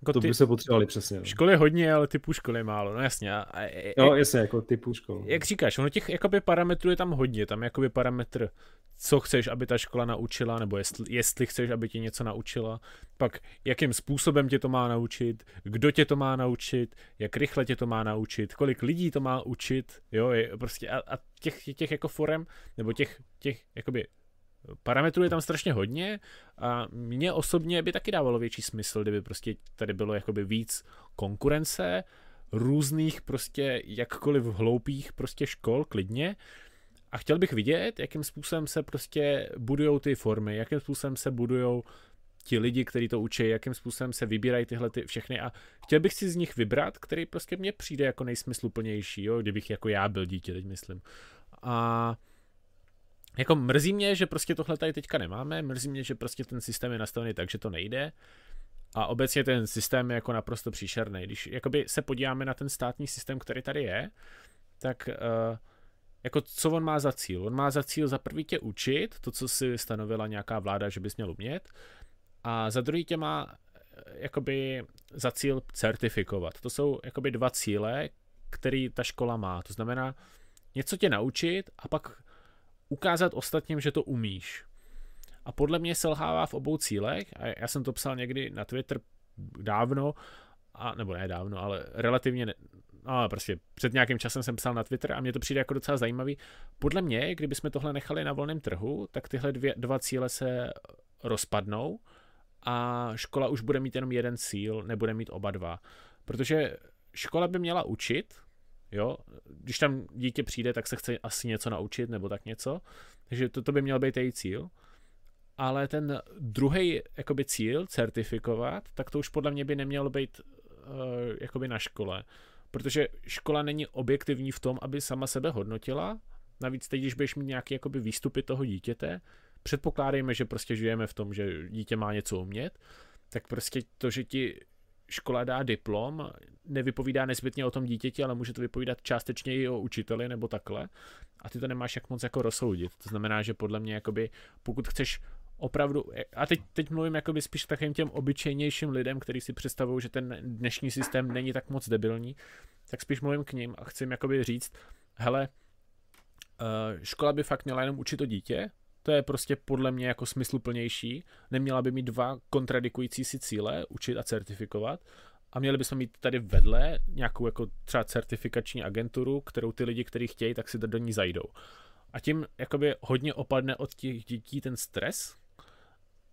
jako to ty, by se potřebovali přesně. No. Školy hodně, ale typů školy málo, no jasně. A, a, no jasně, jako typů škol. Jak říkáš, ono těch jakoby parametrů je tam hodně, tam jakoby parametr, co chceš, aby ta škola naučila, nebo jestli, jestli chceš, aby tě něco naučila, pak jakým způsobem tě to má naučit, kdo tě to má naučit, jak rychle tě to má naučit, kolik lidí to má učit, jo, je prostě a, a těch, těch jako forem, nebo těch, těch jakoby parametrů je tam strašně hodně a mně osobně by taky dávalo větší smysl, kdyby prostě tady bylo jakoby víc konkurence, různých prostě jakkoliv hloupých prostě škol klidně a chtěl bych vidět, jakým způsobem se prostě budujou ty formy, jakým způsobem se budujou ti lidi, kteří to učí, jakým způsobem se vybírají tyhle ty všechny a chtěl bych si z nich vybrat, který prostě mně přijde jako nejsmysluplnější, jo, kdybych jako já byl dítě, teď myslím. A jako mrzí mě, že prostě tohle tady teďka nemáme, mrzí mě, že prostě ten systém je nastavený tak, že to nejde, A obecně ten systém je jako naprosto příšerný. Když jakoby se podíváme na ten státní systém, který tady je, tak uh, jako co on má za cíl? On má za cíl za prvý tě učit, to, co si stanovila nějaká vláda, že bys měl umět, a za druhý tě má eh, jakoby za cíl certifikovat. To jsou jakoby dva cíle, který ta škola má. To znamená něco tě naučit a pak ukázat ostatním, že to umíš. A podle mě selhává v obou cílech, a já jsem to psal někdy na Twitter dávno, a, nebo ne dávno, ale relativně, ne, no, prostě před nějakým časem jsem psal na Twitter a mně to přijde jako docela zajímavý. Podle mě, kdybychom tohle nechali na volném trhu, tak tyhle dvě, dva cíle se rozpadnou a škola už bude mít jenom jeden cíl, nebude mít oba dva. Protože škola by měla učit, jo, když tam dítě přijde, tak se chce asi něco naučit nebo tak něco, takže to, to by měl být její cíl. Ale ten druhý jakoby cíl, certifikovat, tak to už podle mě by nemělo být uh, jakoby na škole. Protože škola není objektivní v tom, aby sama sebe hodnotila. Navíc teď, když budeš mít nějaké jakoby výstupy toho dítěte, předpokládejme, že prostě žijeme v tom, že dítě má něco umět, tak prostě to, že ti škola dá diplom, nevypovídá nezbytně o tom dítěti, ale může to vypovídat částečně i o učiteli nebo takhle. A ty to nemáš jak moc jako rozsoudit. To znamená, že podle mě, jakoby, pokud chceš opravdu, a teď, teď mluvím jakoby spíš takovým těm obyčejnějším lidem, kteří si představují, že ten dnešní systém není tak moc debilní, tak spíš mluvím k ním a chci jim jakoby říct, hele, eh, škola by fakt měla jenom učit to dítě, to je prostě podle mě jako smysluplnější. Neměla by mít dva kontradikující si cíle, učit a certifikovat. A měli bychom mít tady vedle nějakou jako třeba certifikační agenturu, kterou ty lidi, kteří chtějí, tak si do ní zajdou. A tím jakoby hodně opadne od těch dětí ten stres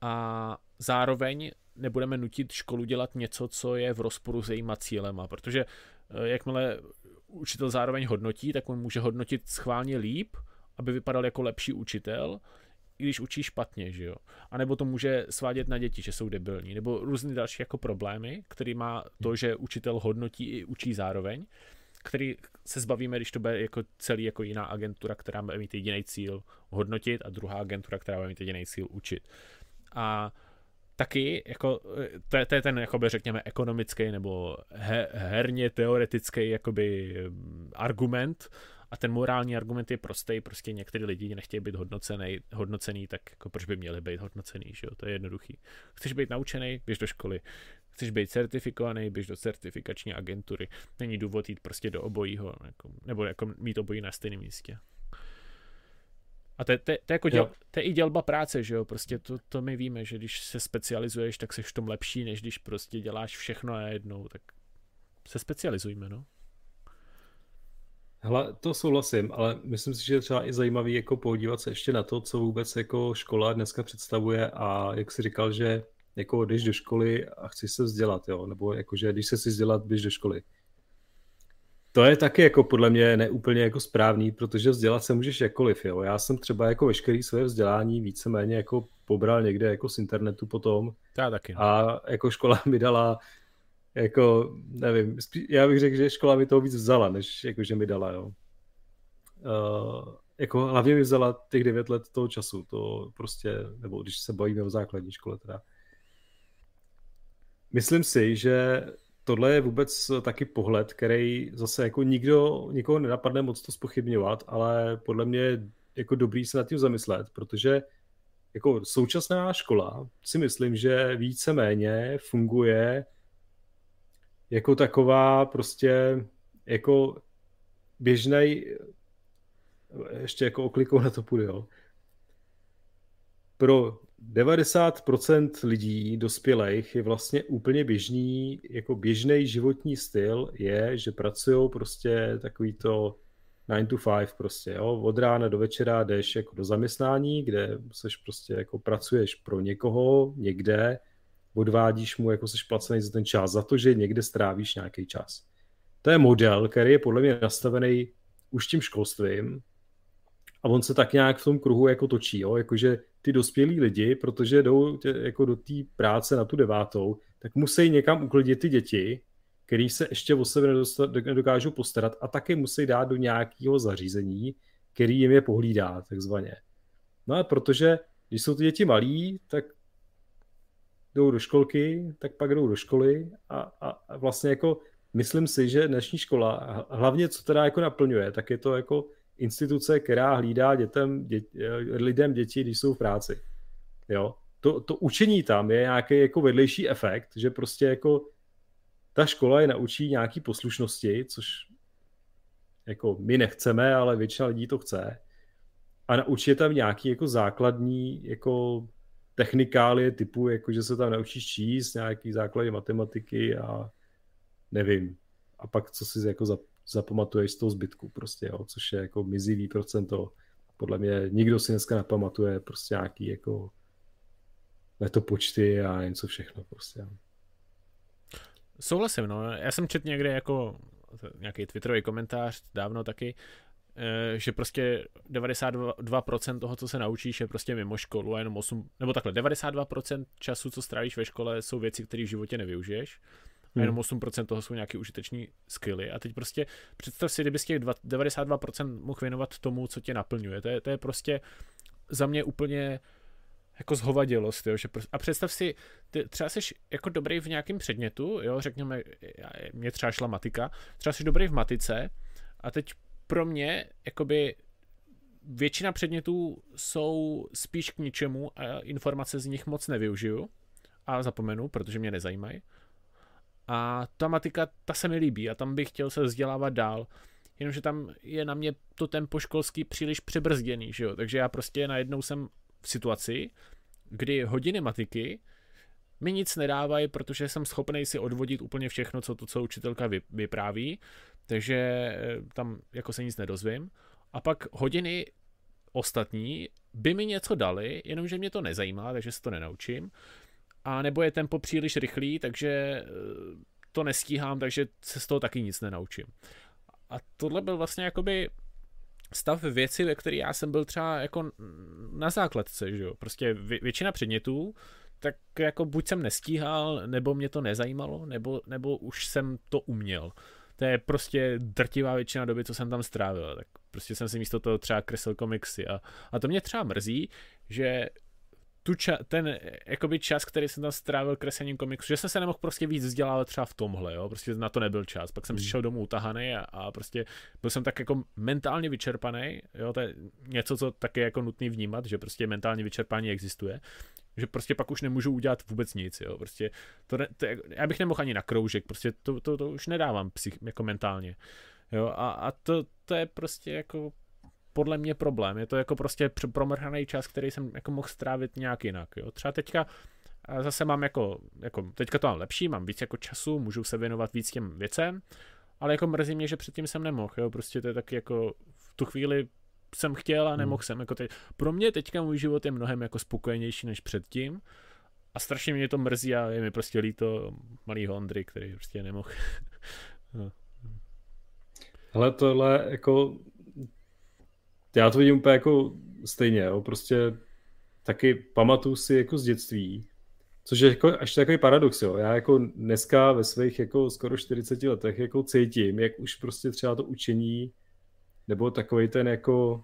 a zároveň nebudeme nutit školu dělat něco, co je v rozporu s jejíma cílema, protože eh, jakmile učitel zároveň hodnotí, tak on může hodnotit schválně líp, aby vypadal jako lepší učitel, i když učí špatně, že jo. A nebo to může svádět na děti, že jsou debilní, nebo různé další jako problémy, který má to, že učitel hodnotí i učí zároveň, který se zbavíme, když to bude jako celý jako jiná agentura, která bude mít jediný cíl hodnotit a druhá agentura, která bude mít jediný cíl učit. A taky, jako, to, je, to je ten, jakoby, řekněme, ekonomický nebo he, herně teoretický jakoby, argument, a ten morální argument je prostý, prostě některý lidi nechtějí být hodnocený, hodnocený, tak jako proč by měli být hodnocený, že jo? to je jednoduchý. Chceš být naučený, běž do školy. Chceš být certifikovaný, běž do certifikační agentury. Není důvod jít prostě do obojího, jako, nebo jako mít obojí na stejném místě. A to, to, to, jako děl, to je i dělba práce, že jo, prostě to, to my víme, že když se specializuješ, tak jsi v tom lepší, než když prostě děláš všechno a jednou, tak se specializujme, no. Hele, to souhlasím, ale myslím si, že je třeba i zajímavý jako podívat se ještě na to, co vůbec jako škola dneska představuje a jak si říkal, že jako jdeš do školy a chceš se vzdělat, jo, nebo jakože když se si vzdělat, běž do školy. To je taky jako podle mě neúplně jako správný, protože vzdělat se můžeš jakkoliv, jo. Já jsem třeba jako veškerý své vzdělání víceméně jako pobral někde jako z internetu potom. Já taky. A jako škola mi dala jako, nevím, já bych řekl, že škola mi toho víc vzala, než jako, že mi dala, jo. Uh, jako hlavně mi vzala těch devět let toho času, to prostě, nebo když se bavíme o základní škole teda. Myslím si, že tohle je vůbec taky pohled, který zase jako nikdo, nikoho nenapadne moc to spochybňovat, ale podle mě je jako dobrý se nad tím zamyslet, protože jako současná škola si myslím, že víceméně funguje jako taková prostě jako běžný, ještě jako oklikou na to půjde, jo. Pro 90% lidí dospělých je vlastně úplně běžný, jako běžný životní styl je, že pracují prostě takový to 9 to 5 prostě, jo. Od rána do večera jdeš jako do zaměstnání, kde seš prostě jako pracuješ pro někoho, někde, odvádíš mu, jako jsi placený za ten čas, za to, že někde strávíš nějaký čas. To je model, který je podle mě nastavený už tím školstvím a on se tak nějak v tom kruhu jako točí, jo? jakože ty dospělí lidi, protože jdou tě, jako do té práce na tu devátou, tak musí někam uklidit ty děti, který se ještě o sebe nedokážou postarat a taky musí dát do nějakého zařízení, který jim je pohlídá, takzvaně. No a protože když jsou ty děti malí, tak jdou do školky, tak pak jdou do školy a, a, vlastně jako myslím si, že dnešní škola, hlavně co teda jako naplňuje, tak je to jako instituce, která hlídá dětem, dě, lidem děti, když jsou v práci. Jo? To, to učení tam je nějaký jako vedlejší efekt, že prostě jako ta škola je naučí nějaký poslušnosti, což jako my nechceme, ale většina lidí to chce. A naučí je tam nějaký jako základní jako technikálie typu, jako že se tam naučíš číst, nějaký základy matematiky a nevím. A pak co si jako zapamatuješ z toho zbytku prostě, jo, což je jako mizivý procento. Podle mě nikdo si dneska nepamatuje prostě nějaký jako letopočty a něco všechno prostě. Souhlasím, no. Já jsem četl někde jako nějaký twitterový komentář dávno taky, že prostě 92% toho, co se naučíš, je prostě mimo školu a jenom 8, nebo takhle, 92% času, co strávíš ve škole, jsou věci, které v životě nevyužiješ a jenom 8% hmm. toho jsou nějaké užiteční skilly. A teď prostě představ si, kdyby z těch 92% mohl věnovat tomu, co tě naplňuje. To je, to je prostě za mě úplně jako zhovadilost, jo, že prostě, a představ si, ty třeba jsi jako dobrý v nějakém předmětu, jo, řekněme, mě třeba šla matika, třeba jsi dobrý v matice a teď pro mě, jakoby většina předmětů jsou spíš k ničemu a informace z nich moc nevyužiju a zapomenu, protože mě nezajímají. A ta matika, ta se mi líbí a tam bych chtěl se vzdělávat dál. Jenomže tam je na mě to tempo školský příliš přebrzděný, že jo? Takže já prostě najednou jsem v situaci, kdy hodiny matiky mi nic nedávají, protože jsem schopný si odvodit úplně všechno, co to, co učitelka vypráví, takže eh, tam jako se nic nedozvím. A pak hodiny ostatní by mi něco dali, jenomže mě to nezajímá, takže se to nenaučím a nebo je tempo příliš rychlý, takže eh, to nestíhám, takže se z toho taky nic nenaučím. A tohle byl vlastně jakoby stav věci, ve který já jsem byl třeba jako na základce, že jo. Prostě většina předmětů, tak jako buď jsem nestíhal, nebo mě to nezajímalo, nebo, nebo už jsem to uměl. To je prostě drtivá většina doby, co jsem tam strávil. Tak prostě jsem si místo toho třeba kreslil komiksy. A, a to mě třeba mrzí, že tu ča- ten jakoby čas, který jsem tam strávil kreslením komiksu, že jsem se nemohl prostě víc vzdělávat třeba v tomhle, jo, prostě na to nebyl čas. Pak jsem hmm. přišel domů utahaný a, a, prostě byl jsem tak jako mentálně vyčerpaný, jo, to je něco, co taky je jako nutný vnímat, že prostě mentální vyčerpání existuje, že prostě pak už nemůžu udělat vůbec nic, jo, prostě to, ne, to já bych nemohl ani na kroužek, prostě to, to, to už nedávám psych, jako mentálně, jo, a, a to, to je prostě jako podle mě problém. Je to jako prostě promrhaný čas, který jsem jako mohl strávit nějak jinak. Jo. Třeba teďka zase mám jako, jako, teďka to mám lepší, mám víc jako času, můžu se věnovat víc těm věcem, ale jako mrzí mě, že předtím jsem nemohl, jo, prostě to je taky jako v tu chvíli jsem chtěl a nemohl hmm. jsem, jako teď. Pro mě teďka můj život je mnohem jako spokojenější než předtím a strašně mě to mrzí a je mi prostě líto malý Ondry, který prostě nemohl. no. Ale tohle jako já to vidím úplně jako stejně, jo. prostě taky pamatuju si jako z dětství, což je jako až takový paradox, jo. Já jako dneska ve svých jako skoro 40 letech jako cítím, jak už prostě třeba to učení nebo takový ten jako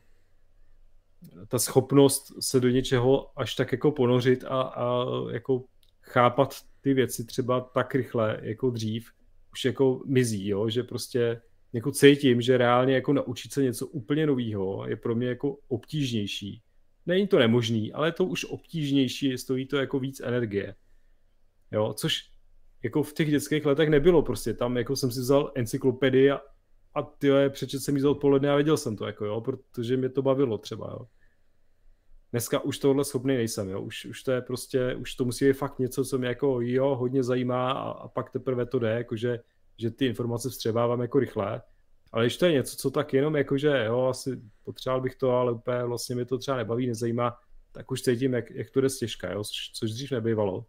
ta schopnost se do něčeho až tak jako ponořit a, a jako chápat ty věci třeba tak rychle jako dřív, už jako mizí, jo? že prostě jako cítím, že reálně jako naučit se něco úplně nového je pro mě jako obtížnější. Není to nemožný, ale je to už obtížnější, stojí to jako víc energie. Jo, což jako v těch dětských letech nebylo prostě. Tam jako jsem si vzal encyklopedii a, a ty přečet jsem jí za odpoledne a viděl jsem to, jako jo, protože mě to bavilo třeba, jo. Dneska už tohle schopný nejsem, jo. Už, už to je prostě, už to musí být fakt něco, co mě jako jo, hodně zajímá a, a pak teprve to jde, jakože že ty informace vstřebávám jako rychle, ale když to je něco, co tak jenom jako, že jo, asi potřeboval bych to, ale úplně vlastně mi to třeba nebaví, nezajímá, tak už cítím, jak, jak to jde stěžka, jo, což dřív nebývalo.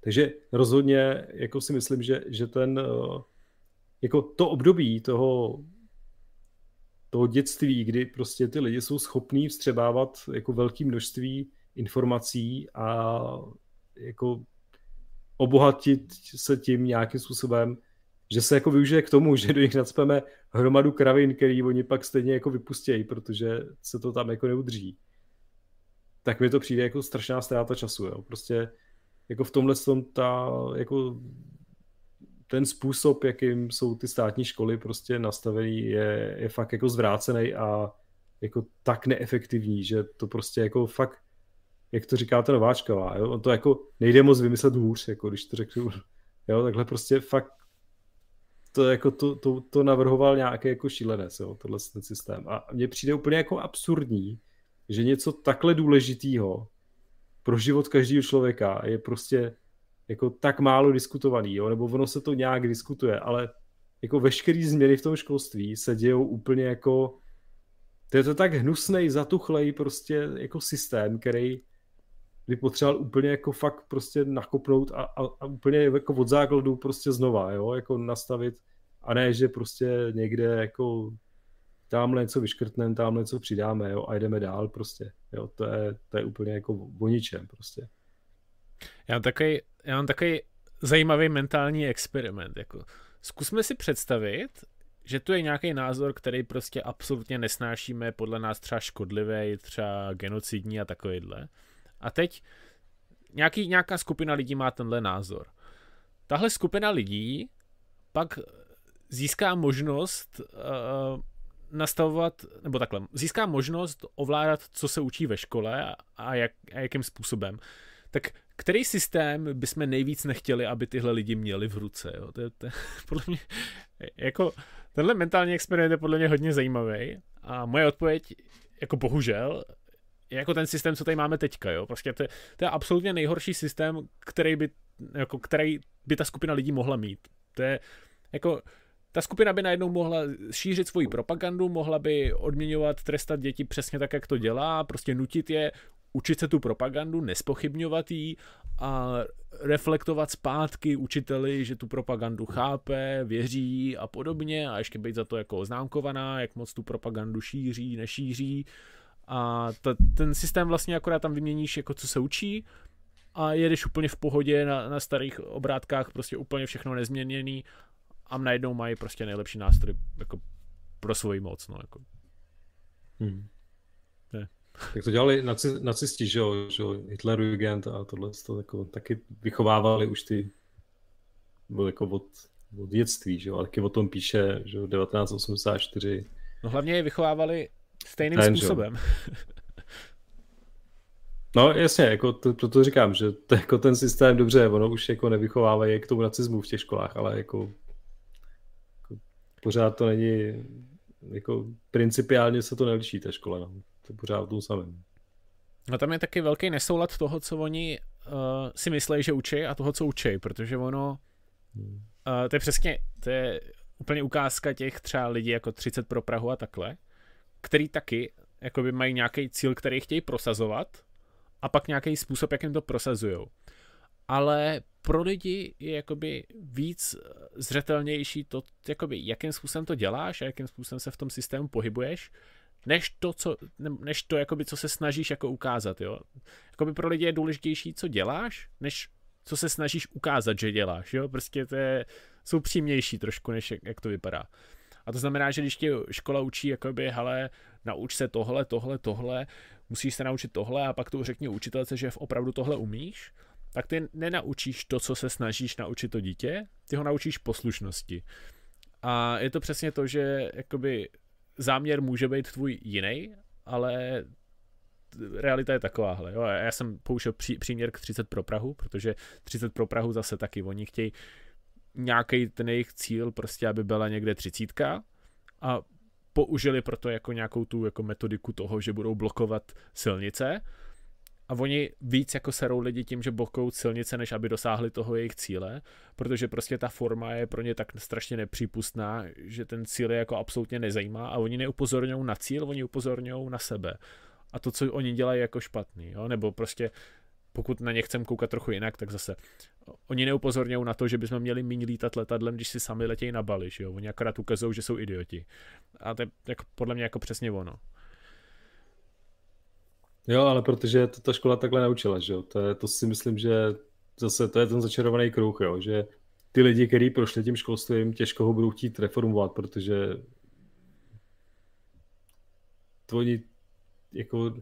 Takže rozhodně jako si myslím, že, že ten eh, jako to období toho, toho dětství, kdy prostě ty lidi jsou schopní vstřebávat jako velké množství informací a jako obohatit se tím nějakým způsobem, že se jako využije k tomu, že do nich nadspeme hromadu kravin, který oni pak stejně jako vypustějí, protože se to tam jako neudrží. Tak mi to přijde jako strašná ztráta času, jo. Prostě jako v tomhle tom ta, jako ten způsob, jakým jsou ty státní školy prostě nastavený, je, je fakt jako zvrácený a jako tak neefektivní, že to prostě jako fakt, jak to říká ta Nováčková, jo? on to jako nejde moc vymyslet hůř, jako když to řeknu, jo, takhle prostě fakt to, jako to, to, to navrhoval nějaký jako šílenec, jo, tohle ten systém. A mně přijde úplně jako absurdní, že něco takhle důležitýho pro život každého člověka je prostě jako tak málo diskutovaný, jo? nebo ono se to nějak diskutuje, ale jako veškerý změny v tom školství se dějou úplně jako to je to tak hnusný, zatuchlej prostě jako systém, který by potřeboval úplně jako fakt prostě nakopnout a, a, a úplně jako od základu prostě znova, jo, jako nastavit a ne, že prostě někde jako tamhle něco vyškrtneme, tamhle něco přidáme, jo, a jdeme dál prostě, jo, to je, to je úplně jako o ničem prostě. Já mám takový, já mám takový zajímavý mentální experiment, jako zkusme si představit, že tu je nějaký názor, který prostě absolutně nesnášíme, podle nás třeba škodlivý, třeba genocidní a takovýhle. A teď nějaký, nějaká skupina lidí má tenhle názor. Tahle skupina lidí pak získá možnost uh, nastavovat, nebo takhle, získá možnost ovládat, co se učí ve škole a, jak, a jakým způsobem. Tak který systém bychom nejvíc nechtěli, aby tyhle lidi měli v ruce? Jo? To, je, to podle mě, jako, tenhle mentální experiment je podle mě hodně zajímavý a moje odpověď, jako bohužel, je jako ten systém, co tady máme teďka, jo. Prostě to je, to je absolutně nejhorší systém, který by, jako, který by ta skupina lidí mohla mít. To je, jako, ta skupina by najednou mohla šířit svoji propagandu, mohla by odměňovat, trestat děti přesně tak, jak to dělá, prostě nutit je učit se tu propagandu, nespochybňovat ji a reflektovat zpátky učiteli, že tu propagandu chápe, věří a podobně a ještě být za to jako oznámkovaná, jak moc tu propagandu šíří, nešíří a to, ten systém vlastně akorát tam vyměníš jako co se učí a jedeš úplně v pohodě na, na starých obrátkách, prostě úplně všechno nezměněný a najednou mají prostě nejlepší nástroj jako pro svoji moc, no, jako. Hmm. Ne. Tak to dělali naci, nacisti, že jo, že jo, Hitlerjugend a tohle to jako, taky vychovávali už ty, bylo jako od, od dětství, že jo, a taky o tom píše, že jo, 1984. No hlavně je vychovávali stejným Ten, způsobem. No jasně, jako to, to říkám, že to, jako ten systém dobře, ono už jako nevychovávají k tomu nacismu v těch školách, ale jako pořád to není, jako principiálně se to neliší, ta škola, no. To je pořád o tom samém. No tam je taky velký nesoulad toho, co oni uh, si myslí, že učí a toho, co učí, protože ono, hmm. uh, to je přesně, to je úplně ukázka těch třeba lidí jako 30 pro Prahu a takhle, který taky jakoby mají nějaký cíl, který chtějí prosazovat a pak nějaký způsob, jak jim to prosazují. Ale pro lidi je jakoby víc zřetelnější to, jakoby, jakým způsobem to děláš a jakým způsobem se v tom systému pohybuješ, než to, co, než to jakoby, co se snažíš jako ukázat. Jo? Jakoby pro lidi je důležitější, co děláš, než co se snažíš ukázat, že děláš. Jo? Prostě to je, jsou přímější trošku, než jak, jak to vypadá. A to znamená, že když tě škola učí, jakoby, hele, nauč se tohle, tohle, tohle, musíš se naučit tohle a pak to řekni učitelce, že opravdu tohle umíš, tak ty nenaučíš to, co se snažíš naučit to dítě, ty ho naučíš poslušnosti. A je to přesně to, že jakoby záměr může být tvůj jiný, ale realita je takováhle. Jo. Já jsem použil pří, příměr k 30 pro Prahu, protože 30 pro Prahu zase taky, oni chtějí nějaký ten jejich cíl, prostě aby byla někde třicítka a použili proto jako nějakou tu jako metodiku toho, že budou blokovat silnice, a oni víc jako serou lidi tím, že blokují silnice, než aby dosáhli toho jejich cíle, protože prostě ta forma je pro ně tak strašně nepřípustná, že ten cíl je jako absolutně nezajímá a oni neupozorňují na cíl, oni upozorňují na sebe. A to, co oni dělají, jako špatný, jo? nebo prostě pokud na ně chcem koukat trochu jinak, tak zase oni neupozorňují na to, že bychom měli méně lítat letadlem, když si sami letějí na Bali, že jo? Oni akorát ukazují, že jsou idioti. A to je jako, podle mě jako přesně ono. Jo, ale protože to ta škola takhle naučila, že jo? To, je, to si myslím, že zase to je ten začarovaný kruh, jo? že ty lidi, kteří prošli tím školstvím, těžko ho budou chtít reformovat, protože to oni jako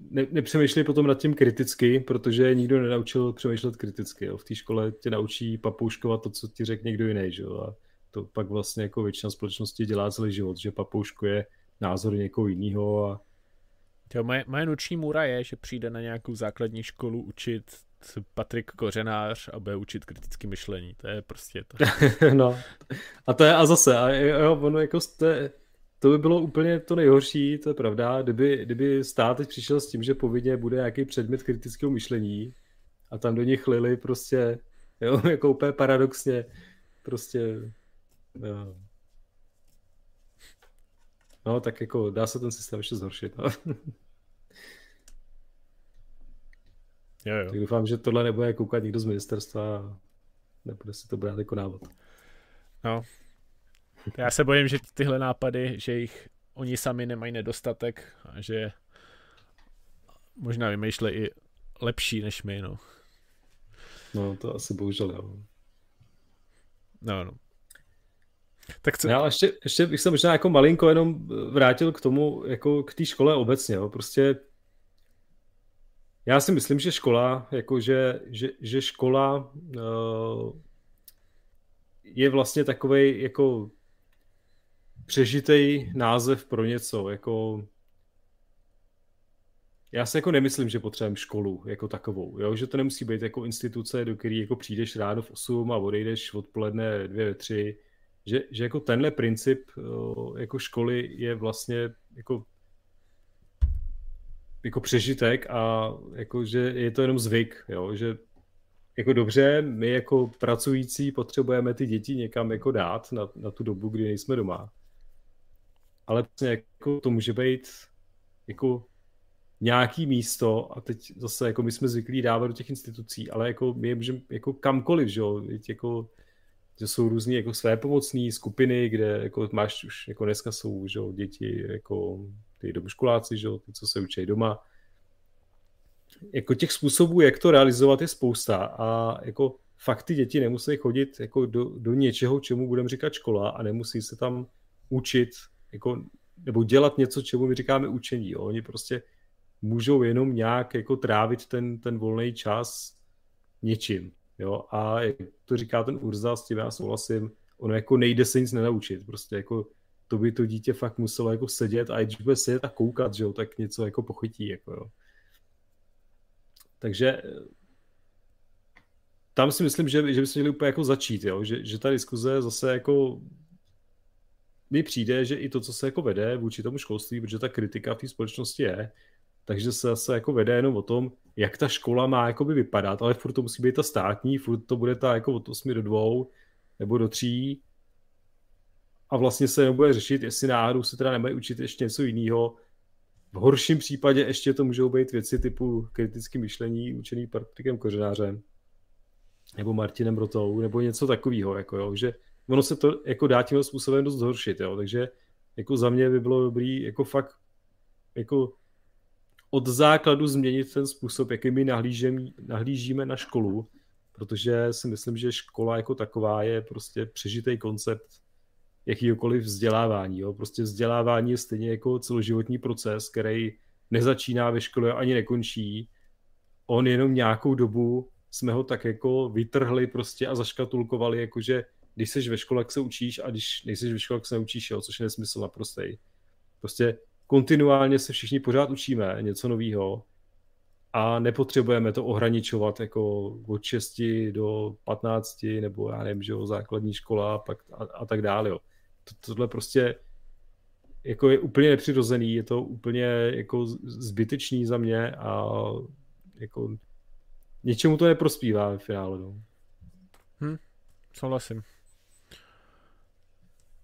ne, nepřemýšlej potom nad tím kriticky, protože nikdo nenaučil přemýšlet kriticky. Jo. V té škole tě naučí papouškovat to, co ti řekne někdo jiný. Že jo. A to pak vlastně jako většina společnosti dělá celý život, že papouškuje názor někoho jiného a Jo, moje, moje noční můra je, že přijde na nějakou základní školu učit Patrik Kořenář a bude učit kritické myšlení. To je prostě to. no. A to je a zase, a jo, ono jako jste, to by bylo úplně to nejhorší, to je pravda, kdyby, kdyby stát teď přišel s tím, že povinně bude nějaký předmět kritického myšlení a tam do nich lili prostě, jo, jako úplně paradoxně, prostě, jo. No, tak jako dá se ten systém ještě zhoršit. No. Jo, jo. Tak doufám, že tohle nebude koukat nikdo z ministerstva a nebude si to brát jako návod. No. Já se bojím, že tyhle nápady, že jich oni sami nemají nedostatek a že možná vymýšlejí i lepší než my, no. No, to asi bohužel jo. No, no. Tak co... Já ještě, ještě bych se možná jako malinko jenom vrátil k tomu, jako k té škole obecně, jo. Prostě já si myslím, že škola, jako že, že, že škola uh, je vlastně takový jako přežitej název pro něco, jako já si jako nemyslím, že potřebujeme školu jako takovou, jo? že to nemusí být jako instituce, do které jako přijdeš ráno v 8 a odejdeš odpoledne 2 3, že, že jako tenhle princip uh, jako školy je vlastně jako jako přežitek a jako, že je to jenom zvyk, jo? že jako dobře, my jako pracující potřebujeme ty děti někam jako dát na, na tu dobu, kdy nejsme doma. Ale jako to může být jako nějaký místo a teď zase jako my jsme zvyklí dávat do těch institucí, ale jako my je můžeme jako kamkoliv, že jo, jako že jsou různé jako své pomocné skupiny, kde jako máš už jako dneska jsou že děti jako ty dobuškoláci, že ty, co se učí doma. Jako těch způsobů, jak to realizovat, je spousta a jako fakt ty děti nemusí chodit jako do, do něčeho, čemu budeme říkat škola a nemusí se tam učit jako, nebo dělat něco, čemu my říkáme učení. Jo. Oni prostě můžou jenom nějak jako trávit ten, ten volný čas něčím. Jo? A jak to říká ten Urza, s tím já souhlasím, ono jako nejde se nic nenaučit. Prostě jako to by to dítě fakt muselo jako sedět a když bude sedět a koukat, že jo, tak něco jako pochytí, jako jo. Takže tam si myslím, že, že bychom měli úplně jako začít, jo? Že, že ta diskuze zase jako mi přijde, že i to, co se jako vede vůči tomu školství, protože ta kritika v té společnosti je, takže se zase jako vede jenom o tom, jak ta škola má jakoby vypadat, ale furt to musí být ta státní, furt to bude ta jako od 8 do 2 nebo do 3 a vlastně se nebude řešit, jestli náhodou se teda nemají učit ještě něco jiného. V horším případě ještě to můžou být věci typu kritické myšlení učený Patrikem Kořenářem nebo Martinem Rotou, nebo něco takového, jako jo, že ono se to jako dá tím způsobem dost zhoršit, jo, takže jako za mě by bylo dobrý jako fakt jako od základu změnit ten způsob, jaký my nahlížíme, na školu, protože si myslím, že škola jako taková je prostě přežitý koncept jakýkoliv vzdělávání. Jo. Prostě vzdělávání je stejně jako celoživotní proces, který nezačíná ve škole ani nekončí. On jenom nějakou dobu jsme ho tak jako vytrhli prostě a zaškatulkovali, jakože když jsi ve škole, jak se učíš a když nejsi ve škole, jak se neučíš, jo, což je nesmysl naprostej. Prostě kontinuálně se všichni pořád učíme něco nového a nepotřebujeme to ohraničovat jako od 6 do 15 nebo já nevím, že jo, základní škola a, pak a, a tak dále. Jo. To, tohle prostě jako je úplně nepřirozený, je to úplně jako zbytečný za mě a jako něčemu to neprospívá ve finále. No. Hm, souhlasím.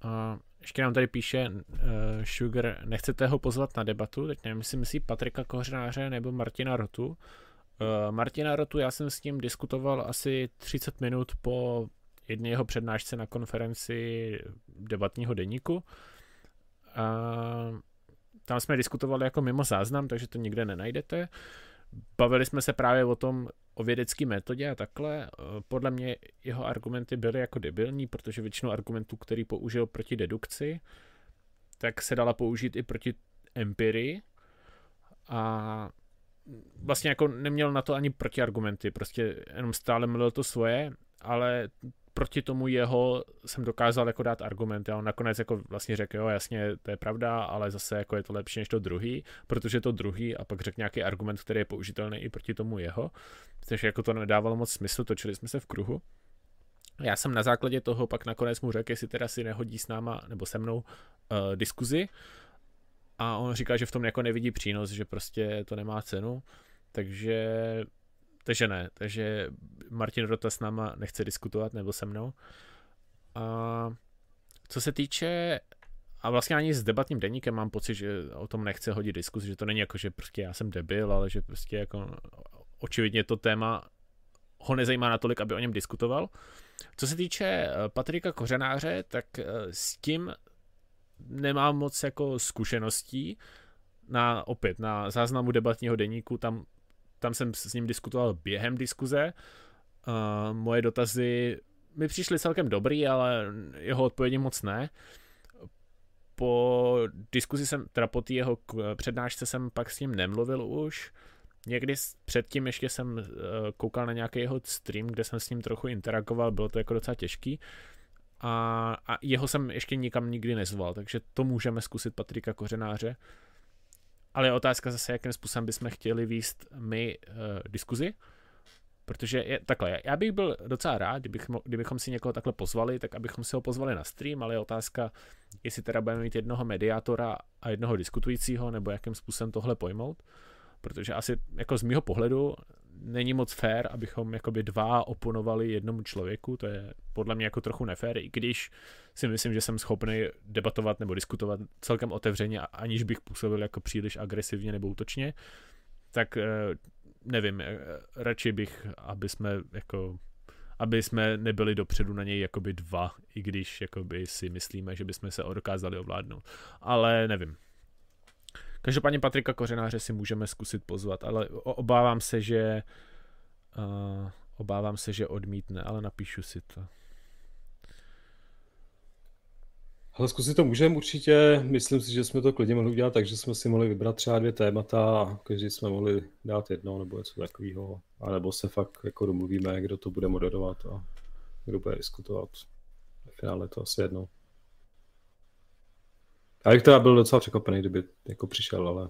A ještě nám tady píše uh, Sugar, nechcete ho pozvat na debatu, teď nevím, jestli myslí Patrika Kořnáře nebo Martina Rotu. Uh, Martina Rotu, já jsem s ním diskutoval asi 30 minut po jedné jeho přednášce na konferenci debatního deníku. Uh, tam jsme diskutovali jako mimo záznam, takže to nikde nenajdete. Bavili jsme se právě o tom, o vědecké metodě a takhle. Podle mě jeho argumenty byly jako debilní, protože většinu argumentů, který použil proti dedukci, tak se dala použít i proti empirii. a vlastně jako neměl na to ani protiargumenty, prostě jenom stále mluvil to svoje, ale proti tomu jeho jsem dokázal jako dát argumenty a on nakonec jako vlastně řekl, jo jasně, to je pravda, ale zase jako je to lepší než to druhý, protože to druhý a pak řekl nějaký argument, který je použitelný i proti tomu jeho, takže jako to nedávalo moc smysl, točili jsme se v kruhu. Já jsem na základě toho pak nakonec mu řekl, jestli teda si nehodí s náma nebo se mnou uh, diskuzi a on říká, že v tom jako nevidí přínos, že prostě to nemá cenu, takže takže ne, takže Martin Rota s náma nechce diskutovat, nebo se mnou. A co se týče a vlastně ani s debatním deníkem mám pocit, že o tom nechce hodit diskuzi, že to není jako, že prostě já jsem debil, ale že prostě jako očividně to téma ho nezajímá natolik, aby o něm diskutoval. Co se týče eh, Patrika Kořenáře, tak eh, s tím nemám moc jako zkušeností. Na, opět, na záznamu debatního deníku tam tam jsem s ním diskutoval během diskuze. Uh, moje dotazy mi přišly celkem dobrý, ale jeho odpovědi moc ne. Po diskuzi jsem, teda po jeho přednášce jsem pak s ním nemluvil už. Někdy předtím ještě jsem uh, koukal na nějaký jeho stream, kde jsem s ním trochu interagoval, bylo to jako docela těžký. A, a jeho jsem ještě nikam nikdy nezval, takže to můžeme zkusit Patrika Kořenáře. Ale je otázka zase, jakým způsobem bychom chtěli výst my uh, diskuzi. Protože je, takhle, já bych byl docela rád, kdybych, kdybychom si někoho takhle pozvali, tak abychom si ho pozvali na stream, ale je otázka, jestli teda budeme mít jednoho mediátora a jednoho diskutujícího, nebo jakým způsobem tohle pojmout. Protože asi jako z mýho pohledu není moc fér, abychom jakoby dva oponovali jednomu člověku, to je podle mě jako trochu nefér, i když si myslím, že jsem schopný debatovat nebo diskutovat celkem otevřeně, aniž bych působil jako příliš agresivně nebo útočně, tak eh, nevím, eh, radši bych, aby jsme jako aby jsme nebyli dopředu na něj jakoby dva, i když jakoby si myslíme, že bychom se dokázali ovládnout. Ale nevím, Každopádně Patrika Kořenáře si můžeme zkusit pozvat, ale obávám se, že uh, obávám se, že odmítne, ale napíšu si to. Ale zkusit to můžeme určitě. Myslím si, že jsme to klidně mohli udělat takže jsme si mohli vybrat třeba dvě témata a každý jsme mohli dát jedno nebo něco takového. A nebo se fakt jako domluvíme, kdo to bude moderovat a kdo bude diskutovat. V finále to asi jedno. Já bych teda byl docela překvapený, kdyby jako přišel, ale,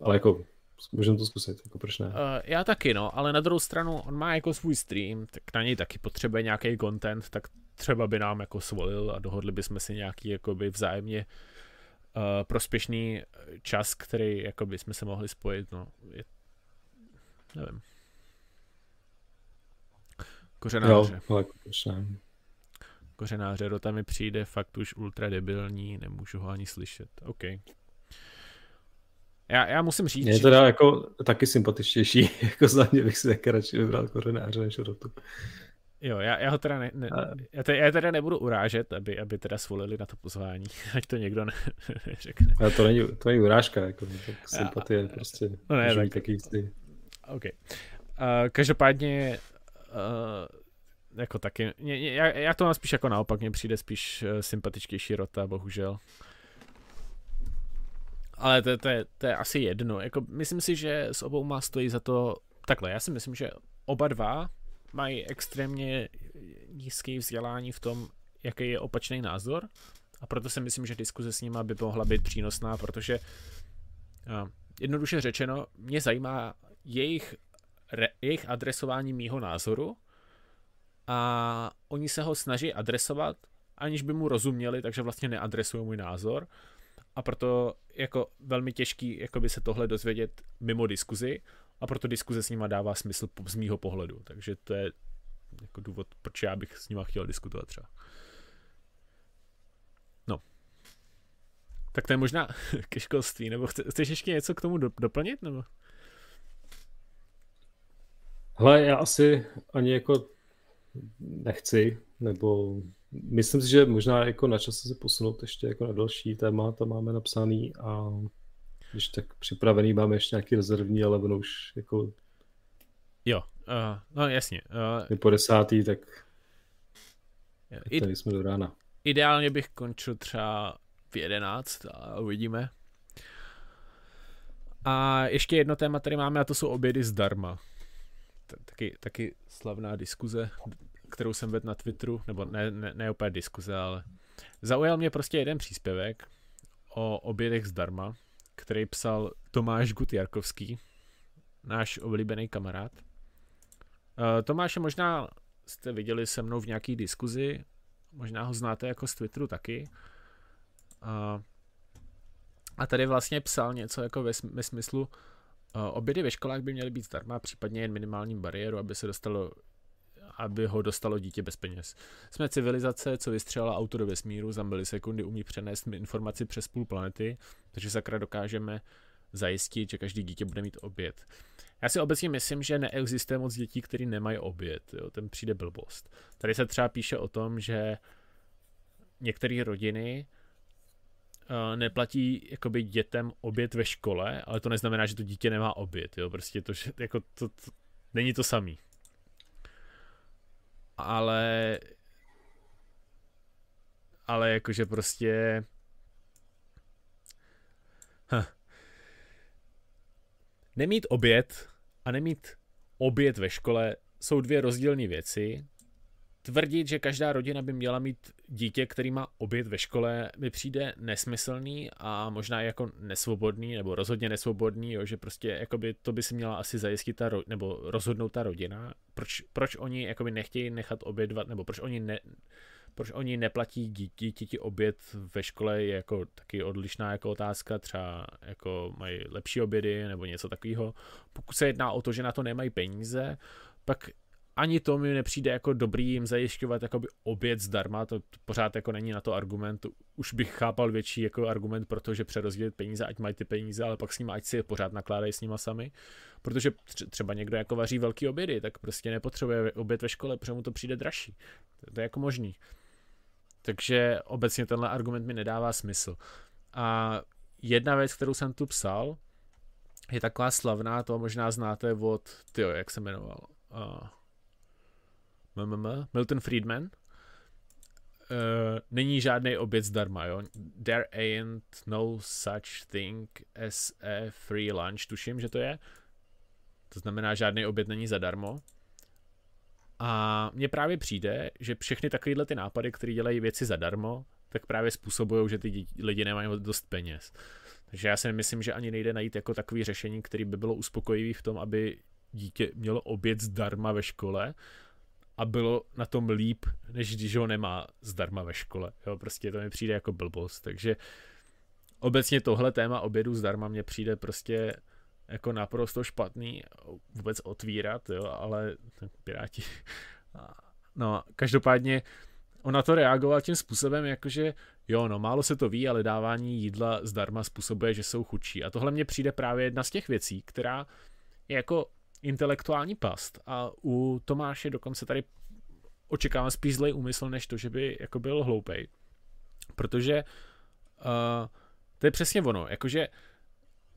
ale jako můžeme to zkusit, jako proč ne? Uh, já taky, no, ale na druhou stranu on má jako svůj stream, tak na něj taky potřebuje nějaký content, tak třeba by nám jako svolil a dohodli bychom si nějaký jakoby vzájemně uh, prospěšný čas, který jakoby jsme se mohli spojit, no, je, nevím. Kořenáře. Jo, ale proč ne? Kořenáře, Rota mi přijde fakt už ultra debilní, nemůžu ho ani slyšet. OK. Já, já musím říct, Je teda že... jako taky sympatičtější, jako za mě bych si taky radši vybral kořenáře než Rotu. Jo, já, já ho teda ne, ne já, te, já teda nebudu urážet, aby, aby teda svolili na to pozvání, ať to někdo ne. Ale to není, to není urážka, jako tak sympatie a, prostě no ne, tak, taky jistý. OK. Uh, každopádně uh, jako taky, já, já to mám spíš jako naopak, mně přijde spíš uh, sympatičtější Rota, bohužel. Ale to, to, je, to je asi jedno. Jako, myslím si, že s obou má stojí za to takhle. Já si myslím, že oba dva mají extrémně nízké vzdělání v tom, jaký je opačný názor a proto si myslím, že diskuze s nimi by mohla být přínosná, protože uh, jednoduše řečeno, mě zajímá jejich, re, jejich adresování mýho názoru a oni se ho snaží adresovat, aniž by mu rozuměli, takže vlastně neadresují můj názor a proto jako velmi těžký jako by se tohle dozvědět mimo diskuzi a proto diskuze s nima dává smysl z mýho pohledu, takže to je jako důvod, proč já bych s nima chtěl diskutovat třeba. No. Tak to je možná ke školství, nebo chceš ještě něco k tomu doplnit, nebo? Hele, já asi ani jako nechci, nebo myslím si, že možná jako na čase se posunout ještě jako na další téma, tam máme napsaný a když tak připravený máme ještě nějaký rezervní, ale ono už jako Jo, uh, no jasně. Uh, je po desátý, tak I, tady jsme do rána. Ideálně bych končil třeba v jedenáct a uvidíme. A ještě jedno téma tady máme a to jsou obědy zdarma. Taky, taky slavná diskuze, kterou jsem vedl na Twitteru, nebo ne, ne, ne úplně diskuze, ale zaujal mě prostě jeden příspěvek o obědech zdarma, který psal Tomáš Gutjarkovský, náš oblíbený kamarád. Uh, Tomáše možná jste viděli se mnou v nějaký diskuzi, možná ho znáte jako z Twitteru taky. Uh, a tady vlastně psal něco jako ve, smyslu, obědy ve školách by měly být zdarma, případně jen minimálním bariéru, aby se dostalo aby ho dostalo dítě bez peněz. Jsme civilizace, co vystřelila auto do vesmíru, za milisekundy umí přenést informaci přes půl planety, takže sakra dokážeme zajistit, že každý dítě bude mít oběd. Já si obecně myslím, že neexistuje moc dětí, které nemají oběd. Jo? Ten přijde blbost. Tady se třeba píše o tom, že některé rodiny neplatí jakoby dětem oběd ve škole, ale to neznamená, že to dítě nemá oběd. Jo? Prostě to, že, jako to, to, není to samý. Ale ale jakože prostě huh. nemít oběd a nemít oběd ve škole jsou dvě rozdílné věci. Tvrdit, že každá rodina by měla mít dítě, který má oběd ve škole, mi přijde nesmyslný a možná jako nesvobodný, nebo rozhodně nesvobodný, jo, že prostě jakoby to by si měla asi zajistit ta, nebo rozhodnout ta rodina. Proč, proč oni jakoby nechtějí nechat obědvat, nebo proč oni ne, proč oni neplatí dítěti oběd ve škole je jako taky odlišná jako otázka, třeba jako mají lepší obědy nebo něco takového. Pokud se jedná o to, že na to nemají peníze, pak ani to mi nepřijde jako dobrý jim zajišťovat jakoby oběd zdarma, to, pořád jako není na to argument, už bych chápal větší jako argument pro to, že přerozdělit peníze, ať mají ty peníze, ale pak s nimi ať si je pořád nakládají s nima sami, protože třeba někdo jako vaří velký obědy, tak prostě nepotřebuje oběd ve škole, protože mu to přijde dražší, to, to je jako možný. Takže obecně tenhle argument mi nedává smysl. A jedna věc, kterou jsem tu psal, je taková slavná, to možná znáte od, tyjo, jak se jmenoval, uh, MMM, Milton Friedman. Uh, není žádný oběd zdarma, jo. There ain't no such thing as a free lunch, tuším, že to je. To znamená, žádný oběd není zadarmo. A mně právě přijde, že všechny takovéhle ty nápady, které dělají věci zadarmo, tak právě způsobují, že ty lidi nemají dost peněz. Takže já si myslím, že ani nejde najít jako takový řešení, který by bylo uspokojivý v tom, aby dítě mělo oběd zdarma ve škole a bylo na tom líp, než když ho nemá zdarma ve škole. Jo, prostě to mi přijde jako blbost. Takže obecně tohle téma obědu zdarma mně přijde prostě jako naprosto špatný vůbec otvírat, jo, ale piráti. No, každopádně on na to reagoval tím způsobem, jakože jo, no málo se to ví, ale dávání jídla zdarma způsobuje, že jsou chudší. A tohle mně přijde právě jedna z těch věcí, která je jako intelektuální past. A u Tomáše dokonce tady očekávám spíš zlej úmysl, než to, že by jako byl hloupej. Protože uh, to je přesně ono, jakože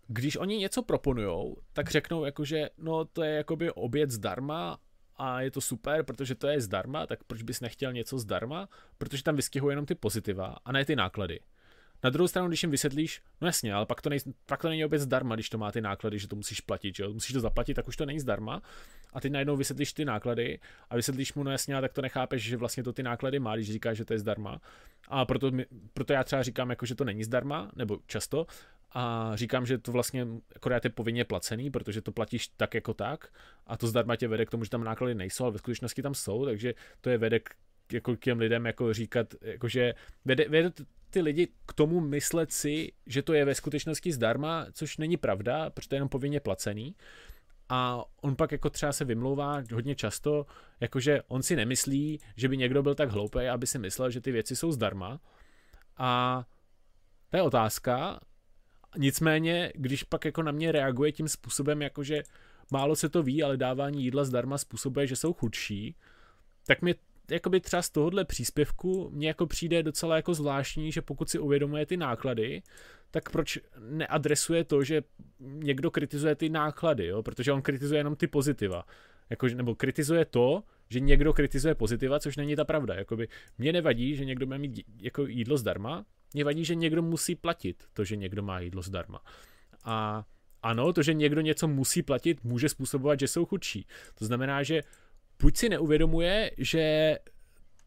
když oni něco proponujou, tak řeknou jakože no to je jakoby oběd zdarma a je to super, protože to je zdarma, tak proč bys nechtěl něco zdarma? Protože tam vyskyhují jenom ty pozitiva a ne ty náklady. Na druhou stranu, když jim vysvětlíš, no jasně, ale pak to, nej, pak to není opět zdarma, když to má ty náklady, že to musíš platit, že jo? musíš to zaplatit, tak už to není zdarma. A ty najednou vysvětlíš ty náklady a vysvětlíš mu, no jasně, ale tak to nechápeš, že vlastně to ty náklady má, když říkáš, že to je zdarma. A proto, mi, proto já třeba říkám, jako, že to není zdarma, nebo často, a říkám, že to vlastně akorát je povinně placený, protože to platíš tak jako tak a to zdarma tě vede k tomu, že tam náklady nejsou, ale ve skutečnosti tam jsou, takže to je vede k jako k těm lidem jako říkat, jakože vede, vede ty lidi k tomu myslet si, že to je ve skutečnosti zdarma, což není pravda, protože to je jenom povinně placený. A on pak jako třeba se vymlouvá hodně často, jakože on si nemyslí, že by někdo byl tak hloupý, aby si myslel, že ty věci jsou zdarma. A to je otázka. Nicméně, když pak jako na mě reaguje tím způsobem, jakože málo se to ví, ale dávání jídla zdarma způsobuje, že jsou chudší, tak mi jakoby třeba z tohohle příspěvku mně jako přijde docela jako zvláštní, že pokud si uvědomuje ty náklady, tak proč neadresuje to, že někdo kritizuje ty náklady, jo? protože on kritizuje jenom ty pozitiva. Jako, nebo kritizuje to, že někdo kritizuje pozitiva, což není ta pravda. Jakoby, mě nevadí, že někdo má mít jako jídlo zdarma, mě vadí, že někdo musí platit to, že někdo má jídlo zdarma. A ano, to, že někdo něco musí platit, může způsobovat, že jsou chudší. To znamená, že buď si neuvědomuje, že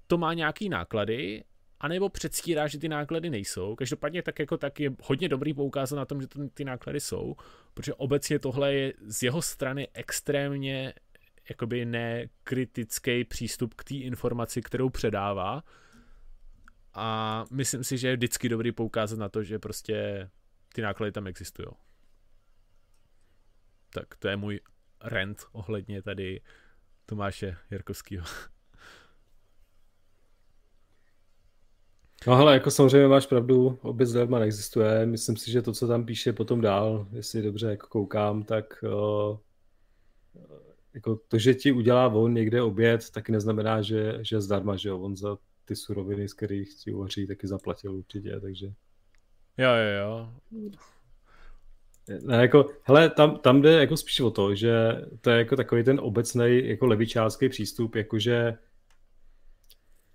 to má nějaký náklady, anebo předstírá, že ty náklady nejsou. Každopádně tak jako tak je hodně dobrý poukázat na tom, že to, ty náklady jsou, protože obecně tohle je z jeho strany extrémně jakoby nekritický přístup k té informaci, kterou předává. A myslím si, že je vždycky dobrý poukázat na to, že prostě ty náklady tam existují. Tak to je můj rent ohledně tady Tomáše Jarkovského. No hele, jako samozřejmě máš pravdu, obec zdarma neexistuje. Myslím si, že to, co tam píše potom dál, jestli dobře jako koukám, tak uh, jako to, že ti udělá on někde oběd, tak neznamená, že, že zdarma, že jo. On za ty suroviny, z kterých ti uvaří, taky zaplatil určitě, takže... Jo, jo, jo. Ne, jako, hele, tam, tam jde jako spíš o to, že to je jako takový ten obecný jako levičářský přístup, jakože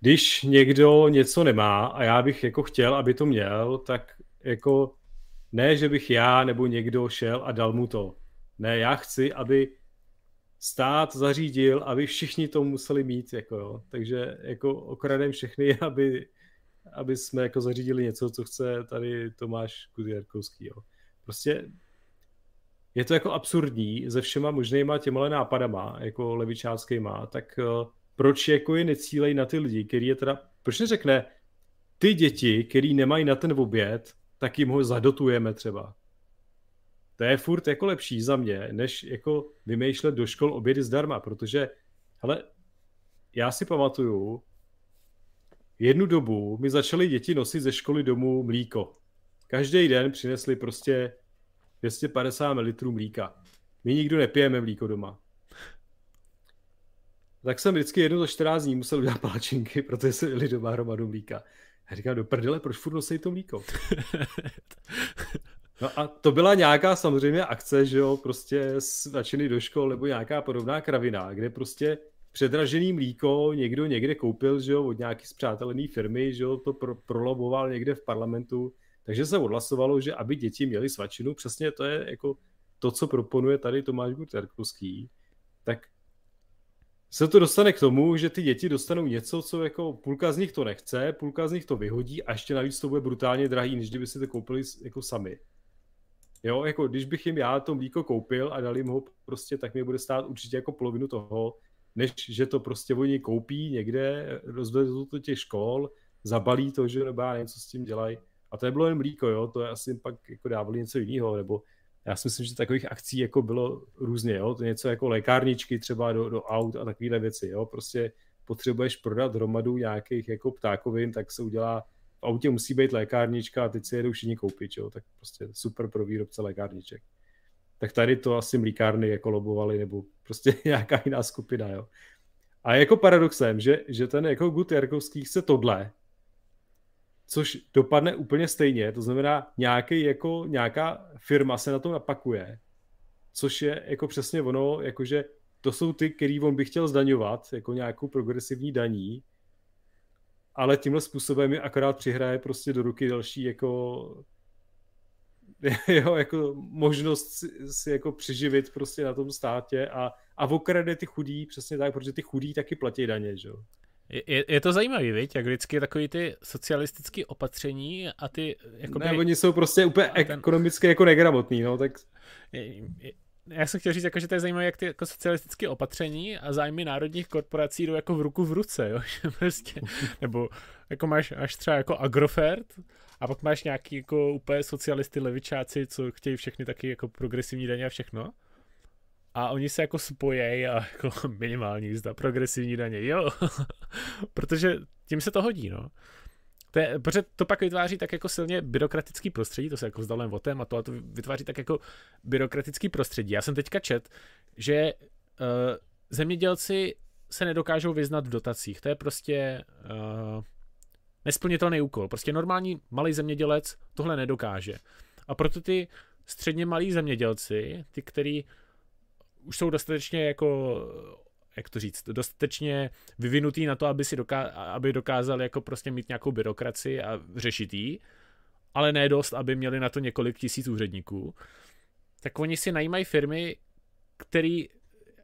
když někdo něco nemá a já bych jako chtěl, aby to měl, tak jako ne, že bych já nebo někdo šel a dal mu to. Ne, já chci, aby stát zařídil, aby všichni to museli mít, jako jo. Takže jako okradem všechny, aby, aby jsme jako zařídili něco, co chce tady Tomáš Kudjarkovský, jo. Prostě je to jako absurdní ze všema možnýma těmhle nápadama, jako levičáckýma, tak uh, proč jako je necílej na ty lidi, který je teda, proč neřekne, ty děti, který nemají na ten oběd, tak jim ho zadotujeme třeba. To je furt jako lepší za mě, než jako vymýšlet do škol obědy zdarma, protože, hele, já si pamatuju, jednu dobu mi začaly děti nosit ze školy domů mlíko. Každý den přinesli prostě 250 ml mlíka. My nikdo nepijeme mlíko doma tak jsem vždycky jednou za 14 dní musel udělat palačinky, protože se jeli doma hromadu mlíka. A říkám, do prdele, proč furt nosí to mlíko? No a to byla nějaká samozřejmě akce, že jo, prostě začeny do škol nebo nějaká podobná kravina, kde prostě předražený mlíko někdo někde koupil, že jo, od nějaký zpřátelený firmy, že jo, to pro, proloboval někde v parlamentu, takže se odhlasovalo, že aby děti měly svačinu, přesně to je jako to, co proponuje tady Tomáš Guterkovský, tak se to dostane k tomu, že ty děti dostanou něco, co jako půlka z nich to nechce, půlka z nich to vyhodí a ještě navíc to bude brutálně drahý, než kdyby si to koupili jako sami. Jo, jako když bych jim já to mlíko koupil a dal jim ho prostě, tak mi bude stát určitě jako polovinu toho, než že to prostě oni koupí někde, rozvezou to těch škol, zabalí to, že nebo něco s tím dělají. To nebylo jen mlíko, jo, to je asi pak jako dávali něco jiného, nebo já si myslím, že takových akcí jako bylo různě, jo? to něco jako lékárničky třeba do, do aut a takovéhle věci, jo? prostě potřebuješ prodat hromadu nějakých jako ptákovin, tak se udělá, v autě musí být lékárnička a teď si jedou všichni koupit, jo? tak prostě super pro výrobce lékárniček. Tak tady to asi mlíkárny jako lobovali, nebo prostě nějaká jiná skupina, jo. A jako paradoxem, že, že ten jako Gut Jarkovský chce tohle, což dopadne úplně stejně, to znamená nějaký jako, nějaká firma se na to napakuje, což je jako přesně ono, jakože to jsou ty, který on by chtěl zdaňovat, jako nějakou progresivní daní, ale tímhle způsobem je akorát přihraje prostě do ruky další jako jo, jako možnost si, si jako přiživit prostě na tom státě a, a okrade ty chudí přesně tak, protože ty chudí taky platí daně, že jo. Je, je to zajímavé, viď? jak vždycky takový ty socialistické opatření a ty... Jakoby, ne, oni jsou prostě úplně ten... ekonomicky jako negramotní, no, tak... Já jsem chtěl říct, jako, že to je zajímavé, jak ty jako socialistické opatření a zájmy národních korporací jdou jako v ruku v ruce, jo? prostě, nebo jako máš až třeba jako Agrofert a pak máš nějaký jako úplně socialisty, levičáci, co chtějí všechny taky jako progresivní daně a všechno a oni se jako spojejí a jako minimální jízda, progresivní daně, jo, protože tím se to hodí, no. To je, protože to pak vytváří tak jako silně byrokratický prostředí, to se jako vzdalen o tématu, a to vytváří tak jako byrokratický prostředí. Já jsem teďka čet, že uh, zemědělci se nedokážou vyznat v dotacích. To je prostě uh, nesplnitelný úkol. Prostě normální malý zemědělec tohle nedokáže. A proto ty středně malí zemědělci, ty, který už jsou dostatečně jako jak to říct, dostatečně vyvinutý na to, aby, si doká- aby dokázali jako prostě mít nějakou byrokracii a řešit jí, ale ne dost, aby měli na to několik tisíc úředníků. tak oni si najímají firmy, který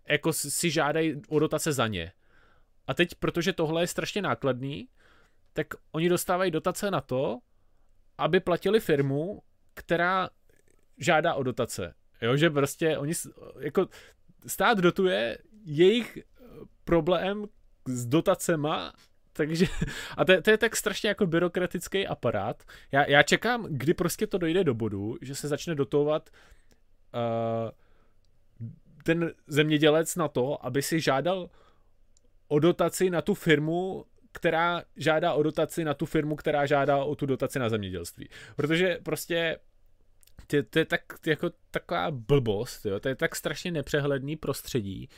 jako si žádají o dotace za ně. A teď, protože tohle je strašně nákladný, tak oni dostávají dotace na to, aby platili firmu, která žádá o dotace. Jo, že prostě oni, jako stát dotuje jejich problém s dotacema takže, a to, to je tak strašně jako byrokratický aparát. Já, já čekám, kdy prostě to dojde do bodu, že se začne dotovat uh, ten zemědělec na to, aby si žádal o dotaci na tu firmu, která žádá o dotaci na tu firmu, která žádá o tu dotaci na zemědělství. Protože prostě to, to je tak, jako taková blbost, jo? to je tak strašně nepřehledný prostředí,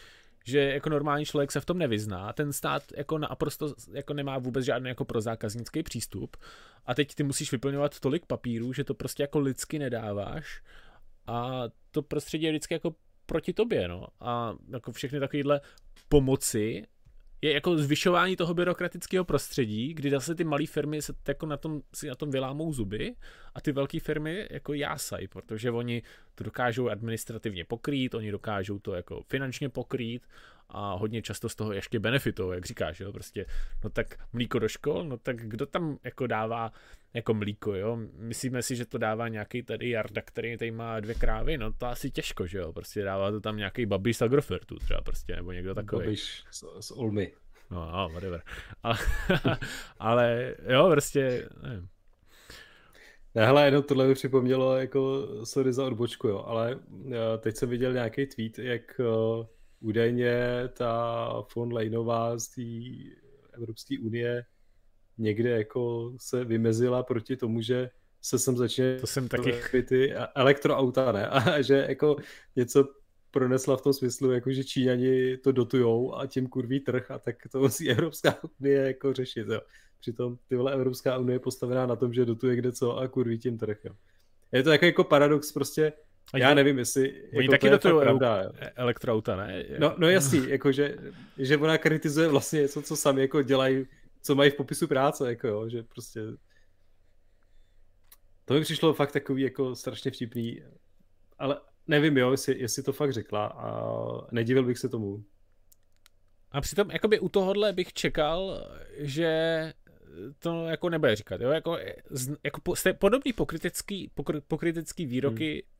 že jako normální člověk se v tom nevyzná, ten stát jako naprosto jako nemá vůbec žádný jako prozákaznický přístup a teď ty musíš vyplňovat tolik papírů, že to prostě jako lidsky nedáváš a to prostředí je vždycky jako proti tobě, no. A jako všechny takovéhle pomoci je jako zvyšování toho byrokratického prostředí, kdy zase ty malé firmy se jako na tom, si na tom vylámou zuby a ty velké firmy jako jásají, protože oni to dokážou administrativně pokrýt, oni dokážou to jako finančně pokrýt a hodně často z toho ještě benefitují, jak říkáš, jo, prostě, no tak mlíko do škol, no tak kdo tam jako dává jako mlíko, jo, myslíme si, že to dává nějaký tady Jarda, který tady má dvě krávy, no to asi těžko, že jo, prostě dává to tam nějaký babiš z Agrofertu třeba prostě, nebo někdo takový. Babiš z, z Olmy. No, no, whatever. Ale, ale jo, prostě, nevím. Ne, hele, jenom tohle mi připomnělo, jako, sorry za odbočku, jo, ale eh, teď jsem viděl nějaký tweet, jak uh, údajně ta von Leinová z té Evropské unie někde jako se vymezila proti tomu, že se sem začne to jsem taky... ty elektroauta, ne? A že jako něco pronesla v tom smyslu, jako že Číňani to dotujou a tím kurví trh a tak to musí Evropská unie jako řešit, jo. Přitom ty vole Evropská unie je postavená na tom, že dotuje kde co a kurví tím trh, jo. Je to jako, jako paradox prostě, já nevím, jestli Oni jako taky do toho pravda, elektroauta, ne? No, no jasný, jako že, že ona kritizuje vlastně něco, co sami jako dělají, co mají v popisu práce, jako jo, že prostě to mi přišlo fakt takový jako strašně vtipný, ale nevím, jo, jestli, jestli to fakt řekla a nedivil bych se tomu. A přitom jakoby u tohohle bych čekal, že to jako nebude říkat, jo, jako, jako podobný pokrytecký, pokry, pokrytecký výroky hmm.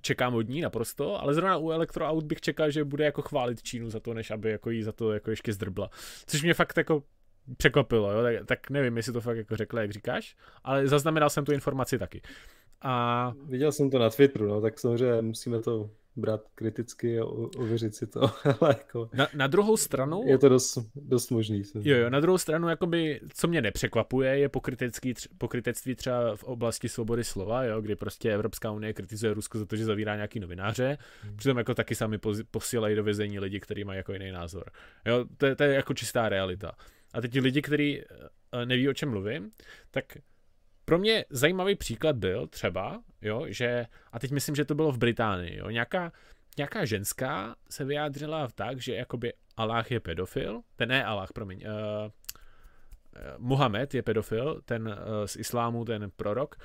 Čekám od ní naprosto, ale zrovna u elektroaut bych čekal, že bude jako chválit Čínu za to, než aby jako jí za to jako ještě zdrbla. Což mě fakt jako překvapilo, jo? Tak, tak nevím, jestli to fakt jako řekla, jak říkáš, ale zaznamenal jsem tu informaci taky. A... Viděl jsem to na Twitteru, no, tak samozřejmě musíme to brát kriticky a ověřit si to. Ale jako, na, na druhou stranu... Je to dost, dost možný. Jo, jo, na druhou stranu, jakoby, co mě nepřekvapuje, je pokrytecký, pokrytectví třeba v oblasti svobody slova, jo, kdy prostě Evropská unie kritizuje Rusko za to, že zavírá nějaký novináře, hmm. přitom jako taky sami posílají do vězení lidi, kteří mají jako jiný názor. Jo, to, je, to je jako čistá realita. A teď ti lidi, kteří eh, neví, o čem mluvím, tak pro mě zajímavý příklad byl třeba, jo, že, a teď myslím, že to bylo v Británii, jo, nějaká, nějaká ženská se vyjádřila tak, že jakoby Allah je pedofil, ten ne Allah, promiň, uh, Muhammed je pedofil, ten uh, z islámu, ten prorok.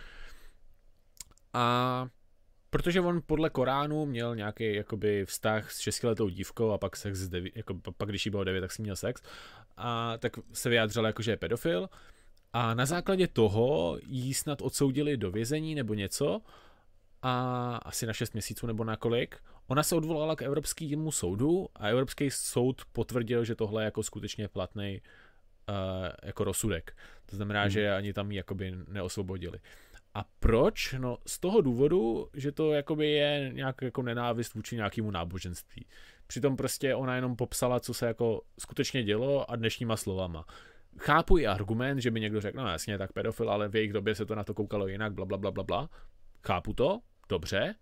A protože on podle Koránu měl nějaký jakoby vztah s šestiletou dívkou a pak sex devi, jako, pak když jí bylo devět, tak si měl sex. A tak se vyjádřil jako, že je pedofil. A na základě toho jí snad odsoudili do vězení nebo něco a asi na 6 měsíců nebo na kolik. Ona se odvolala k Evropskému soudu a Evropský soud potvrdil, že tohle je jako skutečně platný uh, jako rozsudek. To znamená, hmm. že ani tam ji jakoby neosvobodili. A proč? No z toho důvodu, že to jakoby je nějak jako nenávist vůči nějakému náboženství. Přitom prostě ona jenom popsala, co se jako skutečně dělo a dnešníma slovama chápu i argument, že by někdo řekl, no jasně, tak pedofil, ale v jejich době se to na to koukalo jinak, bla, bla, bla, bla, bla. Chápu to, dobře.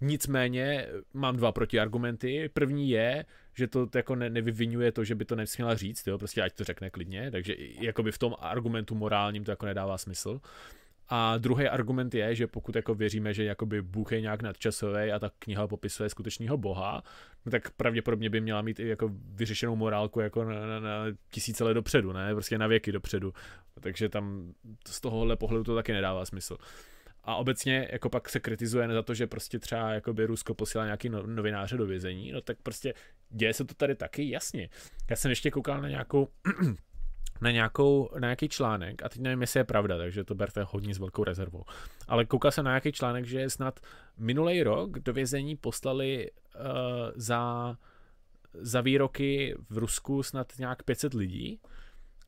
Nicméně mám dva protiargumenty. První je, že to jako ne, nevyvinuje to, že by to nesměla říct, jo, prostě ať to řekne klidně, takže jakoby v tom argumentu morálním to jako nedává smysl. A druhý argument je, že pokud jako věříme, že jakoby Bůh je nějak nadčasový a ta kniha popisuje skutečného boha, no tak pravděpodobně by měla mít i jako vyřešenou morálku jako na, na, na tisíce let dopředu, ne? Prostě na věky dopředu. Takže tam z tohohle pohledu to taky nedává smysl. a obecně jako pak se kritizuje za to, že prostě třeba jakoby Rusko posílá nějaký no, novináře do vězení, no tak prostě děje se to tady taky, jasně. Já jsem ještě koukal na nějakou na, nějakou, na nějaký článek, a teď nevím, jestli je pravda, takže to berte hodně s velkou rezervou, ale koukal jsem na nějaký článek, že snad minulý rok do vězení poslali uh, za, za výroky v Rusku snad nějak 500 lidí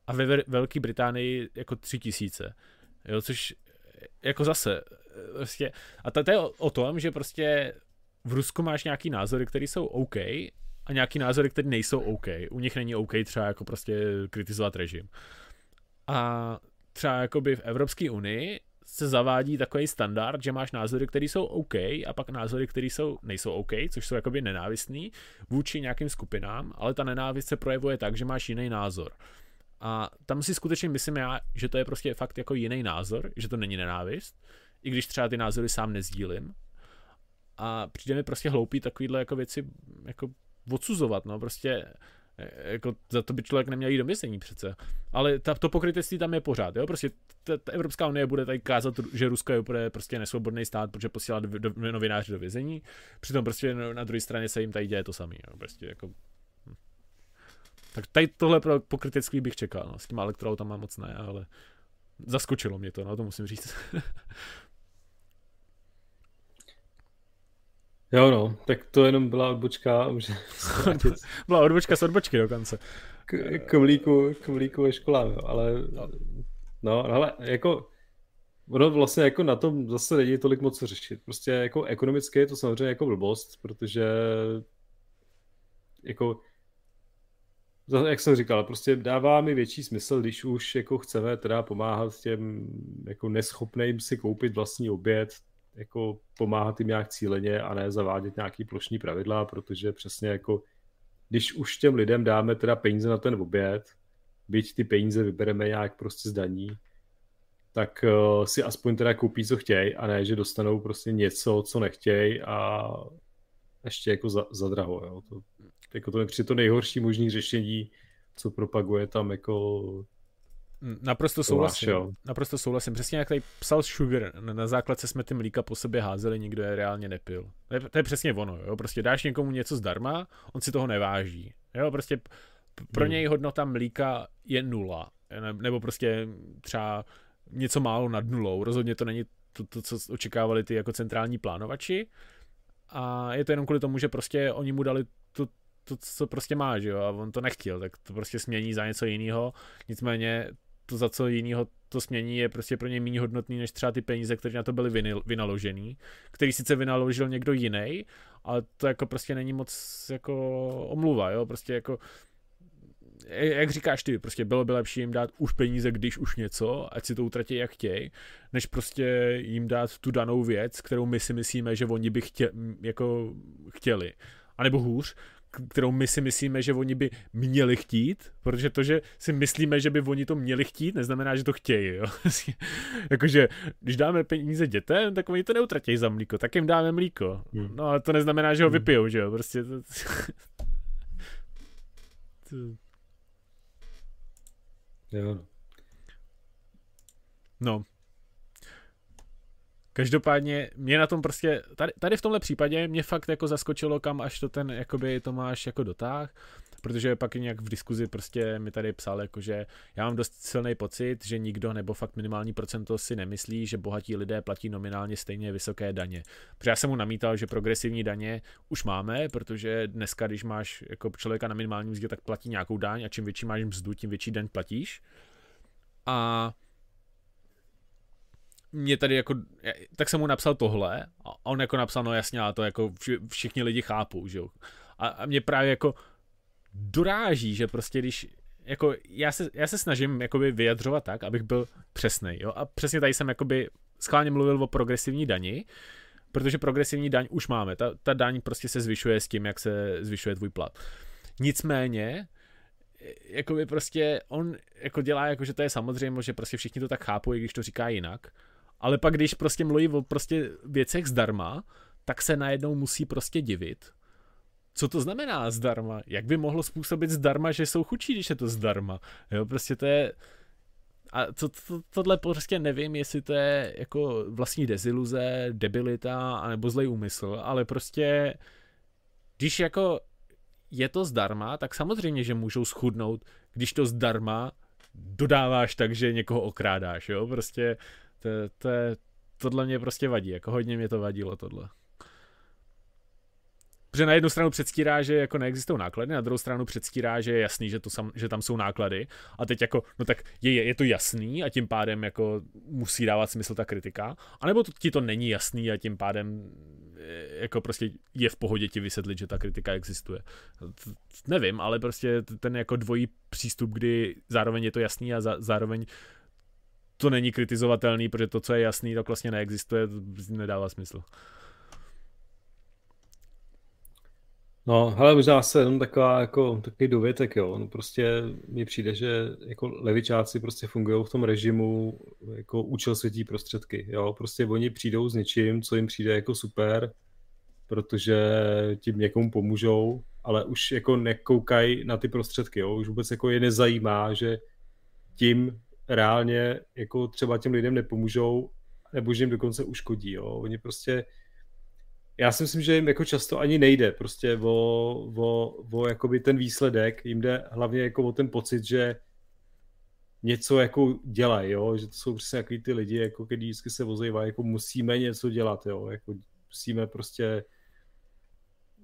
a ve Velké Británii jako 3000. Jo, což jako zase, prostě, a to, to je o, o tom, že prostě v Rusku máš nějaký názory, které jsou OK a nějaký názory, které nejsou OK. U nich není OK třeba jako prostě kritizovat režim. A třeba jakoby v Evropské unii se zavádí takový standard, že máš názory, které jsou OK a pak názory, které jsou, nejsou OK, což jsou jakoby nenávistný vůči nějakým skupinám, ale ta nenávist se projevuje tak, že máš jiný názor. A tam si skutečně myslím já, že to je prostě fakt jako jiný názor, že to není nenávist, i když třeba ty názory sám nezdílím. A přijde mi prostě hloupý takovýhle jako věci jako odsuzovat, no prostě e, jako za to by člověk neměl jít do vězení přece. Ale ta, to pokrytectví tam je pořád, jo, prostě ta, ta Evropská unie bude tady kázat, že Rusko je úplně prostě nesvobodný stát, protože posílá do, do, novináře do vězení, přitom prostě na druhé straně se jim tady děje to samé, jo, prostě jako hm. tak tady tohle pro pokrytectví bych čekal, no. s tím elektroautama moc ne, ale zaskočilo mě to, no, to musím říct. Jo no, tak to jenom byla odbočka. Byla odbočka z odbočky dokonce. K, k mlíku, k mlíku ve školách, jo. ale no. no, ale jako ono vlastně jako na tom zase není tolik moc co řešit. Prostě jako ekonomicky je to samozřejmě jako blbost, protože jako jak jsem říkal, prostě dává mi větší smysl, když už jako chceme teda pomáhat těm jako neschopným si koupit vlastní oběd, jako pomáhat jim nějak cíleně a ne zavádět nějaký plošní pravidla, protože přesně jako když už těm lidem dáme teda peníze na ten oběd, byť ty peníze vybereme nějak prostě z daní, tak uh, si aspoň teda koupí, co chtějí, a ne, že dostanou prostě něco, co nechtějí a ještě jako za, za draho. Jo. To, jako to je to nejhorší možný řešení, co propaguje tam jako Naprosto souhlasím. Tomáš, naprosto souhlasím. Přesně jak tady psal Sugar, na základce jsme ty mlíka po sobě házeli, nikdo je reálně nepil. To je, to je přesně ono, jo. Prostě dáš někomu něco zdarma, on si toho neváží. Jo, prostě pro hmm. něj hodnota mlíka je nula. Nebo prostě třeba něco málo nad nulou. Rozhodně to není to, to co očekávali ty jako centrální plánovači. A je to jenom kvůli tomu, že prostě oni mu dali to, to, co prostě má, že jo, a on to nechtěl, tak to prostě smění za něco jiného. Nicméně to za co jiného to smění je prostě pro něj méně hodnotný než třeba ty peníze, které na to byly vynaložený, který sice vynaložil někdo jiný, ale to jako prostě není moc jako omluva, jo, prostě jako jak říkáš ty, prostě bylo by lepší jim dát už peníze, když už něco, ať si to utratí jak chtějí, než prostě jim dát tu danou věc, kterou my si myslíme, že oni by chtě, jako chtěli. A nebo hůř, kterou my si myslíme, že oni by měli chtít, protože to, že si myslíme, že by oni to měli chtít, neznamená, že to chtějí. Jo? Jakože, když dáme peníze dětem, tak oni to neutratí za mlíko, tak jim dáme mlíko. Hmm. No ale to neznamená, že ho hmm. vypijou, že jo? Prostě to... to... Jo. No, Každopádně mě na tom prostě, tady, tady v tomhle případě mě fakt jako zaskočilo, kam až to ten jakoby Tomáš jako dotáh, protože pak nějak v diskuzi prostě mi tady psal, jako že já mám dost silný pocit, že nikdo nebo fakt minimální procento si nemyslí, že bohatí lidé platí nominálně stejně vysoké daně. Protože já jsem mu namítal, že progresivní daně už máme, protože dneska, když máš jako člověka na minimální mzdě, tak platí nějakou daň a čím větší máš mzdu, tím větší daň platíš. A mě tady jako, tak jsem mu napsal tohle a on jako napsal, no jasně, a to jako všichni lidi chápou, že jo. A, a mě právě jako doráží, že prostě když, jako já se, já se snažím jakoby vyjadřovat tak, abych byl přesný, jo. A přesně tady jsem jakoby schválně mluvil o progresivní dani, protože progresivní daň už máme. Ta, ta daň prostě se zvyšuje s tím, jak se zvyšuje tvůj plat. Nicméně, jakoby prostě on jako dělá jako, že to je samozřejmě, že prostě všichni to tak chápou, i když to říká jinak ale pak když prostě mluví o prostě věcech zdarma, tak se najednou musí prostě divit. Co to znamená zdarma? Jak by mohlo způsobit zdarma, že jsou chudší, když je to zdarma? Jo, prostě to je... a to, to, tohle prostě nevím, jestli to je jako vlastní deziluze, debilita, anebo zlej úmysl, ale prostě když jako je to zdarma, tak samozřejmě, že můžou schudnout, když to zdarma dodáváš tak, že někoho okrádáš, jo, prostě to, to je, tohle mě prostě vadí, jako hodně mě to vadilo tohle. Protože na jednu stranu předstírá, že jako neexistují náklady, na druhou stranu předstírá, že je jasný, že, to sam, že tam jsou náklady. A teď jako, no tak je, je to jasný a tím pádem jako musí dávat smysl ta kritika. A nebo to, ti to není jasný a tím pádem eh, jako prostě je v pohodě ti vysvětlit, že ta kritika existuje. Nevím, ale prostě ten jako dvojí přístup, kdy zároveň je to jasný a za, zároveň to není kritizovatelný, protože to, co je jasný, tak vlastně neexistuje, to nedává smysl. No, ale možná se jenom taková, jako, takový dovětek, jo. No, prostě mi přijde, že jako levičáci prostě fungují v tom režimu jako účel světí prostředky, jo. Prostě oni přijdou s něčím, co jim přijde jako super, protože tím někomu pomůžou, ale už jako nekoukají na ty prostředky, jo. Už vůbec jako je nezajímá, že tím reálně jako třeba těm lidem nepomůžou, nebo že jim dokonce uškodí, jo. Oni prostě já si myslím, že jim jako často ani nejde prostě o, o, o jakoby ten výsledek, jim jde hlavně jako o ten pocit, že něco jako dělají, jo? že to jsou přesně takový ty lidi, jako když vždycky se vozejvají, jako musíme něco dělat, jo? jako musíme prostě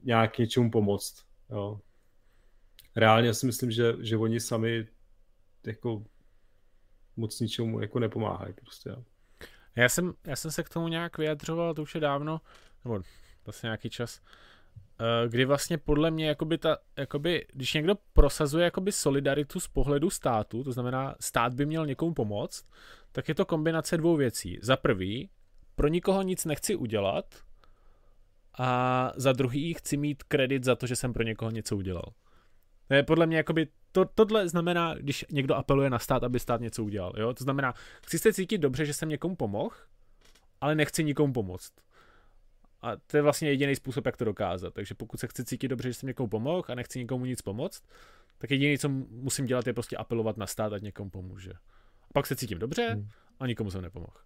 nějak něčemu pomoct. Jo? Reálně si myslím, že, že oni sami jako moc ničemu jako nepomáhají prostě. Já jsem, já jsem se k tomu nějak vyjadřoval, to už je dávno, nebo vlastně nějaký čas, eh, kdy vlastně podle mě, jakoby ta, jakoby, když někdo prosazuje jakoby solidaritu z pohledu státu, to znamená, stát by měl někomu pomoct, tak je to kombinace dvou věcí. Za prvý, pro nikoho nic nechci udělat a za druhý chci mít kredit za to, že jsem pro někoho něco udělal. To je podle mě jakoby, to, tohle znamená, když někdo apeluje na stát, aby stát něco udělal. Jo? To znamená, chci se cítit dobře, že jsem někomu pomohl, ale nechci nikomu pomoct. A to je vlastně jediný způsob, jak to dokázat. Takže pokud se chci cítit dobře, že jsem někomu pomohl a nechci nikomu nic pomoct, tak jediné, co musím dělat, je prostě apelovat na stát, ať někomu pomůže. A pak se cítím dobře hmm. a nikomu jsem nepomohl.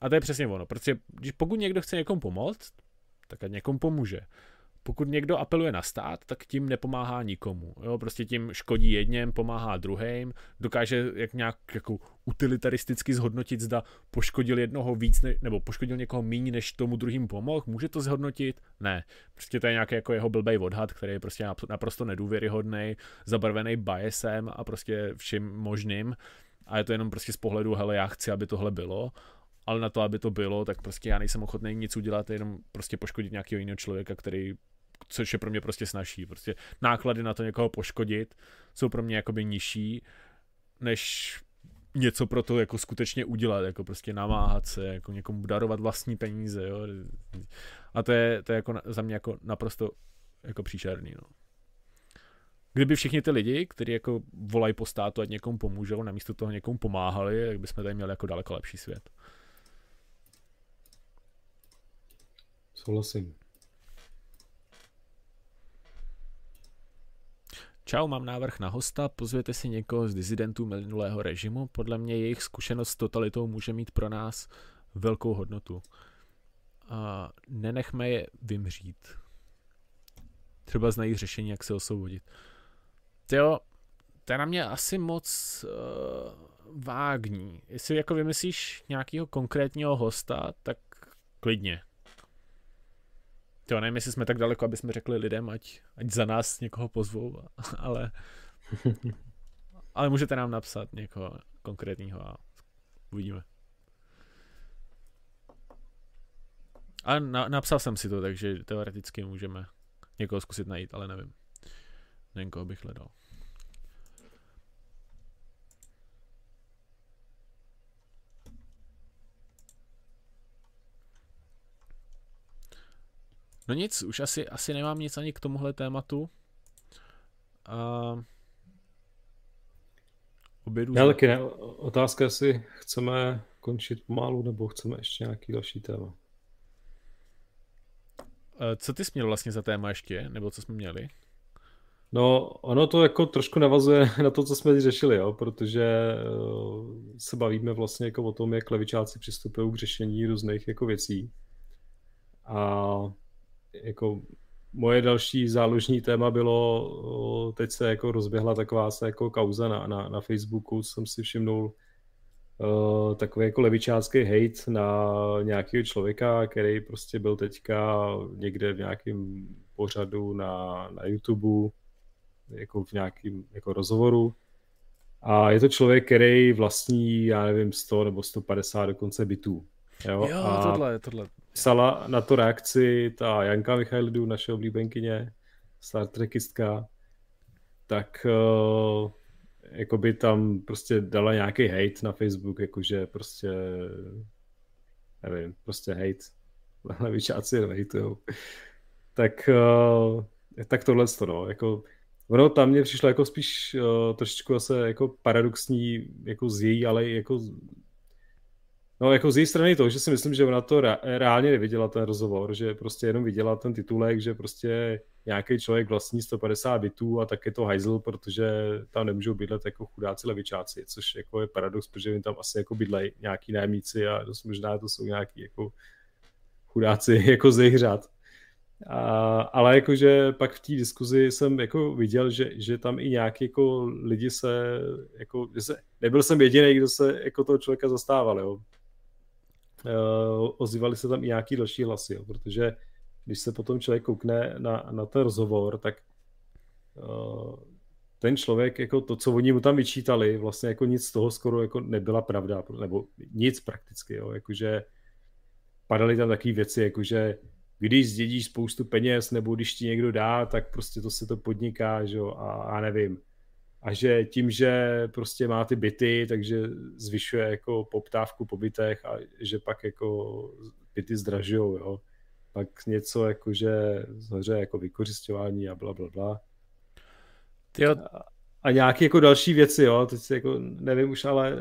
A to je přesně ono, protože když pokud někdo chce někomu pomoct, tak ať někomu pomůže pokud někdo apeluje na stát, tak tím nepomáhá nikomu. Jo? Prostě tím škodí jedněm, pomáhá druhým, dokáže jak nějak jako utilitaristicky zhodnotit, zda poškodil jednoho víc, ne, nebo poškodil někoho méně, než tomu druhým pomohl. Může to zhodnotit? Ne. Prostě to je nějaký jako jeho blbej odhad, který je prostě naprosto nedůvěryhodný, zabarvený biasem a prostě vším možným. A je to jenom prostě z pohledu, hele, já chci, aby tohle bylo ale na to, aby to bylo, tak prostě já nejsem ochotný nic udělat, jenom prostě poškodit nějakého jiného člověka, který což je pro mě prostě snažší. Prostě náklady na to někoho poškodit jsou pro mě jakoby nižší, než něco pro to jako skutečně udělat, jako prostě namáhat se, jako někomu darovat vlastní peníze, jo. A to je, to je jako za mě jako naprosto jako příšerný, no. Kdyby všichni ty lidi, kteří jako volají po státu, ať někomu pomůžou, namísto toho někomu pomáhali, tak bychom tady měli jako daleko lepší svět. Souhlasím. Čau, mám návrh na hosta, pozvěte si někoho z dizidentů minulého režimu. Podle mě jejich zkušenost s totalitou může mít pro nás velkou hodnotu. A nenechme je vymřít. Třeba znají řešení, jak se osvobodit. Jo, to je na mě asi moc uh, vágní. Jestli jako vymyslíš nějakého konkrétního hosta, tak klidně. Jo, nevím, jestli jsme tak daleko, aby jsme řekli lidem, ať, ať za nás někoho pozvou, ale, ale můžete nám napsat někoho konkrétního a uvidíme. A na, napsal jsem si to, takže teoreticky můžeme někoho zkusit najít, ale nevím. Nevím, koho bych hledal. No nic, už asi, asi nemám nic ani k tomuhle tématu. A... Obědu taky ne. Otázka, jestli chceme končit pomalu, nebo chceme ještě nějaký další téma. Co ty jsi měl vlastně za téma ještě, nebo co jsme měli? No, ono to jako trošku navazuje na to, co jsme řešili, jo, protože uh, se bavíme vlastně jako o tom, jak levičáci přistupují k řešení různých jako věcí. A jako moje další záložní téma bylo, teď se jako rozběhla taková se jako kauza na, na, na Facebooku, jsem si všimnul uh, takový jako levičácký hate na nějakého člověka, který prostě byl teďka někde v nějakém pořadu na, na YouTube, jako v nějakém jako rozhovoru. A je to člověk, který vlastní, já nevím, 100 nebo 150 dokonce bytů. Jo, jo a tohle, tohle. Psala na to reakci ta Janka Michailidů, naše oblíbenkyně, Star Trekistka, tak uh, jako by tam prostě dala nějaký hate na Facebook, jakože prostě nevím, prostě hate. Levičáci hejtujou. Tak, uh, tak tohle to, no, jako Ono tam mě přišlo jako spíš uh, trošičku zase jako paradoxní jako z její, ale jako No jako z její strany to, že si myslím, že ona to reálně neviděla ten rozhovor, že prostě jenom viděla ten titulek, že prostě nějaký člověk vlastní 150 bitů a tak je to hajzl, protože tam nemůžou bydlet jako chudáci levičáci, což jako je paradox, protože jim tam asi jako bydlejí nějaký nájemníci a dost možná to jsou nějaký jako chudáci jako z jejich řad. A, ale jakože pak v té diskuzi jsem jako viděl, že, že tam i nějaký jako lidi se, jako, že se, nebyl jsem jediný, kdo se jako toho člověka zastával, jo. Uh, ozývali se tam i nějaký další hlasy, jo, protože když se potom člověk koukne na, na ten rozhovor, tak uh, ten člověk, jako to, co oni mu tam vyčítali, vlastně jako nic z toho skoro jako nebyla pravda, nebo nic prakticky, jo, jakože padaly tam takové věci, jakože když zdědíš spoustu peněz, nebo když ti někdo dá, tak prostě to se to podniká, že jo, a, a nevím. A že tím, že prostě má ty byty, takže zvyšuje jako poptávku po bytech a že pak jako byty zdražujou, jo. Pak něco jako, že zhoře jako vykořišťování a bla, bla, bla. Tyjo. A, a nějaké jako další věci, jo, teď si jako nevím už, ale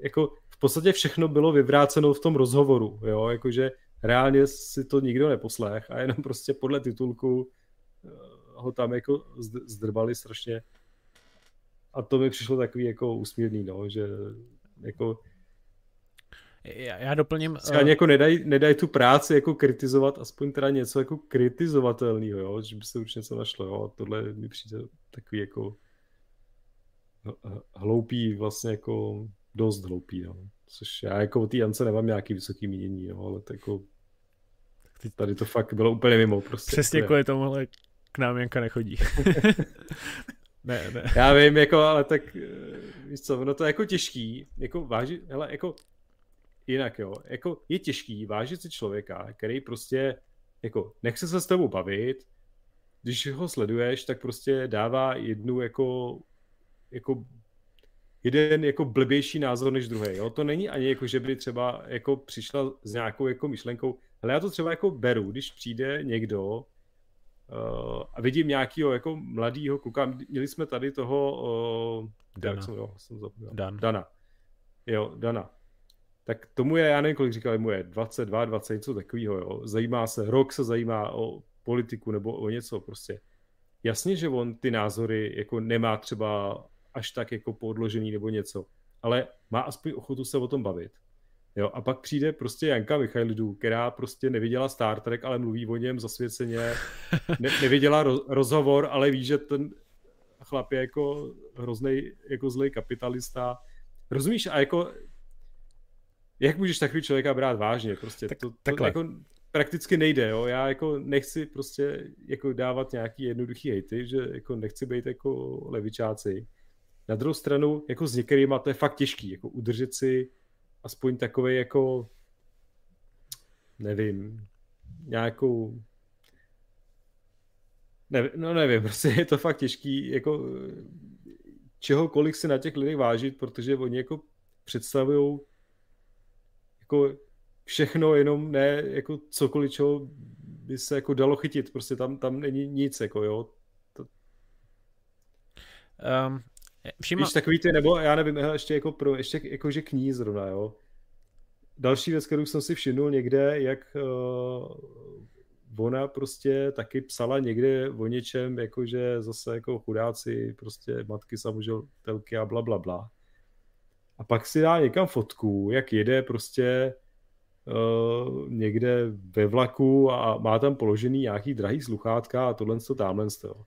jako v podstatě všechno bylo vyvráceno v tom rozhovoru, jo, jakože reálně si to nikdo neposlech a jenom prostě podle titulku eh, ho tam jako zdrbali strašně. A to mi přišlo takový jako úsměvný, no, že jako já, já doplním... Ani uh... jako nedají nedaj tu práci jako kritizovat, aspoň teda něco jako kritizovatelného, jo, že by se už něco našlo, jo, tohle mi přijde takový jako hloupý, vlastně jako dost hloupý, no. Což já jako o té Jance nemám nějaký vysoký mínění, jo, ale to jako Tady to fakt bylo úplně mimo. Prostě. Přesně kvůli tomuhle k nám Janka nechodí. ne, ne. Já vím, jako, ale tak eh, víš co, ono to je jako těžký, jako vážit, hele, jako jinak jo, jako je těžký vážit si člověka, který prostě jako nechce se s tebou bavit, když ho sleduješ, tak prostě dává jednu jako jako jeden jako blbější názor než druhý. Jo? To není ani jako, že by třeba jako přišla s nějakou jako myšlenkou, ale já to třeba jako beru, když přijde někdo uh, a vidím nějakého jako mladýho kluka, měli jsme tady toho, uh, Dana. Jak jsem, jo, jsem zapomněl. Dan. Dana. Jo, Dana. Tak tomu je, já nevím, kolik říkali, mu je 22, 20, něco takového, jo. Zajímá se, rok se zajímá o politiku nebo o něco prostě. Jasně, že on ty názory jako nemá třeba až tak jako podložený nebo něco, ale má aspoň ochotu se o tom bavit. Jo, a pak přijde prostě Janka Michailidů, která prostě neviděla Star Trek, ale mluví o něm zasvěceně, ne, neviděla ro, rozhovor, ale ví, že ten chlap je jako hrozný, jako zlej kapitalista. Rozumíš? A jako jak můžeš takový člověka brát vážně? Prostě tak, to, to jako prakticky nejde, jo. Já jako nechci prostě jako dávat nějaký jednoduchý hejty, že jako nechci být jako levičáci. Na druhou stranu, jako s některýma to je fakt těžký, jako udržet si aspoň takový jako nevím, nějakou ne, no nevím, prostě je to fakt těžký, jako čehokoliv si na těch lidech vážit, protože oni jako představují jako všechno, jenom ne jako cokoliv, čeho by se jako dalo chytit, prostě tam, tam není nic, jako jo. To... Um, Všima... Víš, takový ty, nebo já nevím, ještě jako pro, ještě jako, že kní zrovna, jo. Další věc, kterou jsem si všimnul někde, jak uh, ona prostě taky psala někde o něčem, jakože zase jako chudáci, prostě matky samožitelky a bla, bla, bla. A pak si dá někam fotku, jak jede prostě uh, někde ve vlaku a má tam položený nějaký drahý sluchátka a tohle to tamhle to.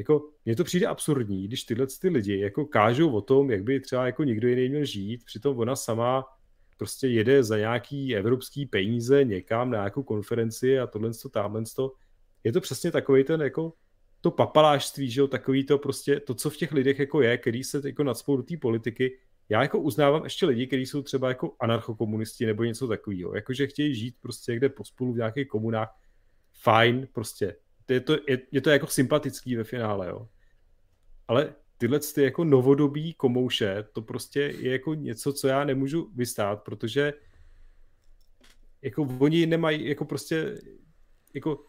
Jako, mně to přijde absurdní, když tyhle ty lidi jako kážou o tom, jak by třeba jako někdo jiný měl žít, přitom ona sama prostě jede za nějaký evropský peníze někam na nějakou konferenci a tohle to, tamhle to. Je to přesně takový ten jako to papalášství, že jo, takový to prostě, to, co v těch lidech jako je, který se jako nadspou do té politiky, já jako uznávám ještě lidi, kteří jsou třeba jako anarchokomunisti nebo něco takového, jakože chtějí žít prostě někde pospolu v nějakých komunách, fajn, prostě, je to, je, je to jako sympatický ve finále, jo. Ale tyhle ty jako novodobí komouše, to prostě je jako něco, co já nemůžu vystát, protože jako oni nemají jako prostě jako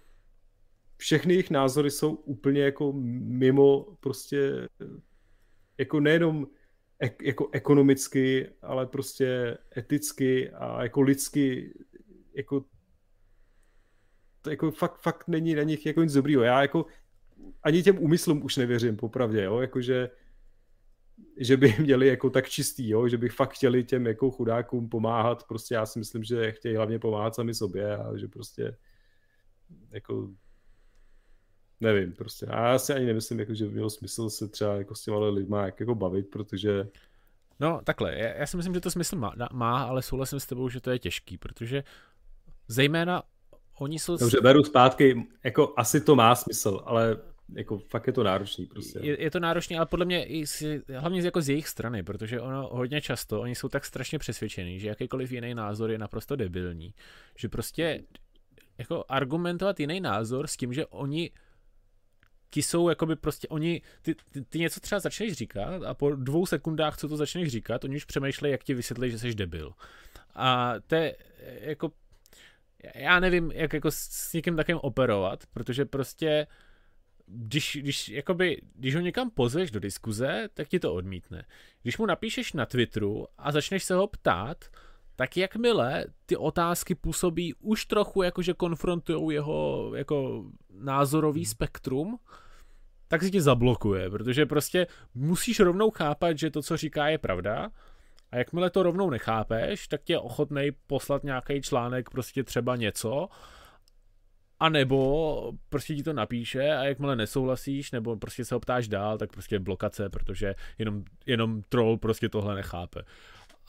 všechny jejich názory jsou úplně jako mimo prostě jako nejenom ek, jako ekonomicky, ale prostě eticky a jako lidsky jako to jako fakt, fakt není na nich jako nic dobrýho. Já jako ani těm úmyslům už nevěřím, popravdě, jo, jakože že by měli jako tak čistý, jo, že by fakt chtěli těm jako chudákům pomáhat, prostě já si myslím, že chtějí hlavně pomáhat sami sobě a že prostě jako nevím, prostě. A já si ani nemyslím, jako, že by mělo smysl se třeba jako s těma lidma jak, jako bavit, protože No takhle, já, já si myslím, že to smysl má, má, ale souhlasím s tebou, že to je těžký, protože zejména oni jsou... Dobře, beru zpátky, jako asi to má smysl, ale jako fakt je to náročný prostě. Je, je to náročný, ale podle mě i si, hlavně jako z jejich strany, protože ono hodně často, oni jsou tak strašně přesvědčení, že jakýkoliv jiný názor je naprosto debilní, že prostě jako argumentovat jiný názor s tím, že oni ti jsou jakoby prostě, oni, ty, ty, ty něco třeba začneš říkat a po dvou sekundách, co to začneš říkat, oni už přemýšlejí, jak ti vysvětlí, že jsi debil. A to je jako, já nevím, jak jako s někým takým operovat, protože prostě když, když, jakoby, když ho někam pozveš do diskuze, tak ti to odmítne. Když mu napíšeš na Twitteru a začneš se ho ptát, tak jakmile ty otázky působí už trochu jako, že konfrontují jeho jako názorový spektrum, tak si tě zablokuje, protože prostě musíš rovnou chápat, že to, co říká, je pravda a jakmile to rovnou nechápeš, tak tě ochotnej poslat nějaký článek, prostě třeba něco, a nebo prostě ti to napíše a jakmile nesouhlasíš, nebo prostě se ho ptáš dál, tak prostě blokace, protože jenom, jenom troll prostě tohle nechápe.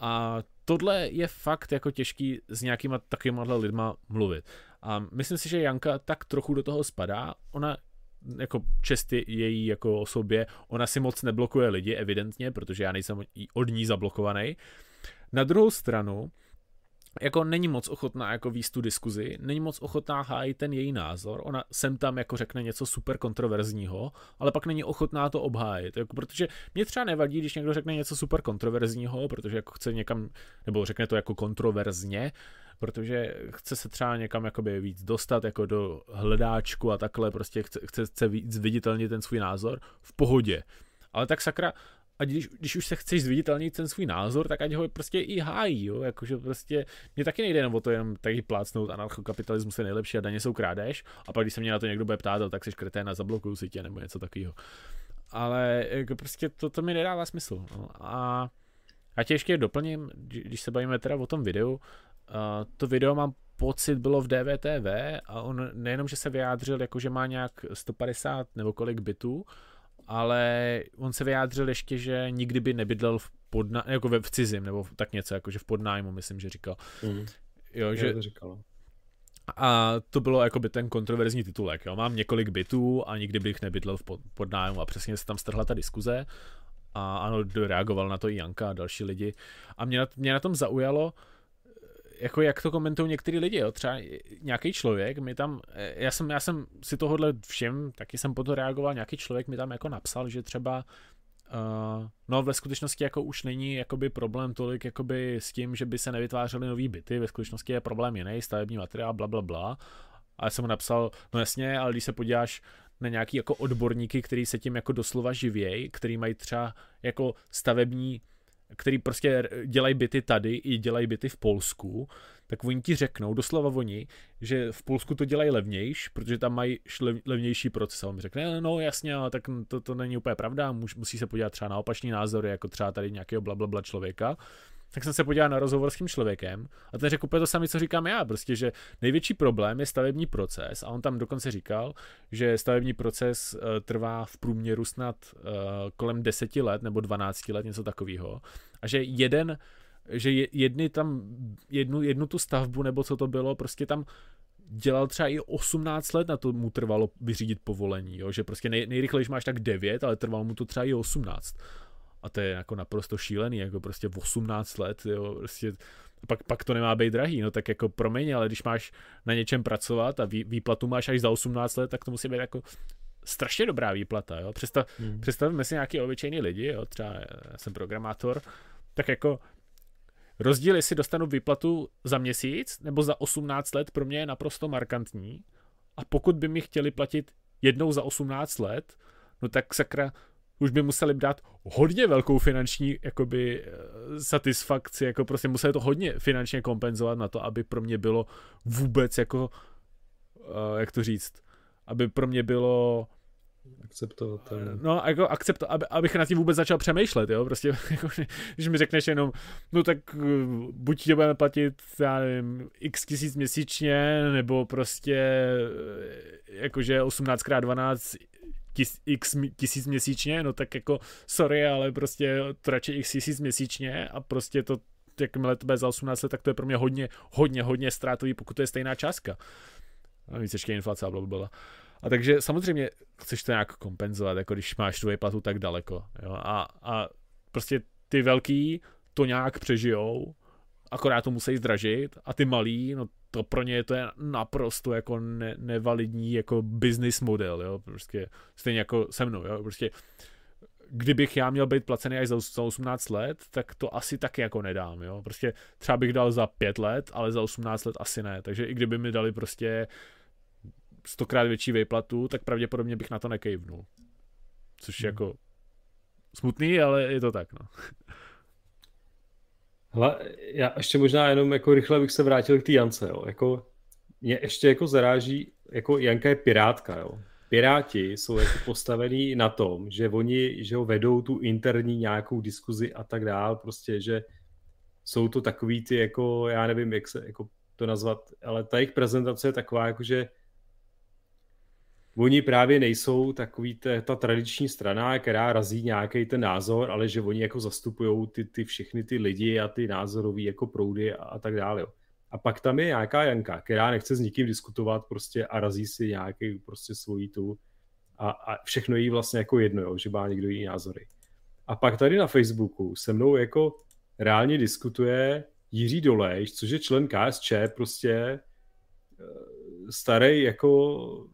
A tohle je fakt jako těžký s nějakýma takovýma lidma mluvit. A myslím si, že Janka tak trochu do toho spadá. Ona jako česty její jako osobě, ona si moc neblokuje lidi, evidentně, protože já nejsem od ní zablokovaný. Na druhou stranu, jako není moc ochotná jako výst tu diskuzi, není moc ochotná hájit ten její názor, ona sem tam jako řekne něco super kontroverzního, ale pak není ochotná to obhájit, jako, protože mě třeba nevadí, když někdo řekne něco super kontroverzního, protože jako chce někam, nebo řekne to jako kontroverzně, protože chce se třeba někam jakoby víc dostat jako do hledáčku a takhle prostě chce, chce, chce víc viditelnit ten svůj názor v pohodě. Ale tak sakra, a když, když už se chceš zviditelnit ten svůj názor, tak ať ho prostě i hájí, jo, jakože prostě, mě taky nejde jenom o to jenom tady plácnout, anarchokapitalismus je nejlepší a daně jsou krádež, a pak když se mě na to někdo bude ptát, tak jsi kretén a zablokuju si tě, nebo něco takového. Ale jako prostě to, to mi nedává smysl. No. A, a tě ještě doplním, když se bavíme teda o tom videu, to video mám pocit bylo v DVTV a on nejenom, že se vyjádřil, jako že má nějak 150 nebo kolik bitů, ale on se vyjádřil ještě, že nikdy by nebydlel v podna, jako ve v cizím, nebo tak něco, jako že v podnájmu, myslím, že říkal. Mm. Jo, že, to říkalo. A to bylo jako by ten kontroverzní titulek. Jo. Mám několik bytů a nikdy bych nebydlel v podnájmu a přesně se tam strhla ta diskuze a ano, reagoval na to i Janka a další lidi. A mě na, mě na tom zaujalo, jako jak to komentují některý lidi, jo? třeba nějaký člověk mi tam, já jsem, já jsem si tohohle všem, taky jsem po to reagoval, nějaký člověk mi tam jako napsal, že třeba Uh, no ve skutečnosti jako už není jakoby problém tolik jakoby s tím, že by se nevytvářely nový byty, ve skutečnosti je problém jiný, stavební materiál, bla, bla, bla. A já jsem mu napsal, no jasně, ale když se podíváš na nějaký jako odborníky, který se tím jako doslova živějí, který mají třeba jako stavební který prostě dělají byty tady i dělají byty v Polsku, tak oni ti řeknou, doslova oni, že v Polsku to dělají levnější, protože tam mají levnější proces. A on mi řekne, no jasně, ale tak to, to není úplně pravda, musí se podívat třeba na opačný názory, jako třeba tady nějakého blablabla člověka tak jsem se podíval na rozhovor s tím člověkem a ten řekl úplně to samé, co říkám já, prostě, že největší problém je stavební proces. A on tam dokonce říkal, že stavební proces uh, trvá v průměru snad uh, kolem 10 let nebo 12 let, něco takového. A že jeden že jedny tam, jednu, jednu tu stavbu, nebo co to bylo, prostě tam dělal třeba i 18 let na to mu trvalo vyřídit povolení, jo? že prostě nej, nejrychleji máš tak 9, ale trvalo mu to třeba i 18 a to je jako naprosto šílený, jako prostě v 18 let, jo, prostě pak, pak to nemá být drahý, no tak jako promiň, ale když máš na něčem pracovat a vý, výplatu máš až za 18 let, tak to musí být jako strašně dobrá výplata, jo. Představ, hmm. Představíme si nějaký obyčejný lidi, jo, třeba já jsem programátor, tak jako rozdíl, jestli dostanu výplatu za měsíc nebo za 18 let, pro mě je naprosto markantní. A pokud by mi chtěli platit jednou za 18 let, no tak sakra, už by museli dát hodně velkou finanční jakoby eh, satisfakci, jako prostě museli to hodně finančně kompenzovat na to, aby pro mě bylo vůbec jako, uh, jak to říct, aby pro mě bylo akceptovatelné. No, jako akcept, aby, abych na tím vůbec začal přemýšlet, jo, prostě, jako, když mi řekneš jenom, no tak eh, buď tě budeme platit, já nevím, x tisíc měsíčně, nebo prostě, jakože 18x12 tis, x tisíc měsíčně, no tak jako sorry, ale prostě to radši x tisíc měsíčně a prostě to jakmile to bude za 18 let, tak to je pro mě hodně, hodně, hodně ztrátový, pokud to je stejná částka. A víc ještě inflace a blablabla. A takže samozřejmě chceš to nějak kompenzovat, jako když máš tu platu tak daleko. Jo? A, a prostě ty velký to nějak přežijou, akorát to musí zdražit a ty malí, no to pro ně to je naprosto jako ne, nevalidní jako business model, jo, prostě stejně jako se mnou, jo, prostě kdybych já měl být placený až za, za 18 let, tak to asi taky jako nedám, jo, prostě třeba bych dal za 5 let, ale za 18 let asi ne, takže i kdyby mi dali prostě stokrát větší výplatu, tak pravděpodobně bych na to nekejvnul. Což je hmm. jako smutný, ale je to tak, no. Hele, já ještě možná jenom jako rychle bych se vrátil k té Jance, jo. Jako, mě ještě jako zaráží, jako Janka je pirátka, jo. Piráti jsou jako postavení na tom, že oni, že ho vedou tu interní nějakou diskuzi a tak dál, prostě, že jsou to takový ty, jako, já nevím, jak se jako to nazvat, ale ta jejich prezentace je taková, jako, že oni právě nejsou takový te, ta tradiční strana, která razí nějaký ten názor, ale že oni jako zastupují ty, ty všechny ty lidi a ty názorové jako proudy a, a tak dále. A pak tam je nějaká Janka, která nechce s nikým diskutovat prostě a razí si nějaký prostě svojí tu a, a všechno jí vlastně jako jedno, jo, že má někdo jiný názory. A pak tady na Facebooku se mnou jako reálně diskutuje Jiří Dolejš, což je člen KSČ, prostě eh, starý jako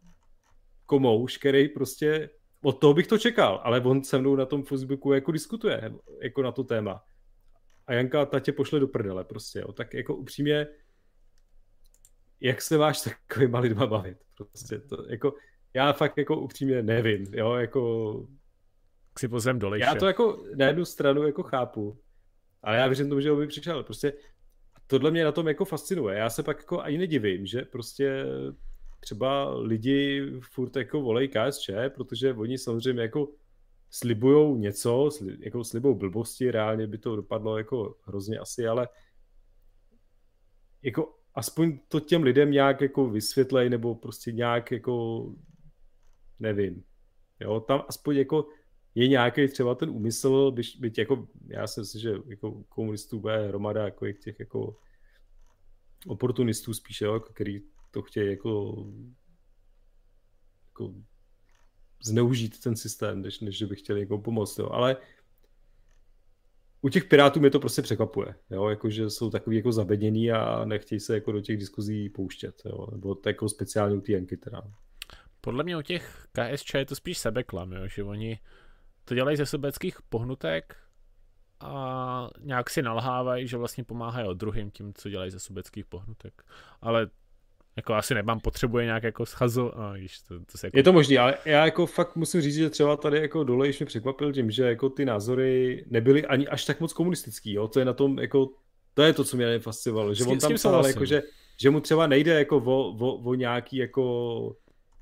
komouš, který prostě od toho bych to čekal, ale on se mnou na tom Facebooku jako diskutuje jako na to téma. A Janka ta tě pošle do prdele prostě, jo. Tak jako upřímně, jak se máš takovýma lidma bavit? Prostě to, jako, já fakt jako upřímně nevím, jo, jako... Si pozem dole. Já to jako na jednu stranu jako chápu, ale já věřím tomu, že on by přišel. Prostě tohle mě na tom jako fascinuje. Já se pak jako ani nedivím, že prostě třeba lidi furt jako volej KSČ, protože oni samozřejmě jako slibujou něco, jako slibou blbosti, reálně by to dopadlo jako hrozně asi, ale jako aspoň to těm lidem nějak jako vysvětlej, nebo prostě nějak jako nevím. Jo, tam aspoň jako je nějaký třeba ten úmysl, byť, byť jako, já si myslím, že jako komunistů bude hromada jako těch jako oportunistů spíše, jo, který to chtějí jako, jako zneužít ten systém, než, než by chtěli někomu pomoct. Jo. Ale u těch pirátů mě to prostě překvapuje, jo, jako, že jsou takový jako zabeděný a nechtějí se jako do těch diskuzí pouštět, jo, nebo to jako speciálně u té teda. Podle mě u těch KSČ je to spíš sebeklam, jo, že oni to dělají ze sobeckých pohnutek a nějak si nalhávají, že vlastně pomáhají druhým tím, co dělají ze sobeckých pohnutek. Ale jako asi nemám, potřebuje nějak jako schazo, no, víš, to, to se jako... Je to možný, ale já jako fakt musím říct, že třeba tady jako dole již mě překvapil tím, že jako ty názory nebyly ani až tak moc komunistický, jo, to je na tom jako, to je to, co mě fascinovalo, že on tam psal, jako, že, že mu třeba nejde jako o, o, o nějaký jako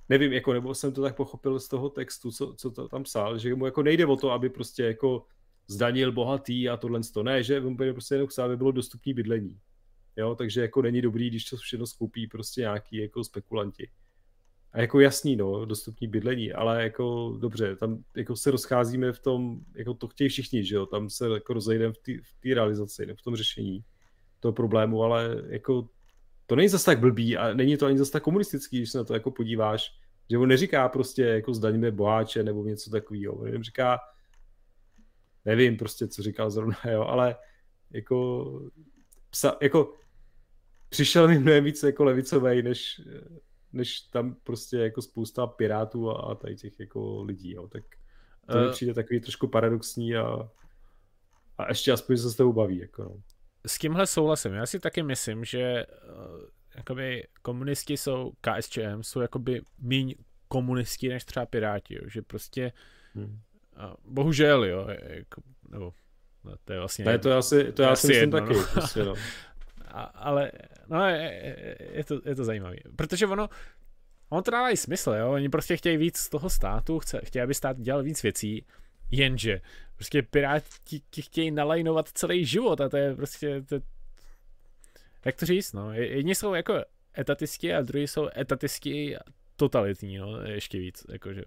nevím, jako, nebo jsem to tak pochopil z toho textu, co, co to tam psal, že mu jako nejde o to, aby prostě jako zdanil bohatý a tohle to ne, že on prostě jenom chce, aby bylo dostupné bydlení. Jo, takže jako není dobrý, když to všechno skoupí prostě nějaký jako spekulanti. A jako jasný, no, dostupný bydlení, ale jako dobře, tam jako se rozcházíme v tom, jako to chtějí všichni, že jo, tam se jako rozejdeme v té realizaci, v tom řešení toho problému, ale jako to není zase tak blbý a není to ani zase tak komunistický, když se na to jako podíváš, že on neříká prostě jako zdaňme boháče nebo něco takového, on jenom říká, nevím prostě, co říkal zrovna, jo, ale jako, psa, jako přišel mi mnohem víc jako levicový, než, než tam prostě jako spousta pirátů a, a tady těch jako lidí, jo, tak to mi uh, přijde takový trošku paradoxní a, a ještě aspoň se s tebou baví, jako no. S tímhle souhlasím. Já si taky myslím, že uh, jakoby komunisti jsou, KSČM jsou jakoby míň komunisti než třeba Piráti, jo, že prostě hmm. bohužel, jo, jako, nebo no, to je vlastně... Ne, to je asi, to je asi myslím jedno, taky, no. prostě, no. A, ale no, je, je, to, je to zajímavé, protože ono, on to dává i smysl, jo? oni prostě chtějí víc z toho státu, chce, chtějí, aby stát dělal víc věcí, jenže prostě piráti ti chtějí nalajnovat celý život a to je prostě, to, jak to říct, no, jedni jsou jako etatisti a druhý jsou etatisti totalitní, no, ještě víc, jakože,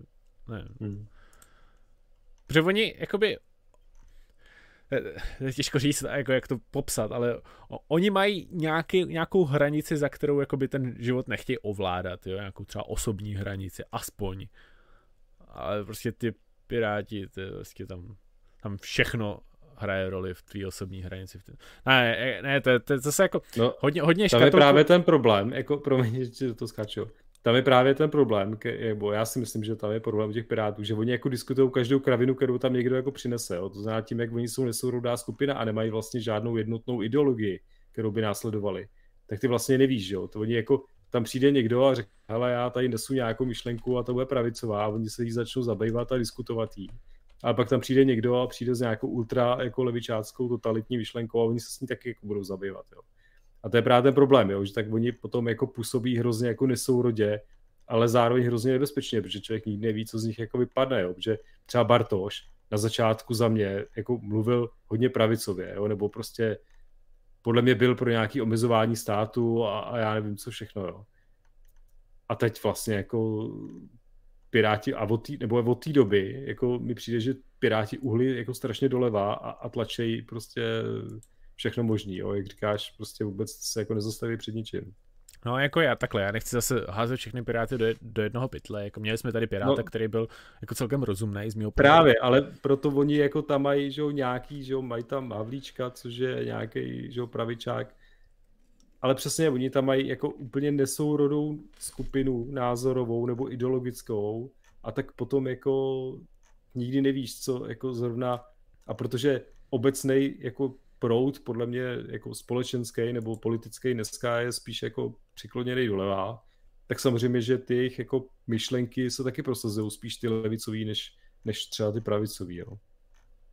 ne. Hmm. Protože oni, jakoby, těžko říct, jako jak to popsat, ale oni mají nějaký, nějakou hranici, za kterou jakoby ten život nechtějí ovládat, jo? nějakou třeba osobní hranici, aspoň. Ale prostě ty piráti, ty prostě tam, tam všechno hraje roli v tvý osobní hranici. Ne, ne, to, to, to zase jako no, hodně, hodně škatolku... je právě ten problém, jako promiň, že to skáču tam je právě ten problém, nebo já si myslím, že tam je problém těch pirátů, že oni jako diskutují každou kravinu, kterou tam někdo jako přinese. Jo. To znamená tím, jak oni jsou nesourodá skupina a nemají vlastně žádnou jednotnou ideologii, kterou by následovali, tak ty vlastně nevíš, že jo. To oni jako tam přijde někdo a řekne, hele, já tady nesu nějakou myšlenku a to bude pravicová a oni se jí začnou zabývat a diskutovat jí. A pak tam přijde někdo a přijde s nějakou ultra jako levičáckou totalitní myšlenkou a oni se s ní taky jako budou zabývat. Jo. A to je právě ten problém, jo, že tak oni potom jako působí hrozně jako nesourodě, ale zároveň hrozně nebezpečně, protože člověk nikdy neví, co z nich jako vypadne, jo, protože třeba Bartoš na začátku za mě jako mluvil hodně pravicově, jo, nebo prostě podle mě byl pro nějaký omezování státu a, a já nevím, co všechno, jo. A teď vlastně jako Piráti a od tý, nebo od té doby, jako mi přijde, že Piráti uhli jako strašně doleva a, a tlačejí prostě všechno možný, jo, jak říkáš, prostě vůbec se jako nezastaví před ničím. No jako já takhle, já nechci zase házet všechny piráty do, do jednoho pytle, jako měli jsme tady piráta, no, který byl jako celkem rozumný z mého Právě, ale proto oni jako tam mají, že jo, nějaký, že jo, mají tam Havlíčka, což je nějaký, že jo, pravičák, ale přesně, oni tam mají jako úplně nesourodou skupinu názorovou nebo ideologickou a tak potom jako nikdy nevíš, co jako zrovna, a protože obecnej jako proud podle mě jako společenský nebo politický dneska je spíš jako přikloněný doleva, tak samozřejmě, že ty jejich jako myšlenky se taky prosazují spíš ty levicový, než, než třeba ty pravicový, jo.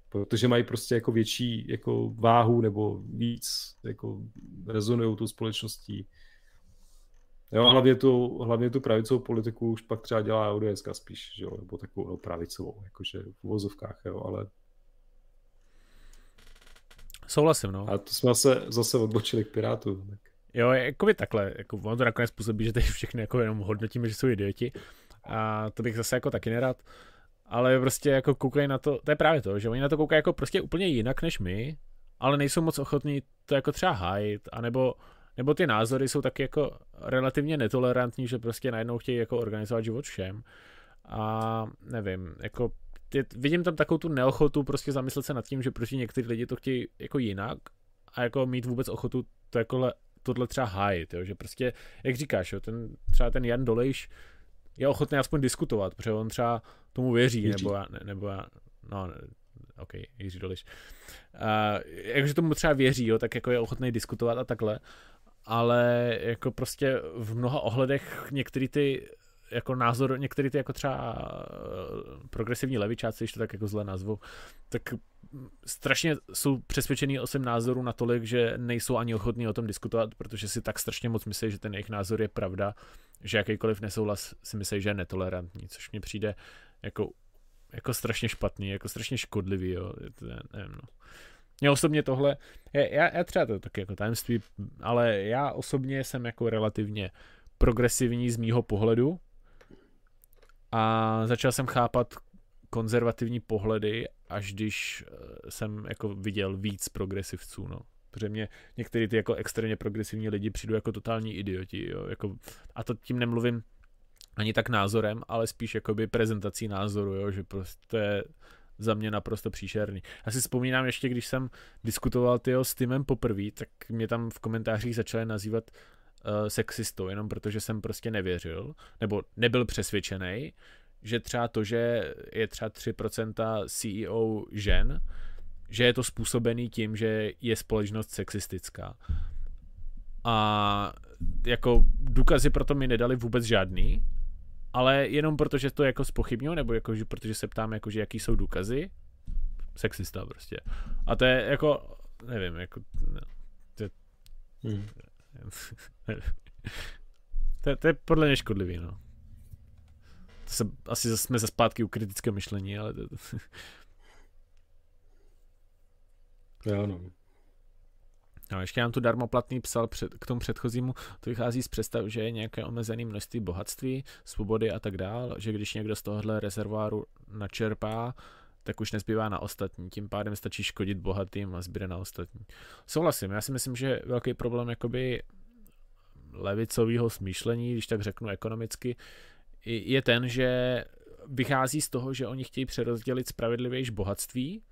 Protože mají prostě jako větší jako váhu nebo víc jako rezonují tou společností. Jo, hlavně tu, hlavně tu pravicovou politiku už pak třeba dělá ODS spíš, že jo, nebo takovou pravicovou, jakože v uvozovkách, jo, ale Souhlasím, no. A to jsme se zase odbočili k Pirátům. Tak. Jo, jako by takhle, jako ono to nakonec způsobí, že tady všechny jako jenom hodnotíme, že jsou idioti. A to bych zase jako taky nerad. Ale prostě jako koukají na to, to je právě to, že oni na to koukají jako prostě úplně jinak než my, ale nejsou moc ochotní to jako třeba hájit, anebo nebo ty názory jsou taky jako relativně netolerantní, že prostě najednou chtějí jako organizovat život všem. A nevím, jako je, vidím tam takovou tu neochotu prostě zamyslet se nad tím, že prostě někteří lidi to chtějí jako jinak a jako mít vůbec ochotu to jako tohle třeba hájit, jo? že prostě, jak říkáš, jo, ten, třeba ten Jan Dolejš je ochotný aspoň diskutovat, protože on třeba tomu věří, Jiří. nebo já, ne, nebo já, no, OK, Jiří Dolejš, uh, jakože tomu třeba věří, jo, tak jako je ochotný diskutovat a takhle, ale jako prostě v mnoha ohledech některý ty jako názor, některý ty jako třeba eh, progresivní levičáci, když to tak jako zle nazvu, tak strašně jsou přesvědčený o svém názoru natolik, že nejsou ani ochotní o tom diskutovat, protože si tak strašně moc myslí, že ten jejich názor je pravda, že jakýkoliv nesouhlas si myslí, že je netolerantní, což mně přijde jako, jako strašně špatný, jako strašně škodlivý, jo. Nevím, no. Mě osobně tohle, já, já třeba to taky jako tajemství, ale já osobně jsem jako relativně progresivní z mýho pohledu a začal jsem chápat konzervativní pohledy, až když eh, jsem jako viděl víc progresivců, no. Protože mě některý ty jako extrémně progresivní lidi přijdou jako totální idioti, jo. Jako, a to tím nemluvím ani tak názorem, ale spíš jakoby prezentací názoru, jo, že prostě za mě naprosto příšerný. Já si vzpomínám ještě, když jsem diskutoval tyho s Timem poprvé, tak mě tam v komentářích začali nazývat sexistou, jenom protože jsem prostě nevěřil, nebo nebyl přesvědčený, že třeba to, že je třeba 3% CEO žen, že je to způsobený tím, že je společnost sexistická. A jako důkazy proto mi nedali vůbec žádný, ale jenom protože to jako spochybňuji, nebo jako, že, protože se ptám, jako, že jaký jsou důkazy, sexista prostě. A to je jako, nevím, jako, no, to, hmm. to, to je podle mě škodlivý, no. To se, asi jsme ze zpátky u kritického myšlení, ale to... jo, no. No, ještě nám tu darmoplatný psal před, k tomu předchozímu, to vychází z představ, že je nějaké omezené množství bohatství, svobody a tak dál, že když někdo z tohohle rezervoáru načerpá, tak už nezbývá na ostatní. Tím pádem stačí škodit bohatým a zbyde na ostatní. Souhlasím, já si myslím, že velký problém jakoby levicového smýšlení, když tak řeknu ekonomicky, je ten, že vychází z toho, že oni chtějí přerozdělit spravedlivější bohatství,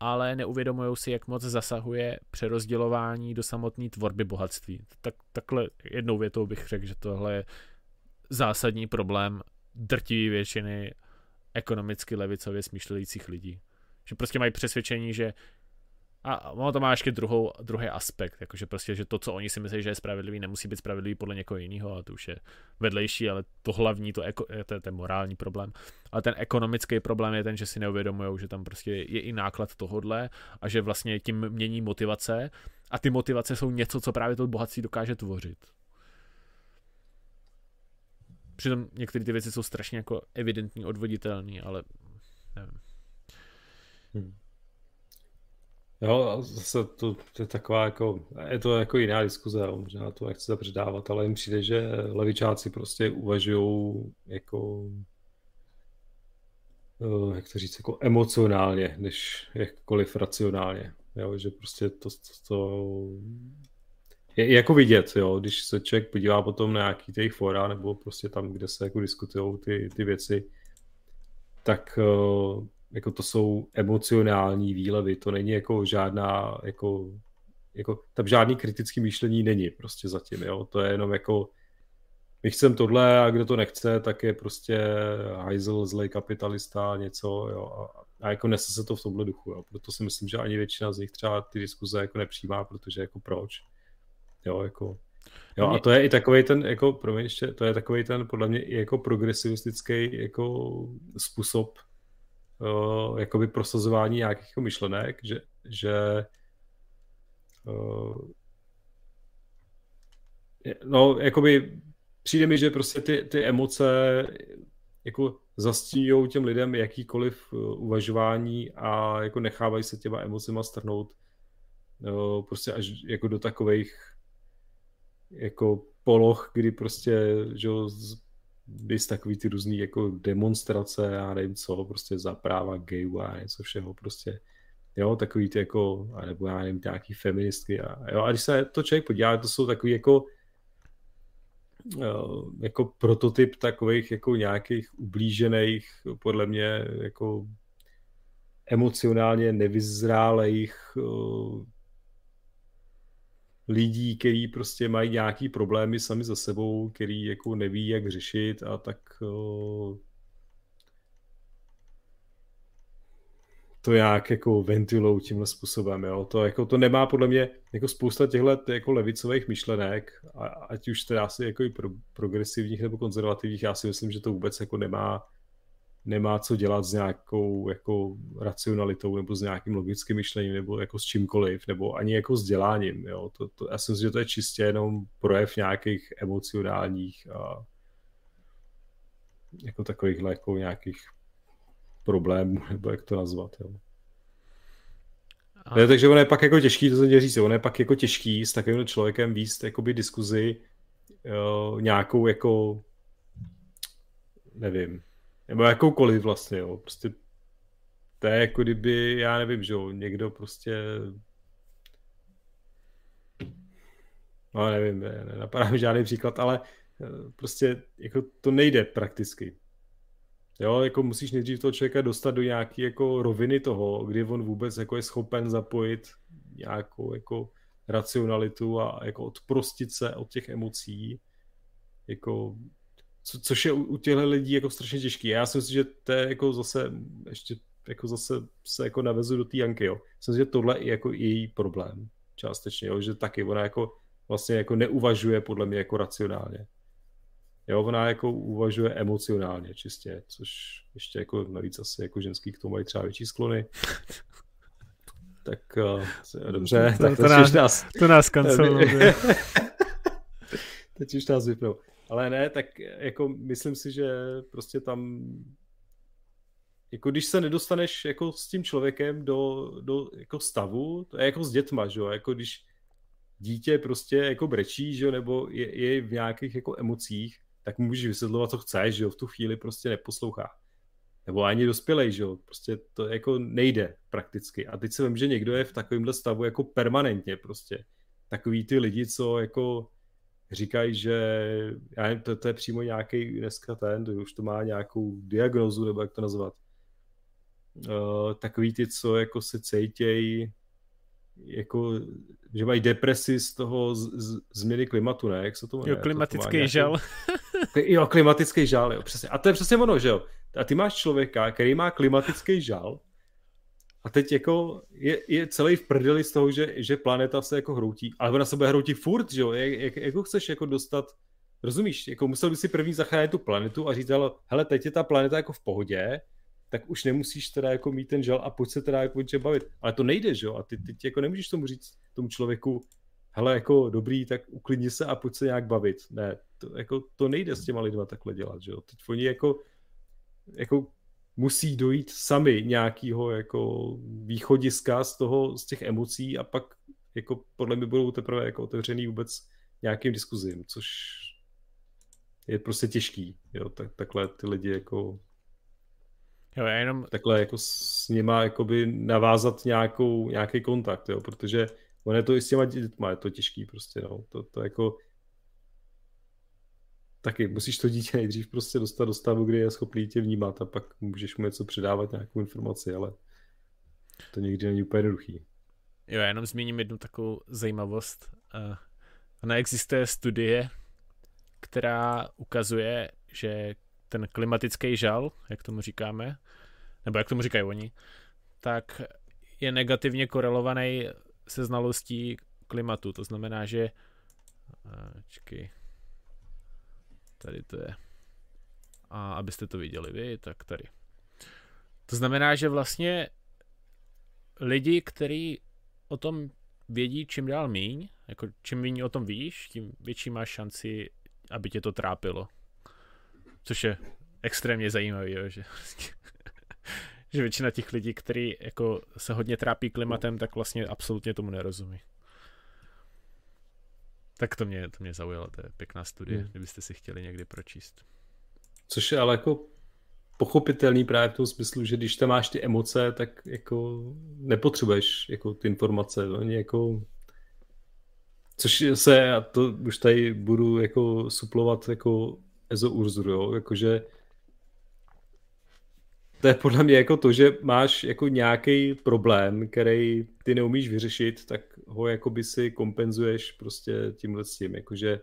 ale neuvědomují si, jak moc zasahuje přerozdělování do samotné tvorby bohatství. Tak, takhle jednou větou bych řekl, že tohle je zásadní problém drtivé většiny ekonomicky levicově smýšlejících lidí. Že prostě mají přesvědčení, že a ono to má ještě druhou, druhý aspekt, jakože prostě, že to, co oni si myslí, že je spravedlivý, nemusí být spravedlivý podle někoho jiného, a to už je vedlejší, ale to hlavní, to, eko, to je ten morální problém. Ale ten ekonomický problém je ten, že si neuvědomují, že tam prostě je i náklad tohodle a že vlastně tím mění motivace a ty motivace jsou něco, co právě to bohatství dokáže tvořit. Přitom některé ty věci jsou strašně jako evidentní, odvoditelné, ale nevím. Hmm. Jo, zase to, to je taková jako, je to jako jiná diskuze, možná to nechci zapředávat, ale jim přijde, že levičáci prostě uvažují jako, eh, jak to říct, jako emocionálně, než jakkoliv racionálně. Jo, že prostě to, to, to je jako vidět, jo, když se člověk podívá potom na nějaký těch fora, nebo prostě tam, kde se jako diskutují ty, ty věci, tak uh, jako to jsou emocionální výlevy, to není jako žádná, jako, jako tam žádný kritický myšlení není prostě zatím, jo, to je jenom jako my chceme tohle a kdo to nechce, tak je prostě hajzl, zlej kapitalista, něco, jo, a, a jako nese se to v tomhle duchu, jo, proto si myslím, že ani většina z nich třeba ty diskuze jako nepřijímá, protože jako proč, jo, jako. Jo, a to je i takový ten, jako, promiň, ještě, to je takový ten, podle mě, i jako progresivistický jako způsob uh, jakoby prosazování nějakých jako myšlenek, že, že uh, no, jakoby přijde mi, že prostě ty, ty emoce jako zastíňují těm lidem jakýkoliv uvažování a jako nechávají se těma emocema strhnout prostě až jako do takových jako poloh, kdy prostě že bys takový ty různý jako demonstrace, já nevím co, prostě za práva gayů a něco všeho, prostě. Jo, takový ty jako, nebo já nevím, nějaký feministky a jo, a když se to člověk podívá, to jsou takový jako jako prototyp takových jako nějakých ublížených, podle mě jako emocionálně nevyzrálejch lidí, kteří prostě mají nějaký problémy sami za sebou, který jako neví, jak řešit a tak to nějak jako ventilou tímhle způsobem, jo. To, jako, to nemá podle mě jako spousta těchto jako levicových myšlenek, a, ať už teda asi jako i pro, progresivních nebo konzervativních, já si myslím, že to vůbec jako nemá nemá co dělat s nějakou jako racionalitou nebo s nějakým logickým myšlením nebo jako s čímkoliv, nebo ani jako s děláním. Jo. To, to, já si myslím, že to je čistě jenom projev nějakých emocionálních a jako takových jako nějakých problémů, nebo jak to nazvat. Jo. A... Ne, takže ono je pak jako těžký, to jsem říct, ono je pak jako těžký s takovým člověkem výst jakoby diskuzi jo, nějakou jako nevím, nebo jakoukoliv vlastně, jo. Prostě to je jako kdyby, já nevím, že jo, někdo prostě no nevím, ne, nenapadá mi žádný příklad, ale eh, prostě jako to nejde prakticky. Jo, jako musíš nejdřív toho člověka dostat do nějaké jako roviny toho, kdy on vůbec jako je schopen zapojit nějakou jako racionalitu a jako odprostit se od těch emocí, jako co, což je u, u těchto lidí jako strašně těžký. Já si myslím, že to je jako zase, ještě jako zase se jako navezu do té Janky, jo. Myslím, že tohle je jako její problém částečně, jo, že taky ona jako vlastně jako neuvažuje podle mě jako racionálně. Jo, ona jako uvažuje emocionálně čistě, což ještě jako navíc asi jako ženský k tomu mají třeba větší sklony. Tak uh, dobře, to, tak to, to, nás, nás, to nás kanceluje. teď už nás vypnou. Ale ne, tak jako myslím si, že prostě tam jako když se nedostaneš jako s tím člověkem do, do jako stavu, to je jako s dětma, že jo, jako když dítě prostě jako brečí, že jo, nebo je, je v nějakých jako emocích, tak mu můžeš vysvětlovat, co chceš, že jo, v tu chvíli prostě neposlouchá. Nebo ani dospělej, že jo, prostě to jako nejde prakticky. A teď se vím, že někdo je v takovémhle stavu jako permanentně prostě. Takový ty lidi, co jako říkají, že já nevím, to, to je přímo nějaký dneska ten, to už to má nějakou diagnozu, nebo jak to nazvat. Uh, takový ty, co jako se cejtějí jako, že mají depresi z toho z, z, změny klimatu, ne? Jak se to Jo, klimatický to, to žal. jo, klimatický žal, jo, přesně. A to je přesně ono, že jo. A ty máš člověka, který má klimatický žal a teď jako je, je celý v prdeli z toho, že, že planeta se jako hroutí, ale ona se bude hroutit furt, že jo, jak, jak, jako chceš jako dostat, rozumíš, jako musel by si první zachránit tu planetu a říct, hele, teď je ta planeta jako v pohodě, tak už nemusíš teda jako mít ten žal a pojď se teda jako bavit. Ale to nejde, že jo, a ty teď jako nemůžeš tomu říct tomu člověku, hele, jako dobrý, tak uklidni se a pojď se nějak bavit. Ne, to, jako, to nejde s těma lidma takhle dělat, že jo. Teď oni jako, jako musí dojít sami nějakého jako východiska z toho, z těch emocí a pak jako podle mě budou teprve jako otevřený vůbec nějakým diskuzím, což je prostě těžký, jo, tak, takhle ty lidi jako jo, já jenom... takhle jako s nima jakoby navázat nějakou, nějaký kontakt, jo, protože on je to i s těma dětma, je to těžký prostě, no, to, to jako taky musíš to dítě nejdřív prostě dostat do stavu, kdy je schopný tě vnímat a pak můžeš mu něco předávat, nějakou informaci, ale to někdy není úplně jednoduchý. Jo, já jenom zmíním jednu takovou zajímavost. Uh, ona existuje studie, která ukazuje, že ten klimatický žal, jak tomu říkáme, nebo jak tomu říkají oni, tak je negativně korelovaný se znalostí klimatu. To znamená, že uh, čekaj, Tady to je. A abyste to viděli vy, tak tady. To znamená, že vlastně lidi, kteří o tom vědí čím dál míň, jako čím méně o tom víš, tím větší máš šanci, aby tě to trápilo. Což je extrémně zajímavý, jo, že, že většina těch lidí, kteří jako se hodně trápí klimatem, tak vlastně absolutně tomu nerozumí. Tak to mě, to mě zaujalo, to je pěkná studie, hmm. kdybyste si chtěli někdy pročíst. Což je ale jako pochopitelný právě v tom smyslu, že když tam máš ty emoce, tak jako nepotřebuješ jako ty informace, oni jako což se, a to už tady budu jako suplovat jako Ezo Urzur, jo, jakože to je podle mě jako to, že máš jako nějaký problém, který ty neumíš vyřešit, tak ho jako by si kompenzuješ prostě tímhle s tím, jakože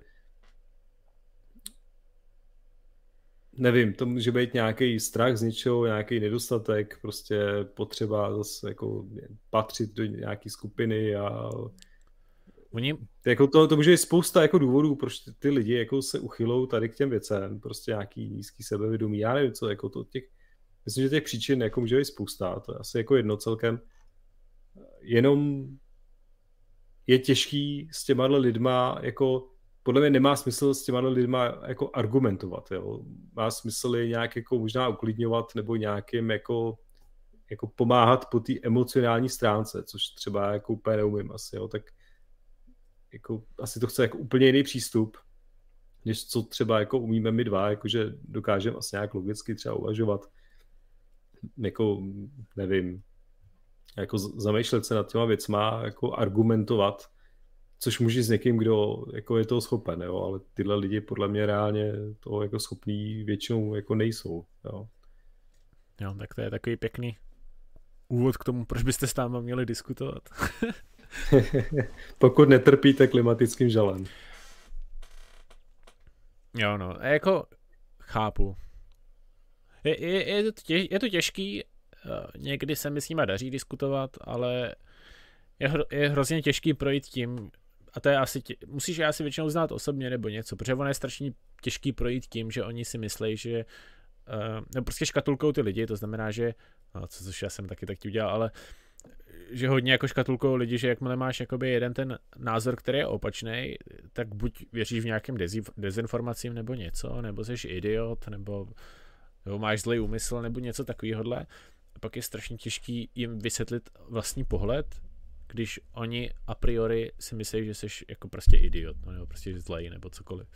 nevím, to může být nějaký strach z něčeho, nějaký nedostatek, prostě potřeba zase jako patřit do nějaké skupiny a Oni... Jako to, to může být spousta jako důvodů, proč ty, ty lidi jako se uchylou tady k těm věcem, prostě nějaký nízký sebevědomí, já nevím co, jako to těch, myslím, že těch příčin jako může být spousta, to je asi jako jedno celkem, jenom je těžký s těma lidma jako podle mě nemá smysl s těma lidma jako argumentovat, jo. Má smysl je nějak jako možná uklidňovat nebo nějakým jako, jako pomáhat po té emocionální stránce, což třeba jako úplně neumím asi, jo. Tak jako, asi to chce jako úplně jiný přístup, než co třeba jako umíme my dva, jakože dokážeme asi nějak logicky třeba uvažovat, jako nevím, jako zamýšlet se nad těma věcma, jako argumentovat, což může s někým, kdo jako je toho schopen, jo, ale tyhle lidi podle mě reálně toho jako schopný většinou jako nejsou, jo. Jo, tak to je takový pěkný úvod k tomu, proč byste s náma měli diskutovat. Pokud netrpíte klimatickým žalem. Jo, no, jako chápu. Je, je, je, to, těž, je to těžký, někdy se mi s nima daří diskutovat, ale je, hro, je hrozně těžký projít tím, a to je asi, tě, musíš je asi většinou znát osobně nebo něco, protože ono je strašně těžký projít tím, že oni si myslí, že uh, no prostě škatulkou ty lidi, to znamená, že, no, co, což já jsem taky tak udělal, ale že hodně jako škatulkou lidi, že jakmile máš jakoby jeden ten názor, který je opačný, tak buď věříš v nějakým dezinformacím nebo něco, nebo jsi idiot, nebo, nebo máš zlý úmysl, nebo něco takového. Pak je strašně těžký jim vysvětlit vlastní pohled, když oni a priori si myslí, že jsi jako prostě idiot, no, nebo prostě zlej, nebo cokoliv.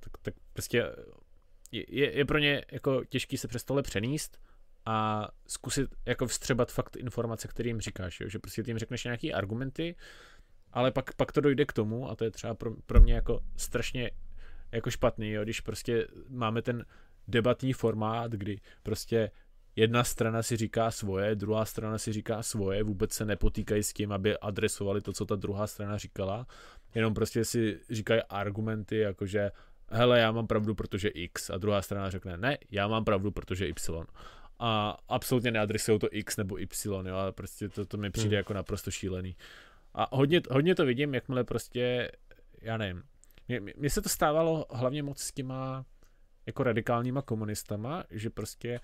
Tak, tak prostě je, je pro ně jako těžký se přes tohle přenést a zkusit jako vstřebat fakt informace, které jim říkáš, jo? že prostě ty jim řekneš nějaké argumenty, ale pak, pak to dojde k tomu, a to je třeba pro, pro mě jako strašně jako špatný, jo? když prostě máme ten debatní formát, kdy prostě jedna strana si říká svoje, druhá strana si říká svoje, vůbec se nepotýkají s tím, aby adresovali to, co ta druhá strana říkala, jenom prostě si říkají argumenty, jakože hele, já mám pravdu, protože X, a druhá strana řekne, ne, já mám pravdu, protože Y a absolutně neadresují to X nebo Y, jo, a prostě to, to mi přijde hmm. jako naprosto šílený. A hodně, hodně to vidím, jakmile prostě, já nevím, mně se to stávalo hlavně moc s těma jako radikálníma komunistama, že prostě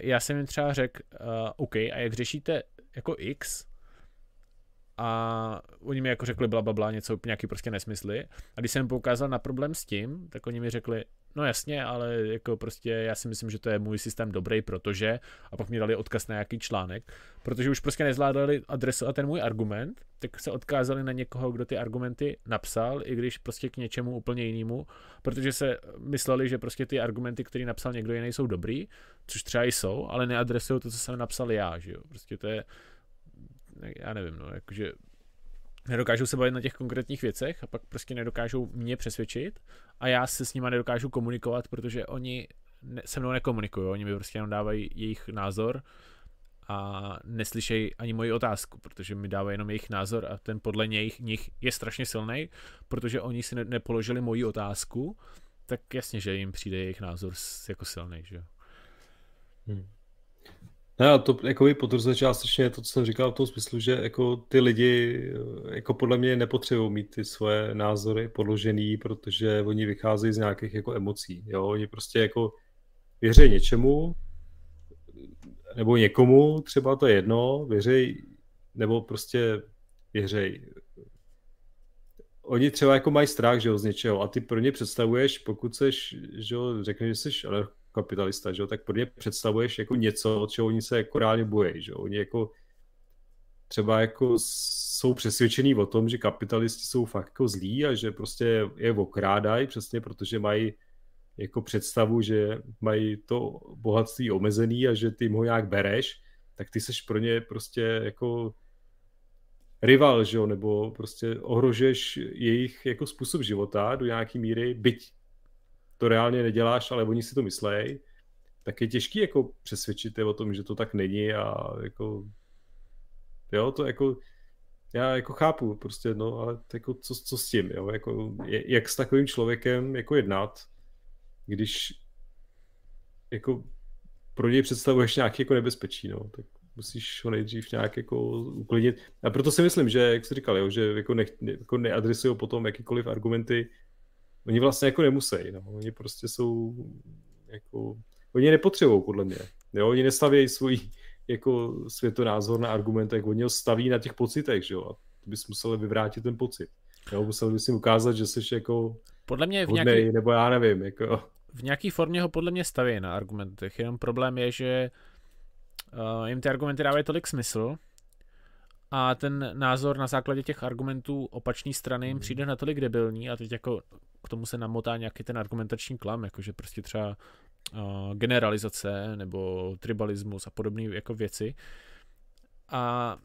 já jsem jim třeba řekl, uh, OK, a jak řešíte jako X, a oni mi jako řekli bla, bla, bla něco, nějaký prostě nesmysly. A když jsem poukázal na problém s tím, tak oni mi řekli, no jasně, ale jako prostě já si myslím, že to je můj systém dobrý, protože, a pak mi dali odkaz na nějaký článek, protože už prostě nezvládali adresovat ten můj argument, tak se odkázali na někoho, kdo ty argumenty napsal, i když prostě k něčemu úplně jinému, protože se mysleli, že prostě ty argumenty, které napsal někdo jiný, jsou dobrý, což třeba jsou, ale neadresují to, co jsem napsal já, že jo. Prostě to je, já nevím, no, jakože nedokážou se bavit na těch konkrétních věcech a pak prostě nedokážou mě přesvědčit a já se s nimi nedokážu komunikovat, protože oni se mnou nekomunikují, oni mi prostě jenom dávají jejich názor a neslyšejí ani moji otázku, protože mi dávají jenom jejich názor a ten podle nich, nich je strašně silný, protože oni si ne, nepoložili moji otázku, tak jasně, že jim přijde jejich názor jako silný, že jo. Hmm. No, to jako by potvrzuje částečně to, co jsem říkal v tom smyslu, že jako ty lidi eh, jako podle mě nepotřebují mít ty svoje názory podložený, protože oni vycházejí z nějakých jako emocí. Jo? Oni prostě jako věří něčemu, nebo někomu, třeba to je jedno, věří, nebo prostě věří. Oni třeba jako mají strach, že jo, z něčeho a ty pro ně představuješ, pokud seš, že jo, řekneš, že jsi kapitalista, že tak pro ně představuješ jako něco, od čeho oni se jako reálně bojí, že. Oni jako třeba jako jsou přesvědčení o tom, že kapitalisti jsou fakt jako zlí a že prostě je okrádají přesně, protože mají jako představu, že mají to bohatství omezený a že ty jim ho nějak bereš, tak ty seš pro ně prostě jako rival, že jo, nebo prostě ohrožuješ jejich jako způsob života do nějaký míry, byť to reálně neděláš, ale oni si to myslejí, tak je těžký jako přesvědčit je o tom, že to tak není a jako jo, to jako já jako chápu prostě, no, ale jako co, co s tím, jo, jako jak s takovým člověkem jako jednat, když jako pro něj představuješ nějaký jako nebezpečí, no, tak musíš ho nejdřív nějak jako uklidnit. A proto si myslím, že, jak jsi říkal, jo, že jako, ne, jako neadresují potom jakýkoliv argumenty, oni vlastně jako nemusí, no, oni prostě jsou jako, oni nepotřebují podle mě, jo, oni nestavějí svůj jako světonázor na argumentech, oni ho staví na těch pocitech, že jo, a ty bys musel vyvrátit ten pocit. Jo, musel bys jim ukázat, že jsi jako podle mě v nějaký, nebo já nevím, jako... V nějaký formě ho podle mě staví na argumentech, jenom problém je, že uh, jim ty argumenty dávají tolik smysl a ten názor na základě těch argumentů opačné strany jim mhm. přijde natolik debilní a teď jako k tomu se namotá nějaký ten argumentační klam, jakože prostě třeba uh, generalizace nebo tribalismus a podobné jako věci. A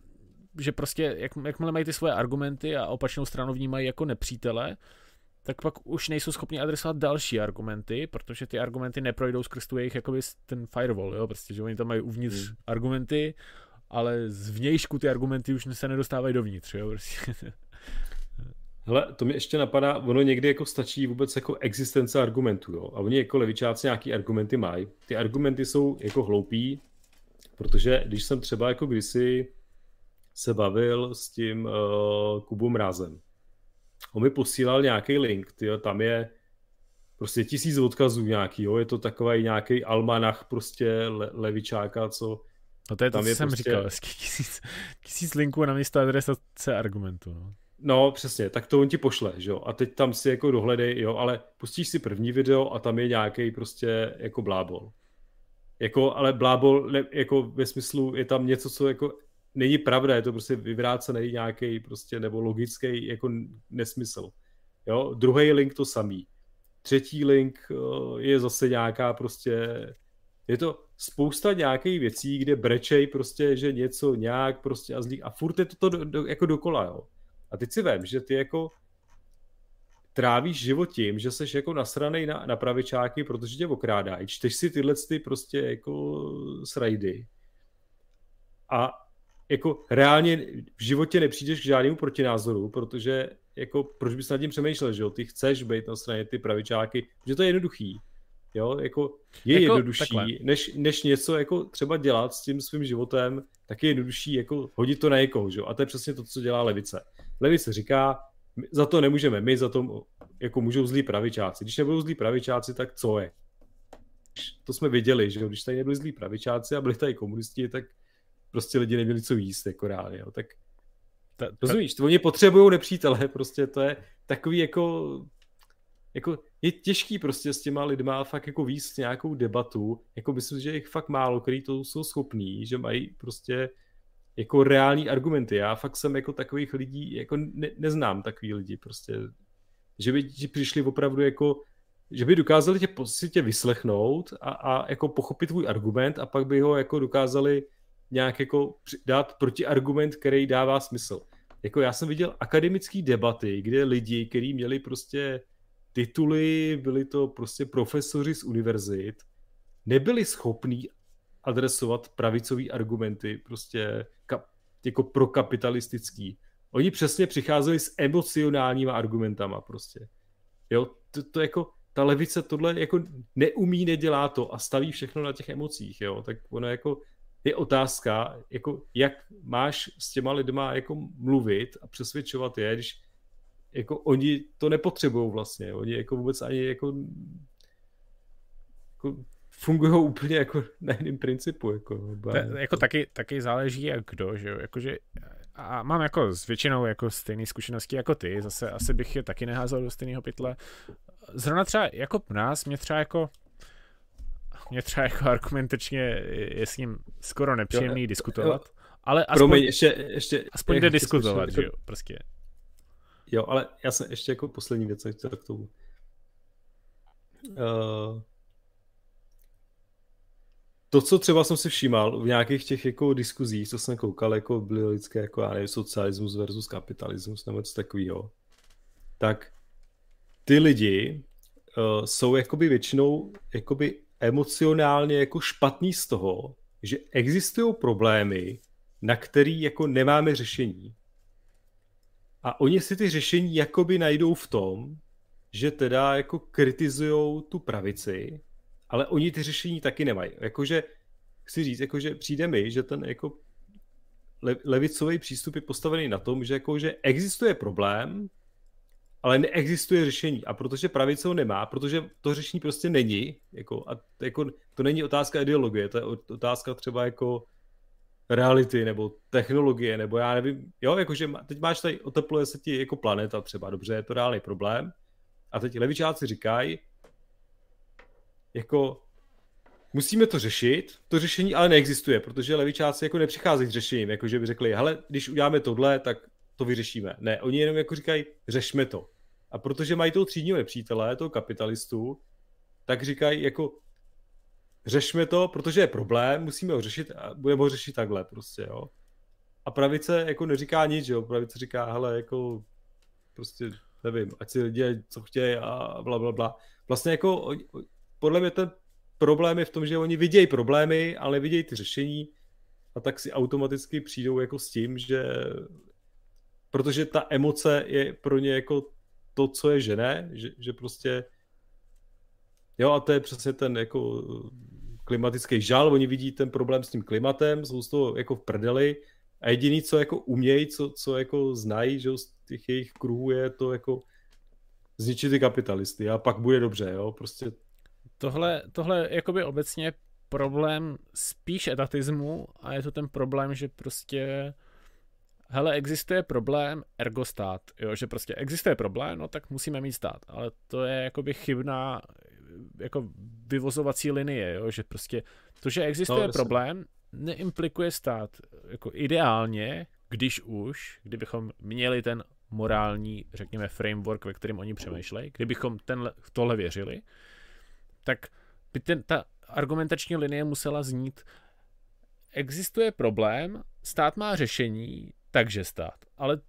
že prostě, jak, jakmile mají ty svoje argumenty a opačnou stranu vnímají jako nepřítele, tak pak už nejsou schopni adresovat další argumenty, protože ty argumenty neprojdou skrz tu jejich jakoby ten firewall, jo, prostě, že oni tam mají uvnitř mm. argumenty, ale z vnějšku ty argumenty už se nedostávají dovnitř, jo, prostě. Hele, to mi ještě napadá, ono někdy jako stačí vůbec jako existence argumentů, jo, a oni jako levičáci nějaký argumenty mají. Ty argumenty jsou jako hloupí, protože když jsem třeba jako kdysi se bavil s tím uh, Kubou Mrázem, on mi posílal nějaký link, tyjo, tam je prostě tisíc odkazů nějaký, jo, je to takový nějaký almanach prostě le, levičáka, co No to je to, tam co je jsem prostě... říkal, tisíc, tisíc linků na místo adresace argumentu, no. No, přesně, tak to on ti pošle, že jo, a teď tam si jako dohledej, jo, ale pustíš si první video a tam je nějaký prostě jako blábol. Jako, ale blábol, ne, jako ve smyslu, je tam něco, co jako není pravda, je to prostě vyvrácený nějaký prostě nebo logický jako nesmysl. Jo, druhý link to samý. Třetí link eh, je zase nějaká prostě, je to spousta nějakých věcí, kde brečej prostě, že něco nějak prostě a zlík a furt je to, to do, do, jako dokola, jo. A teď si vím, že ty jako trávíš život tím, že jsi jako nasranej na, na pravičáky, protože tě okrádají. Čteš si tyhle ty prostě jako srajdy. A jako reálně v životě nepřijdeš k žádnému protinázoru, protože jako proč bys nad tím přemýšlel, že jo? Ty chceš být na straně ty pravičáky, že to je jednoduchý. Jo, jako je jako, jednodušší, než, než něco jako třeba dělat s tím svým životem, tak je jednodušší jako hodit to na někoho, že jo? A to je přesně to, co dělá levice. Levice říká, za to nemůžeme my, za to jako můžou zlí pravičáci. Když nebudou zlí pravičáci, tak co je? To jsme viděli, že jo? Když tady nebyli zlí pravičáci a byli tady komunisti, tak prostě lidi neměli co jíst, jako reálně, jo. tak ta, ta... rozumíš, to oni potřebují nepřítele, prostě to je takový jako, jako je těžký prostě s těma lidma fakt jako víc nějakou debatu, jako myslím, že jich fakt málo, který to jsou schopní, že mají prostě jako reální argumenty. Já fakt jsem jako takových lidí, jako ne, neznám takový lidi prostě, že by ti přišli opravdu jako, že by dokázali tě, si tě vyslechnout a, a jako pochopit tvůj argument a pak by ho jako dokázali nějak jako dát protiargument, který dává smysl. Jako já jsem viděl akademické debaty, kde lidi, kteří měli prostě tituly, byli to prostě profesoři z univerzit, nebyli schopní adresovat pravicové argumenty, prostě jako prokapitalistický. Oni přesně přicházeli s emocionálníma argumentama prostě. Jo, to, to jako, ta levice tohle jako neumí, nedělá to a staví všechno na těch emocích, jo, tak ono jako je otázka, jako jak máš s těma lidma jako mluvit a přesvědčovat je, když jako oni to nepotřebují vlastně, oni jako vůbec ani jako, jako fungují úplně jako na jiném principu. Jako, to, jako taky, taky záleží jak kdo, že jo, jakože a mám jako s většinou jako stejné zkušenosti jako ty, zase asi bych je taky neházel do stejného pytle. Zrovna třeba jako nás, mě třeba jako mě třeba jako argumentačně je s ním skoro nepříjemný jo, diskutovat. Ale aspoň, promiň, ještě, ještě, aspoň jde diskutovat, že jo, prostě. Jo, ale já jsem ještě jako poslední věc chtěl k tomu. Uh, to, co třeba jsem si všímal v nějakých těch jako diskuzích, co jsem koukal, jako byly lidské, jako já nevím, socialismus versus kapitalismus nebo něco takového, tak ty lidi uh, jsou jakoby většinou jakoby emocionálně jako špatný z toho, že existují problémy, na který jako nemáme řešení. A oni si ty řešení jakoby najdou v tom, že teda jako kritizují tu pravici ale oni ty řešení taky nemají. Jakože, chci říct, jakože přijde mi, že ten jako levicový přístup je postavený na tom, že jakože existuje problém, ale neexistuje řešení. A protože pravice ho nemá, protože to řešení prostě není, jako, a jako, to není otázka ideologie, to je otázka třeba jako reality nebo technologie, nebo já nevím, jo, jakože teď máš tady, otepluje se ti jako planeta třeba, dobře, je to reálný problém. A teď levičáci říkají, jako musíme to řešit, to řešení ale neexistuje, protože levičáci jako nepřicházejí s řešením, jako že by řekli, hele, když uděláme tohle, tak to vyřešíme. Ne, oni jenom jako říkají, řešme to. A protože mají toho třídního nepřítele, toho kapitalistu, tak říkají jako řešme to, protože je problém, musíme ho řešit a budeme ho řešit takhle prostě, jo. A pravice jako neříká nic, jo. Pravice říká, hele, jako prostě nevím, ať si lidi co chtějí a bla, bla, bla. Vlastně jako podle mě ten problém je v tom, že oni vidějí problémy, ale vidějí ty řešení a tak si automaticky přijdou jako s tím, že protože ta emoce je pro ně jako to, co je žené, že, že prostě jo a to je přesně ten jako klimatický žal, oni vidí ten problém s tím klimatem, jsou z toho jako v prdeli a jediný, co jako umějí, co, co jako znají, že z těch jejich kruhů je to jako zničit ty kapitalisty a pak bude dobře, jo, prostě. Tohle, tohle jakoby obecně problém spíš etatismu a je to ten problém, že prostě hele, existuje problém, ergo stát, jo, že prostě existuje problém, no tak musíme mít stát, ale to je jakoby chybná jako vyvozovací linie, jo, že prostě to, že existuje no, problém, neimplikuje stát jako ideálně, když už, kdybychom měli ten morální, řekněme, framework, ve kterém oni přemýšlejí, kdybychom tenhle, tohle věřili, tak by ten, ta argumentační linie musela znít, existuje problém, stát má řešení, takže stát. Ale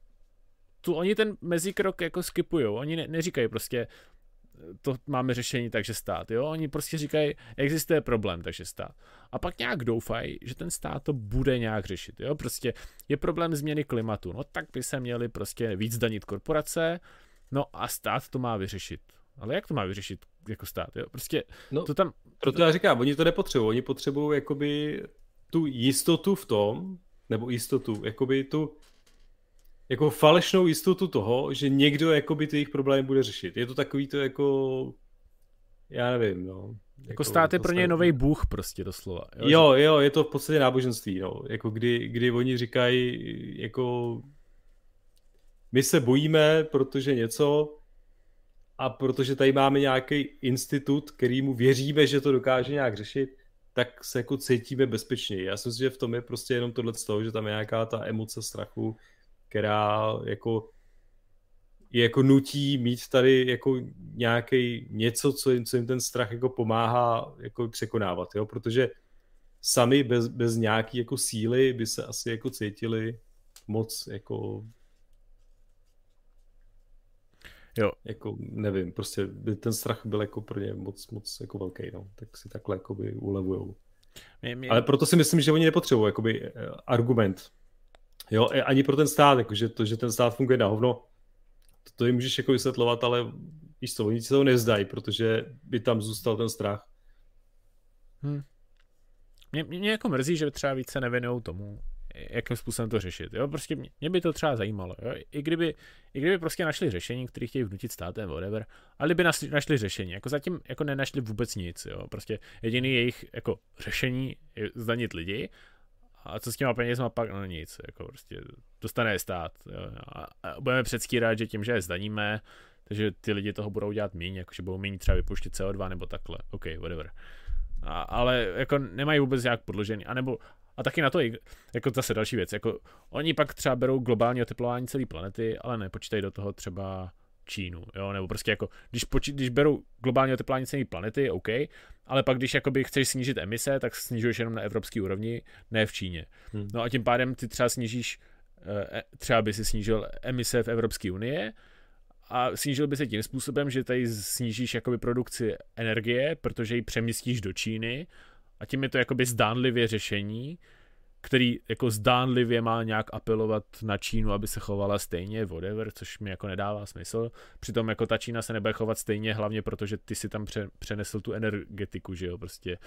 tu oni ten mezikrok jako skipujou. Oni ne, neříkají prostě, to máme řešení, takže stát. Jo? Oni prostě říkají, existuje problém, takže stát. A pak nějak doufají, že ten stát to bude nějak řešit. Jo? Prostě je problém změny klimatu. No tak by se měli prostě víc danit korporace, no a stát to má vyřešit. Ale jak to má vyřešit jako stát? Jo? Prostě no, to tam... Proto já říkám, oni to nepotřebují. Oni potřebují jakoby tu jistotu v tom, nebo jistotu, jakoby tu jako falešnou jistotu toho, že někdo jakoby ty jejich problémy bude řešit. Je to takový to jako, já nevím, no. Jako, jako stát je pro ně nový bůh prostě doslova. Jo, jo, jo, je to v podstatě náboženství, no. Jako kdy, kdy oni říkají, jako my se bojíme, protože něco a protože tady máme nějaký institut, kterýmu věříme, že to dokáže nějak řešit, tak se jako cítíme bezpečněji. Já si myslím, že v tom je prostě jenom tohle z toho, že tam je nějaká ta emoce strachu, která jako je jako nutí mít tady jako nějaký něco, co jim, co jim ten strach jako pomáhá jako překonávat, jo, protože sami bez, bez nějaký jako síly by se asi jako cítili moc jako Jo. Jako, nevím, prostě by ten strach byl jako pro ně moc, moc jako velký, no. Tak si takhle jako by ulevujou. Mě, mě... Ale proto si myslím, že oni nepotřebují jakoby eh, argument. Jo, ani pro ten stát, jakože to, že ten stát funguje na hovno, to, to jim můžeš jako vysvětlovat, ale víš co, oni si to nezdají, protože by tam zůstal ten strach. Hmm. Mě, mě jako mrzí, že třeba více nevěnují tomu, jakým způsobem to řešit. Jo? Prostě mě, mě by to třeba zajímalo. Jo? I, kdyby, I kdyby prostě našli řešení, které chtějí vnutit státem, whatever, ale kdyby našli, našli řešení. Jako zatím jako nenašli vůbec nic. Jo? Prostě jediný jejich jako řešení je zdanit lidi a co s těma penězma pak, no nic, jako prostě dostane stát. Jo? A, a budeme předstírat, že tím, že je zdaníme, takže ty lidi toho budou dělat méně, jakože budou méně třeba vypuštět CO2 nebo takhle, OK, whatever. A, ale jako nemají vůbec nějak podložený, anebo a taky na to, jako zase další věc, jako oni pak třeba berou globální oteplování celé planety, ale nepočítají do toho třeba Čínu, jo, nebo prostě jako, když, poči- když berou globální oteplování celé planety, OK, ale pak když jakoby chceš snížit emise, tak snižuješ jenom na evropské úrovni, ne v Číně. Hmm. No a tím pádem ty třeba snížíš, eh, e, třeba by si snížil emise v Evropské unii a snížil by se tím způsobem, že tady snížíš jakoby produkci energie, protože ji přemístíš do Číny a tím je to jakoby zdánlivě řešení, který jako zdánlivě má nějak apelovat na Čínu, aby se chovala stejně, whatever, což mi jako nedává smysl. Přitom jako ta Čína se nebude chovat stejně, hlavně protože ty si tam pře- přenesl tu energetiku, že jo, prostě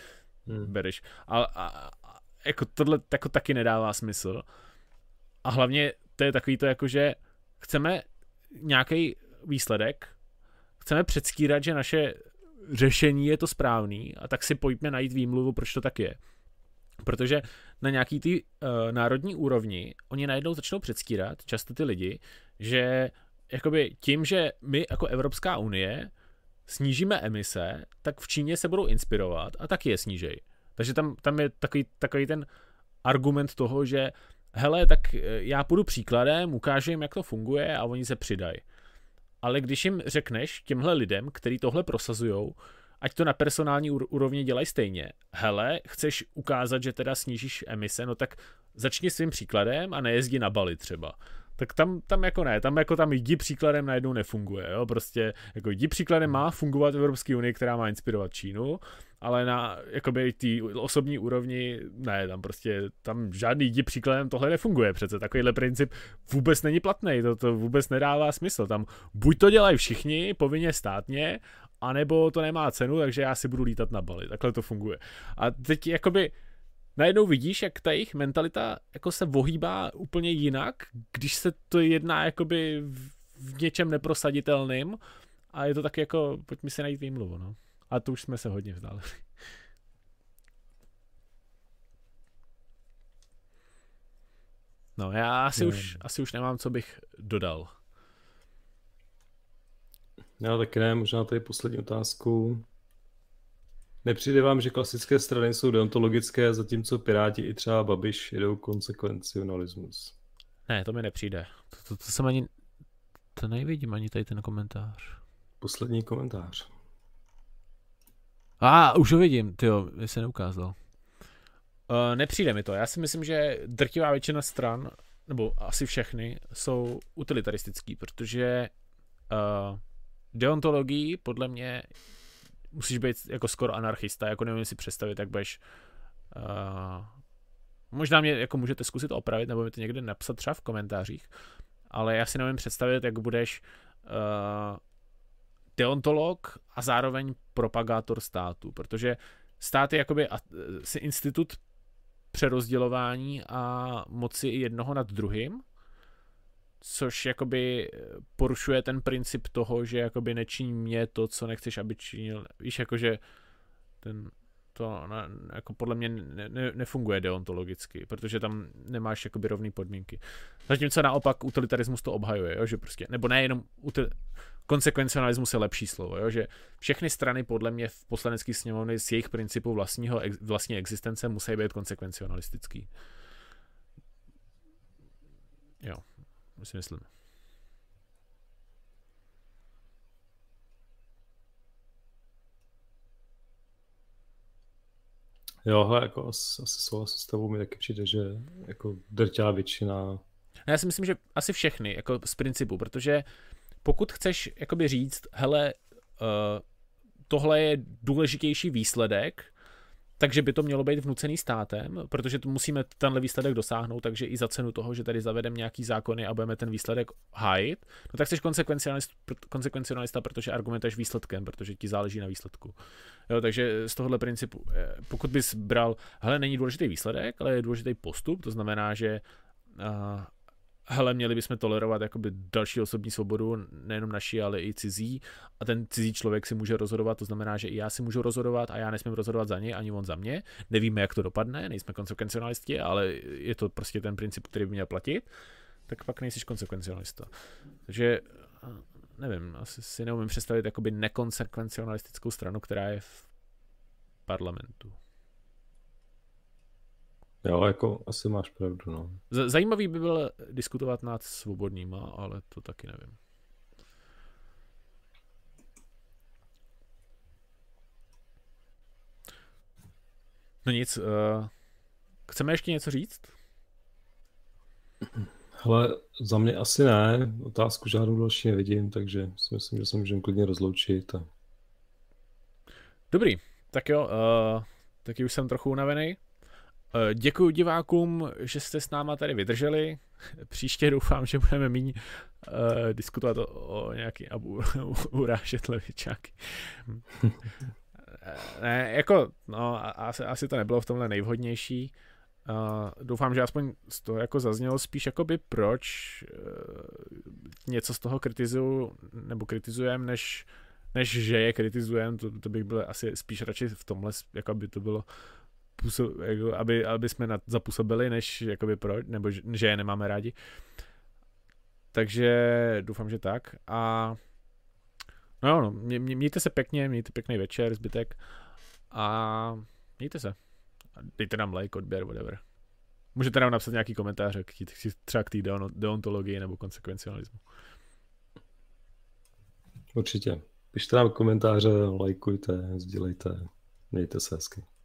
hmm. bereš. A, a, a jako tohle jako taky nedává smysl. A hlavně to je takový to jako, že chceme nějaký výsledek, chceme předstírat, že naše řešení je to správný a tak si pojďme najít výmluvu, proč to tak je. Protože na nějaký ty uh, národní úrovni oni najednou začnou předstírat, často ty lidi, že jakoby tím, že my jako Evropská unie snížíme emise, tak v Číně se budou inspirovat a taky je snížej. Takže tam, tam je takový, takový ten argument toho, že hele, tak eh, já půjdu příkladem, ukážu jim, jak to funguje a oni se přidají. Ale když jim řekneš těmhle lidem, kteří tohle prosazují, ať to na personální úrovni dělají stejně. Hele, chceš ukázat, že teda snížíš emise, no tak začni svým příkladem a nejezdí na Bali třeba. Tak tam, tam jako ne, tam jako tam jdi příkladem najednou nefunguje, jo, prostě jako jdi příkladem má fungovat v Evropské unii, která má inspirovat Čínu, ale na jakoby ty osobní úrovni ne, tam prostě, tam žádný jdi příkladem tohle nefunguje přece, takovýhle princip vůbec není platný, to, to vůbec nedává smysl, tam buď to dělají všichni, povinně státně, anebo to nemá cenu, takže já si budu lítat na Bali. Takhle to funguje. A teď jakoby najednou vidíš, jak ta jejich mentalita jako se vohýbá úplně jinak, když se to jedná jakoby v něčem neprosaditelným a je to tak jako, pojďme si najít výmluvu, no. A to už jsme se hodně vzdálili. No, já asi, už, asi už nemám, co bych dodal. Já taky ne, možná tady poslední otázku. Nepřijde vám, že klasické strany jsou deontologické, zatímco Piráti i třeba Babiš jedou konsekvencionalismus? Ne, to mi nepřijde. To, to, to jsem ani... To nevidím ani tady ten komentář. Poslední komentář. A, ah, už ho vidím, ty jo, se neukázal. Uh, nepřijde mi to. Já si myslím, že drtivá většina stran, nebo asi všechny, jsou utilitaristický, protože uh, deontologii podle mě musíš být jako skoro anarchista, jako nevím si představit, jak budeš uh, možná mě jako můžete zkusit opravit, nebo mi to někde napsat třeba v komentářích, ale já si nevím představit, jak budeš uh, deontolog a zároveň propagátor státu, protože stát je jakoby si institut přerozdělování a moci jednoho nad druhým což jakoby eh, porušuje ten princip toho, že jakoby nečiní mě to, co nechceš, aby činil. Víš, jakože ten, to na, jako podle mě ne, ne, nefunguje deontologicky, protože tam nemáš jakoby rovné podmínky. Zatímco naopak utilitarismus to obhajuje, jo, že prostě, nebo nejenom util, konsekvencionalismus je lepší slovo, jo, že všechny strany podle mě v poslanecké sněmovny z jejich principu vlastního, vlastní existence musí být konsekvencionalistický. Jo si myslím. Jo, hele, jako asi, souhlasím s tebou, mi taky přijde, že jako drtivá většina. Já si myslím, že asi všechny, jako z principu, protože pokud chceš jakoby říct, hele, uh, tohle je důležitější výsledek, takže by to mělo být vnucený státem, protože to musíme tenhle výsledek dosáhnout, takže i za cenu toho, že tady zavedeme nějaký zákony a budeme ten výsledek hájit, no tak jsi konsekvencionalista, konsekvencionalista, protože argumentuješ výsledkem, protože ti záleží na výsledku. Jo, takže z tohohle principu, eh, pokud bys bral, hele, není důležitý výsledek, ale je důležitý postup, to znamená, že uh, hele, měli bychom tolerovat jakoby další osobní svobodu, nejenom naši, ale i cizí a ten cizí člověk si může rozhodovat, to znamená, že i já si můžu rozhodovat a já nesmím rozhodovat za ně, ani on za mě. Nevíme, jak to dopadne, nejsme konsekvencionalisti, ale je to prostě ten princip, který by měl platit, tak pak nejsi konsekvencionalista. Takže nevím, asi si neumím představit jakoby nekonsekvencionalistickou stranu, která je v parlamentu. Jo, jako asi máš pravdu, no. Zajímavý by bylo diskutovat nad svobodnýma, ale to taky nevím. No nic, uh, chceme ještě něco říct? Hele, za mě asi ne, otázku žádnou další nevidím, takže si myslím, že se můžeme klidně rozloučit. A... Dobrý, tak jo, uh, taky už jsem trochu unavený. Eh, Děkuji divákům, že jste s náma tady vydrželi. Příště doufám, že budeme méně uh, diskutovat o, o nějaký a urážet levičáky. ne, jako, no, asi, asi to nebylo v tomhle nejvhodnější. Uh, doufám, že aspoň z toho jako zaznělo spíš jakoby proč uh, něco z toho kritizuju, nebo kritizujem, než, než že je kritizujem, to, to bych byl asi spíš radši v tomhle, jako by to bylo působ, jako aby, aby jsme na, zapůsobili, než jakoby proč, nebo že, že je nemáme rádi. Takže doufám, že tak. A no no, mě, mě, mějte se pěkně, mějte pěkný večer, zbytek. A mějte se. Dejte nám like, odběr, whatever. Můžete nám napsat nějaký komentáře, třeba k té deontologii nebo konsekvencialismu. Určitě. Pište nám komentáře, lajkujte, sdílejte, mějte se hezky.